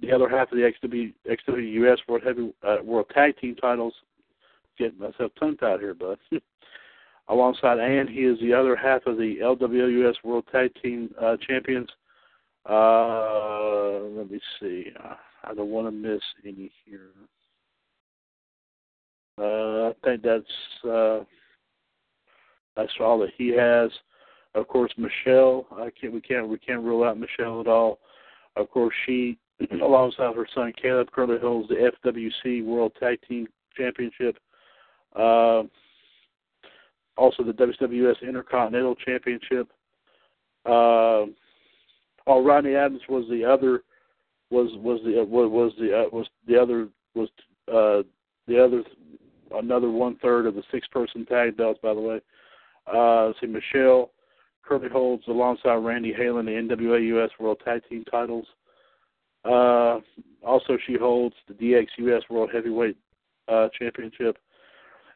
The other half of the XW, XWUS World Heavy uh, World Tag Team titles. Getting myself tongue tied here, bud. *laughs* alongside Ann, he is the other half of the LWUS World Tag Team uh, champions. Uh, let me see. I don't want to miss any here. Uh, I think that's uh, that's all that he has. Of course, Michelle. I can't. We can't. We can't rule out Michelle at all. Of course, she, *clears throat* alongside her son Caleb, currently holds the FWC World Tag Team Championship. Uh, also, the WWS Intercontinental Championship. Uh, oh, Adams was the other. Was was the was was the uh, was the other was uh, the other another one third of the six person tag belts, by the way. Uh, see, Michelle currently holds alongside Randy Halen the NWA US World Tag Team titles. Uh, also, she holds the DX US World Heavyweight uh, Championship.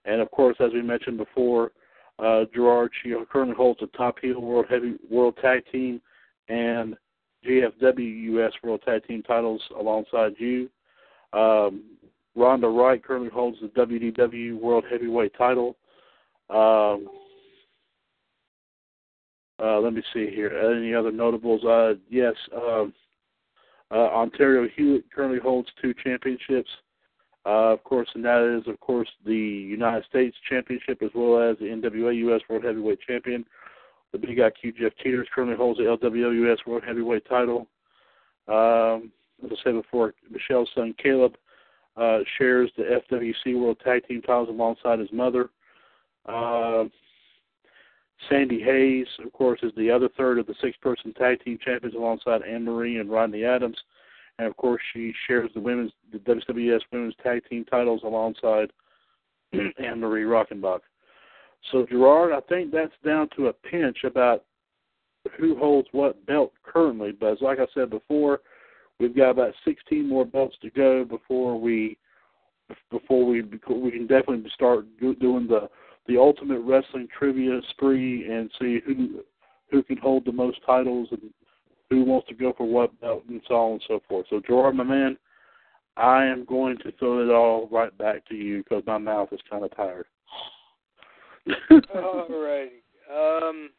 And of course, as we mentioned before, uh, Gerard, she currently holds the Top Heel World Heavy World Tag Team and GFW US World Tag Team titles alongside you. Um, Rhonda Wright currently holds the WDW World Heavyweight title. Um, uh, let me see here. Any other notables? Uh, yes, um, uh, Ontario Hewitt currently holds two championships. Uh, of course, and that is, of course, the United States Championship as well as the NWA US World Heavyweight Champion. The Big IQ Jeff Teeters currently holds the LWO US World Heavyweight title. Um, as I said before, Michelle's son Caleb uh, shares the FWC World Tag Team titles alongside his mother. Uh, Sandy Hayes, of course, is the other third of the six-person tag team champions alongside Anne Marie and Rodney Adams, and of course, she shares the women's the WWS Women's Tag Team titles alongside *clears throat* Anne Marie Rockenbach. So Gerard, I think that's down to a pinch about who holds what belt currently. But as like I said before, We've got about 16 more belts to go before we before we we can definitely start doing the the ultimate wrestling trivia spree and see who who can hold the most titles and who wants to go for what belt and so on and so forth. So Gerard, my man, I am going to throw it all right back to you because my mouth is kind of tired. Alrighty. Um,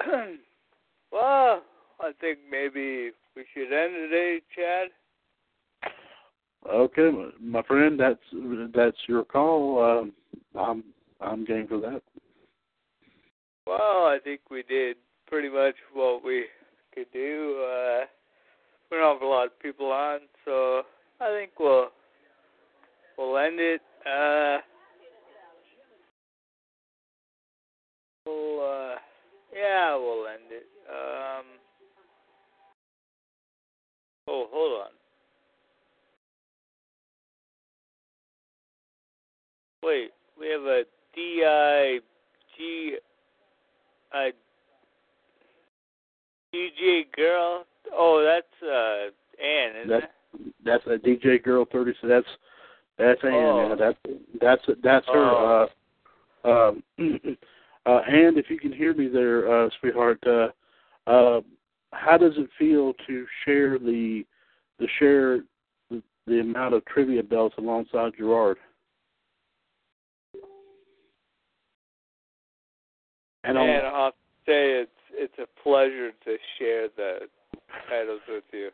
*coughs* well, I think maybe we should end today, Chad. Okay, my friend, that's that's your call. Um, I'm I'm game for that. Well, I think we did pretty much what we could do. Uh, we don't have a lot of people on, so I think we'll we'll end it. Uh, we'll uh, Yeah, we'll end it. Um. Oh, hold on. Wait, we have a D I G a DJ girl. Oh, that's uh Ann, isn't That- it? That's a DJ girl thirty. So that's that's Ann. Oh. That's that's that's her. Oh. Uh, um, *clears throat* uh, and if you can hear me there, uh, sweetheart, uh, uh, how does it feel to share the the share the, the amount of trivia belts alongside Gerard? And And I'll say it's it's a pleasure to share the titles with you.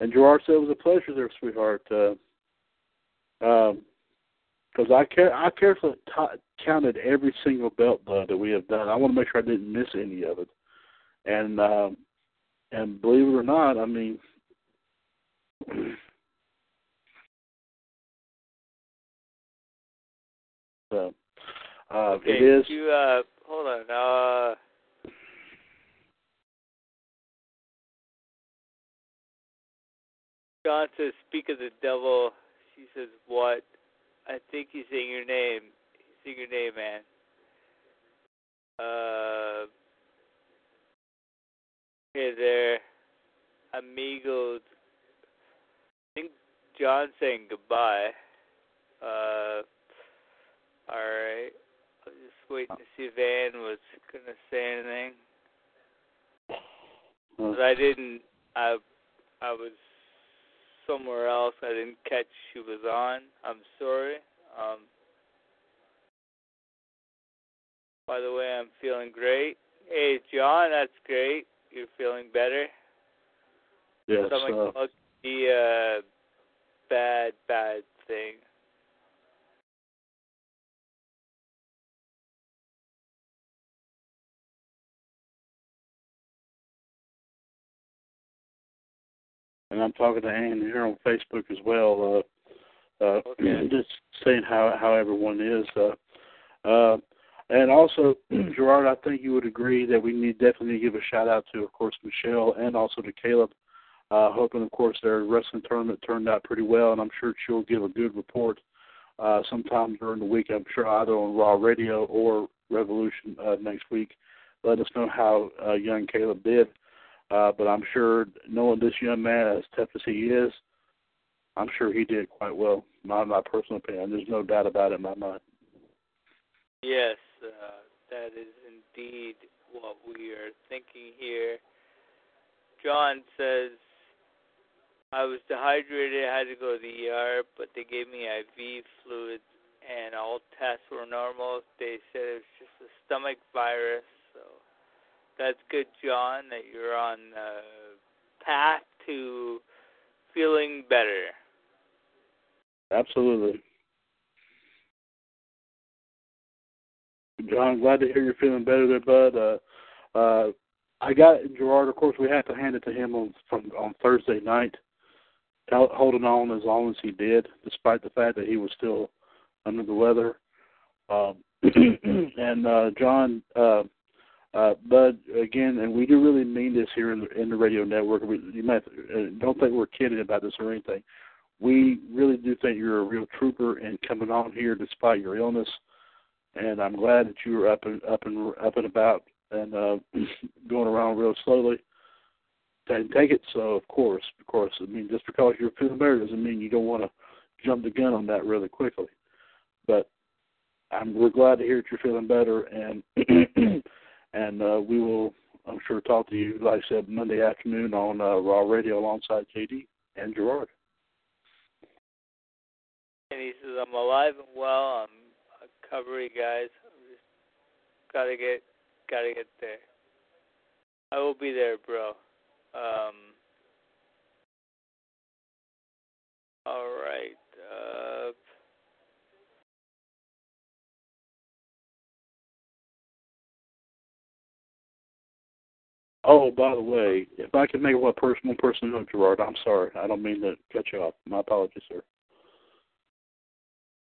And Gerard said it was a pleasure there, sweetheart. Uh, um, because I care, I carefully t- counted every single belt uh, that we have done. I want to make sure I didn't miss any of it. And um, and believe it or not, I mean, *clears throat* so uh, Okay, it is. you uh hold on. Uh John says, "Speak of the devil." She says, "What?" I think he's saying your name. He's saying your name, man. Uh, hey there, amigos. I think John's saying goodbye. Uh, all right. I was just waiting to see if Ann was gonna say anything. 'Cause I didn't. I I was somewhere else. I didn't catch she was on. I'm sorry. Um. By the way, I'm feeling great. Hey, John, that's great. You're feeling better. yes. Stomach Uh, bug be a bad, bad thing. And I'm talking to Ann here on Facebook as well. Uh, uh, Okay. just saying how how everyone is. Uh, uh, and also, *clears throat* Gerard, I think you would agree that we need definitely give a shout out to, of course, Michelle and also to Caleb. Uh, hoping, of course, their wrestling tournament turned out pretty well, and I'm sure she'll give a good report uh, sometime during the week. I'm sure either on Raw Radio or Revolution uh, next week. Let us know how uh, young Caleb did. Uh, but I'm sure, knowing this young man as tough as he is, I'm sure he did quite well. My my personal opinion. There's no doubt about it in my mind. Yes, uh, that is indeed what we are thinking here. John says, I was dehydrated, I had to go to the ER, but they gave me IV fluids and all tests were normal. They said it was just a stomach virus, that's good, John, that you're on the path to feeling better. Absolutely. John, glad to hear you're feeling better there, bud. Uh, uh, I got Gerard. Of course, we had to hand it to him on from on Thursday night, holding on as long as he did, despite the fact that he was still under the weather. Um, *clears throat* and uh, John, uh, uh, Bud, again, and we do really mean this here in the in the radio network. We, you might uh, don't think we're kidding about this or anything. We really do think you're a real trooper and coming on here despite your illness. And I'm glad that you were up and up and up and about and uh, *clears throat* going around real slowly. Didn't take it, so of course, of course. I mean, just because you're feeling better doesn't mean you don't want to jump the gun on that really quickly. But I'm we're glad to hear that you're feeling better, and *clears throat* and uh, we will, I'm sure, talk to you, like I said, Monday afternoon on uh, Raw Radio alongside JD and Gerard. And he says, I'm alive and well. I'm recovery, guys. Gotta get, gotta get there. I will be there, bro. Um. All right. Uh. Oh, by the way, if I could make one personal person note, Gerard, I'm sorry. I don't mean to cut you off. My apologies, sir.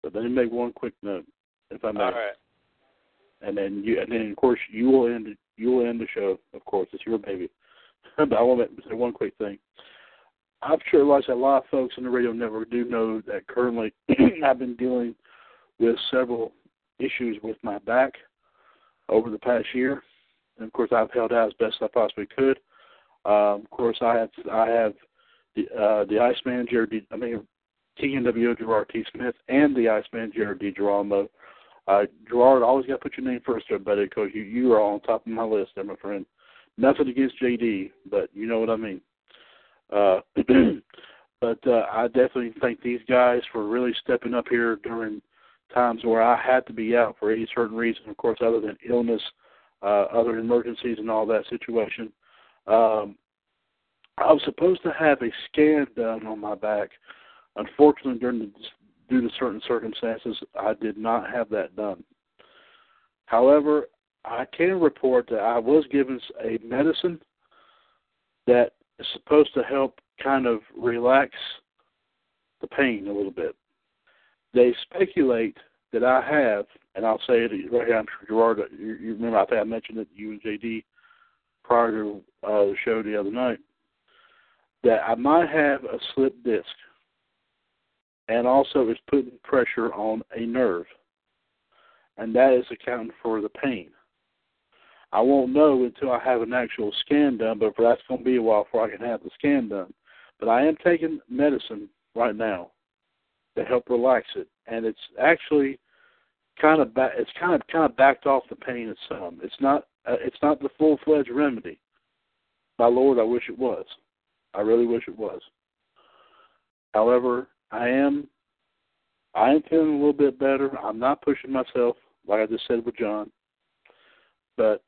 But let me make one quick note, if I may. All right. and then you, and then of course you will end you will end the show. Of course, it's your baby. *laughs* but I want to say one quick thing. I'm sure like a lot of folks in the radio network do know that currently *clears throat* I've been dealing with several issues with my back over the past year. And of course, I've held out as best I possibly could. Um, of course, I have I have the uh, the Iceman Jared. D, I mean, TNWO Gerard T. Smith and the Iceman Jared DiGirolamo. Uh, Gerard, always got to put your name first there, buddy, because you you are on top of my list there, my friend. Nothing against JD, but you know what I mean. Uh, *clears throat* but uh, I definitely thank these guys for really stepping up here during times where I had to be out for any certain reason, of course, other than illness, uh, other emergencies, and all that situation. Um, I was supposed to have a scan done on my back. Unfortunately, during the, due to certain circumstances, I did not have that done. However, I can report that I was given a medicine that is supposed to help kind of relax the pain a little bit. They speculate that I have, and I'll say it right here. I'm sure Gerard, you, you remember I think I mentioned it you and JD prior to uh, the show the other night that I might have a slip disc, and also it's putting pressure on a nerve, and that is accounting for the pain. I won't know until I have an actual scan done, but that's going to be a while before I can have the scan done. But I am taking medicine right now to help relax it, and it's actually kind of ba- it's kind of kind of backed off the pain some. It's not uh, it's not the full fledged remedy. My Lord, I wish it was. I really wish it was. However, I am I am feeling a little bit better. I'm not pushing myself, like I just said with John. But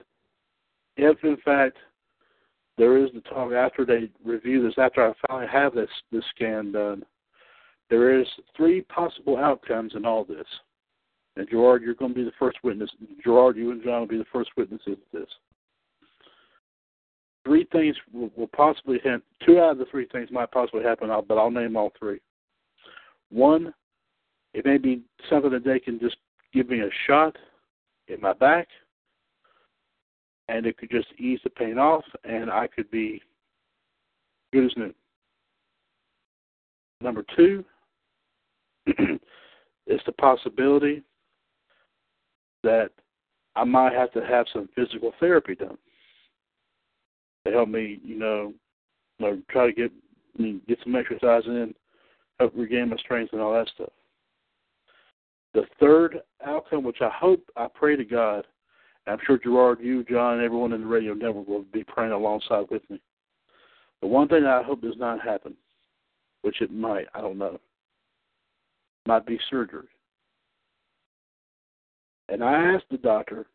if in fact there is the talk after they review this, after I finally have this this scan done, there is three possible outcomes in all this. And Gerard, you're going to be the first witness. Gerard, you and John will be the first witnesses of this. Three things will, will possibly happen. Two out of the three things might possibly happen, but I'll name all three. One, it may be something that they can just give me a shot in my back, and it could just ease the pain off, and I could be good as new. Number two *clears throat* is the possibility that I might have to have some physical therapy done to help me, you know, you know try to get get some exercise in, help regain my strength and all that stuff. The third outcome, which I hope, I pray to God, I'm sure Gerard, you, John, everyone in the radio network will be praying alongside with me. The one thing I hope does not happen, which it might, I don't know, might be surgery. And I asked the doctor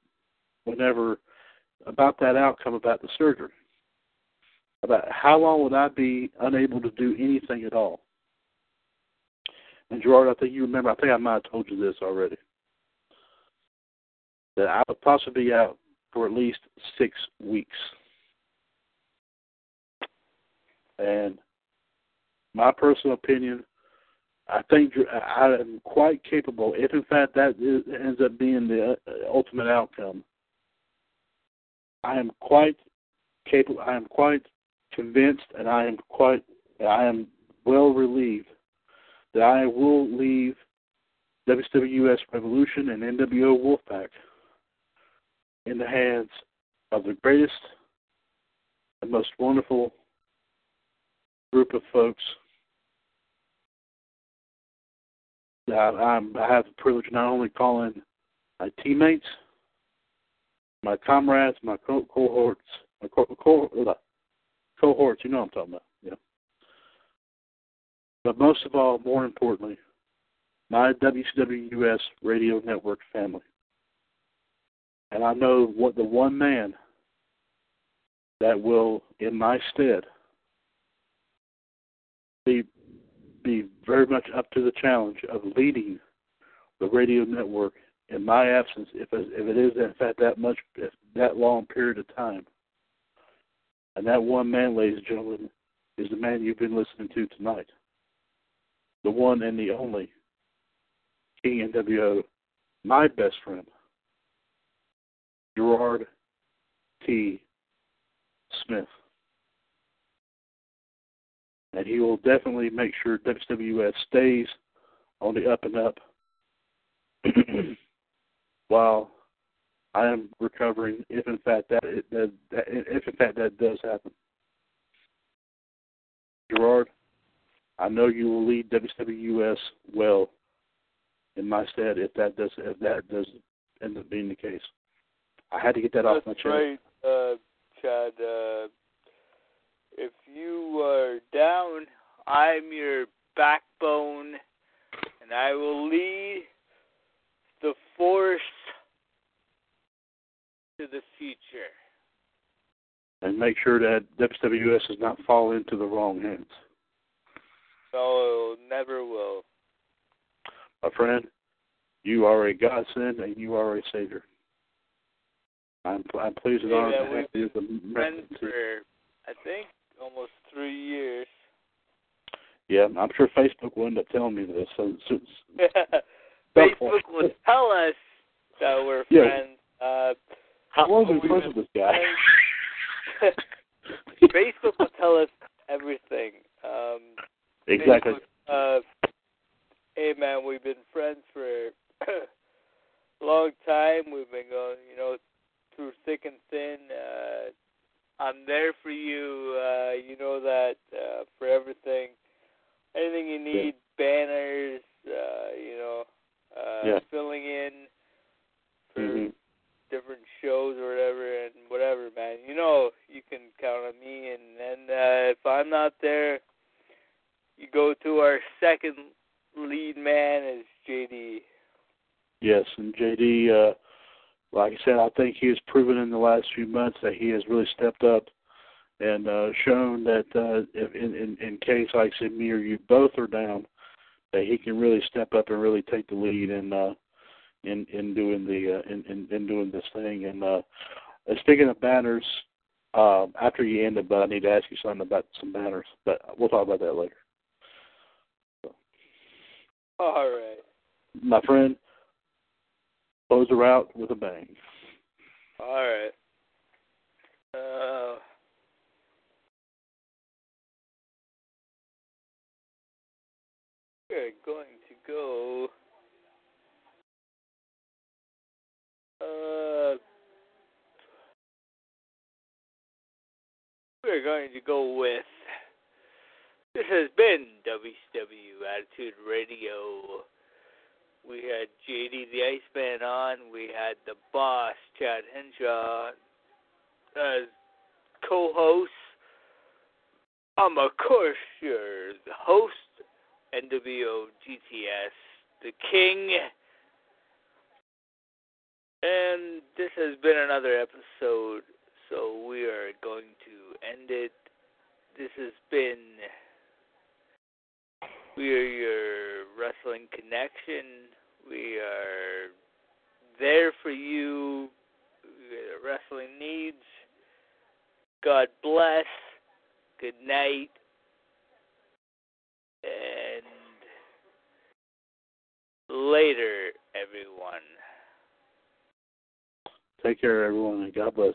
whenever about that outcome about the surgery, about how long would I be unable to do anything at all. And Gerard, I think you remember, I think I might have told you this already, that I would possibly be out for at least six weeks. And my personal opinion, I think I am quite capable, if in fact that is, ends up being the uh, ultimate outcome. I am quite capable. I am quite convinced, and I am quite. I am well relieved that I will leave WWS Revolution and NWO Wolfpack in the hands of the greatest and most wonderful group of folks that I'm, I have the privilege not only calling my teammates, my comrades, my co- cohorts, my co- co- uh, cohorts, you know what I'm talking about, yeah. But most of all, more importantly, my WCWUS radio network family. And I know what the one man that will, in my stead, be be very much up to the challenge of leading the radio network in my absence, if if it is in fact that much that long period of time. And that one man, ladies and gentlemen, is the man you've been listening to tonight. The one and the only King NWO, my best friend, Gerard T. Smith. And he will definitely make sure WWS stays on the up and up *clears throat* while I am recovering if in fact that, that, that if in fact that does happen. Gerard, I know you will lead WWS well in my stead if that does if that does end up being the case. I had to get that off my chest. right, uh, Chad. Uh, if you are down, I'm your backbone, and I will lead the force to the future. And make sure that WWS does not fall into the wrong hands. No, never will. My friend, you are a godsend and you are a savior. I'm, I'm pleased and honored to have you as a for I think almost three years. Yeah, I'm sure Facebook will end up telling me this. So, so, *laughs* Facebook will tell us that we're Yeah. friends. Uh, how long have been friends with this guy? *laughs* Facebook will tell us everything. Um, exactly. Facebook, uh, hey man, we've been friends for *clears throat* a long time. We've been going, you know, through thick and thin. Uh, I'm there for you. Uh, you know that uh, for everything, anything you need, banners, uh, you know, uh, Yeah. filling in for Mhm. different shows or whatever and whatever, man. You know you can count on me and then uh if I'm not there you go to our second lead man is JD. Yes, and JD, uh, like I said, I think he has proven in the last few months that he has really stepped up and uh, shown that uh, in, in in case like I said, me or you both are down, that he can really step up and really take the lead in uh, in in doing the uh, in, in in doing this thing. And uh, uh, speaking of banners, uh, after you end it, but I need to ask you something about some banners, but we'll talk about that later. All right. My friend, close her out with a bang. All right. Uh We're going to go uh we're going to go with this has been WCW Attitude Radio. We had JD the Iceman on. We had the boss, Chad Henshaw, as co-host. I'm, of course, your host, NWO GTS, the king. And this has been another episode, so we are going to end it. This has been we are your wrestling connection. We are there for you. Wrestling needs. God bless. Good night. And later, everyone. Take care, everyone, and God bless.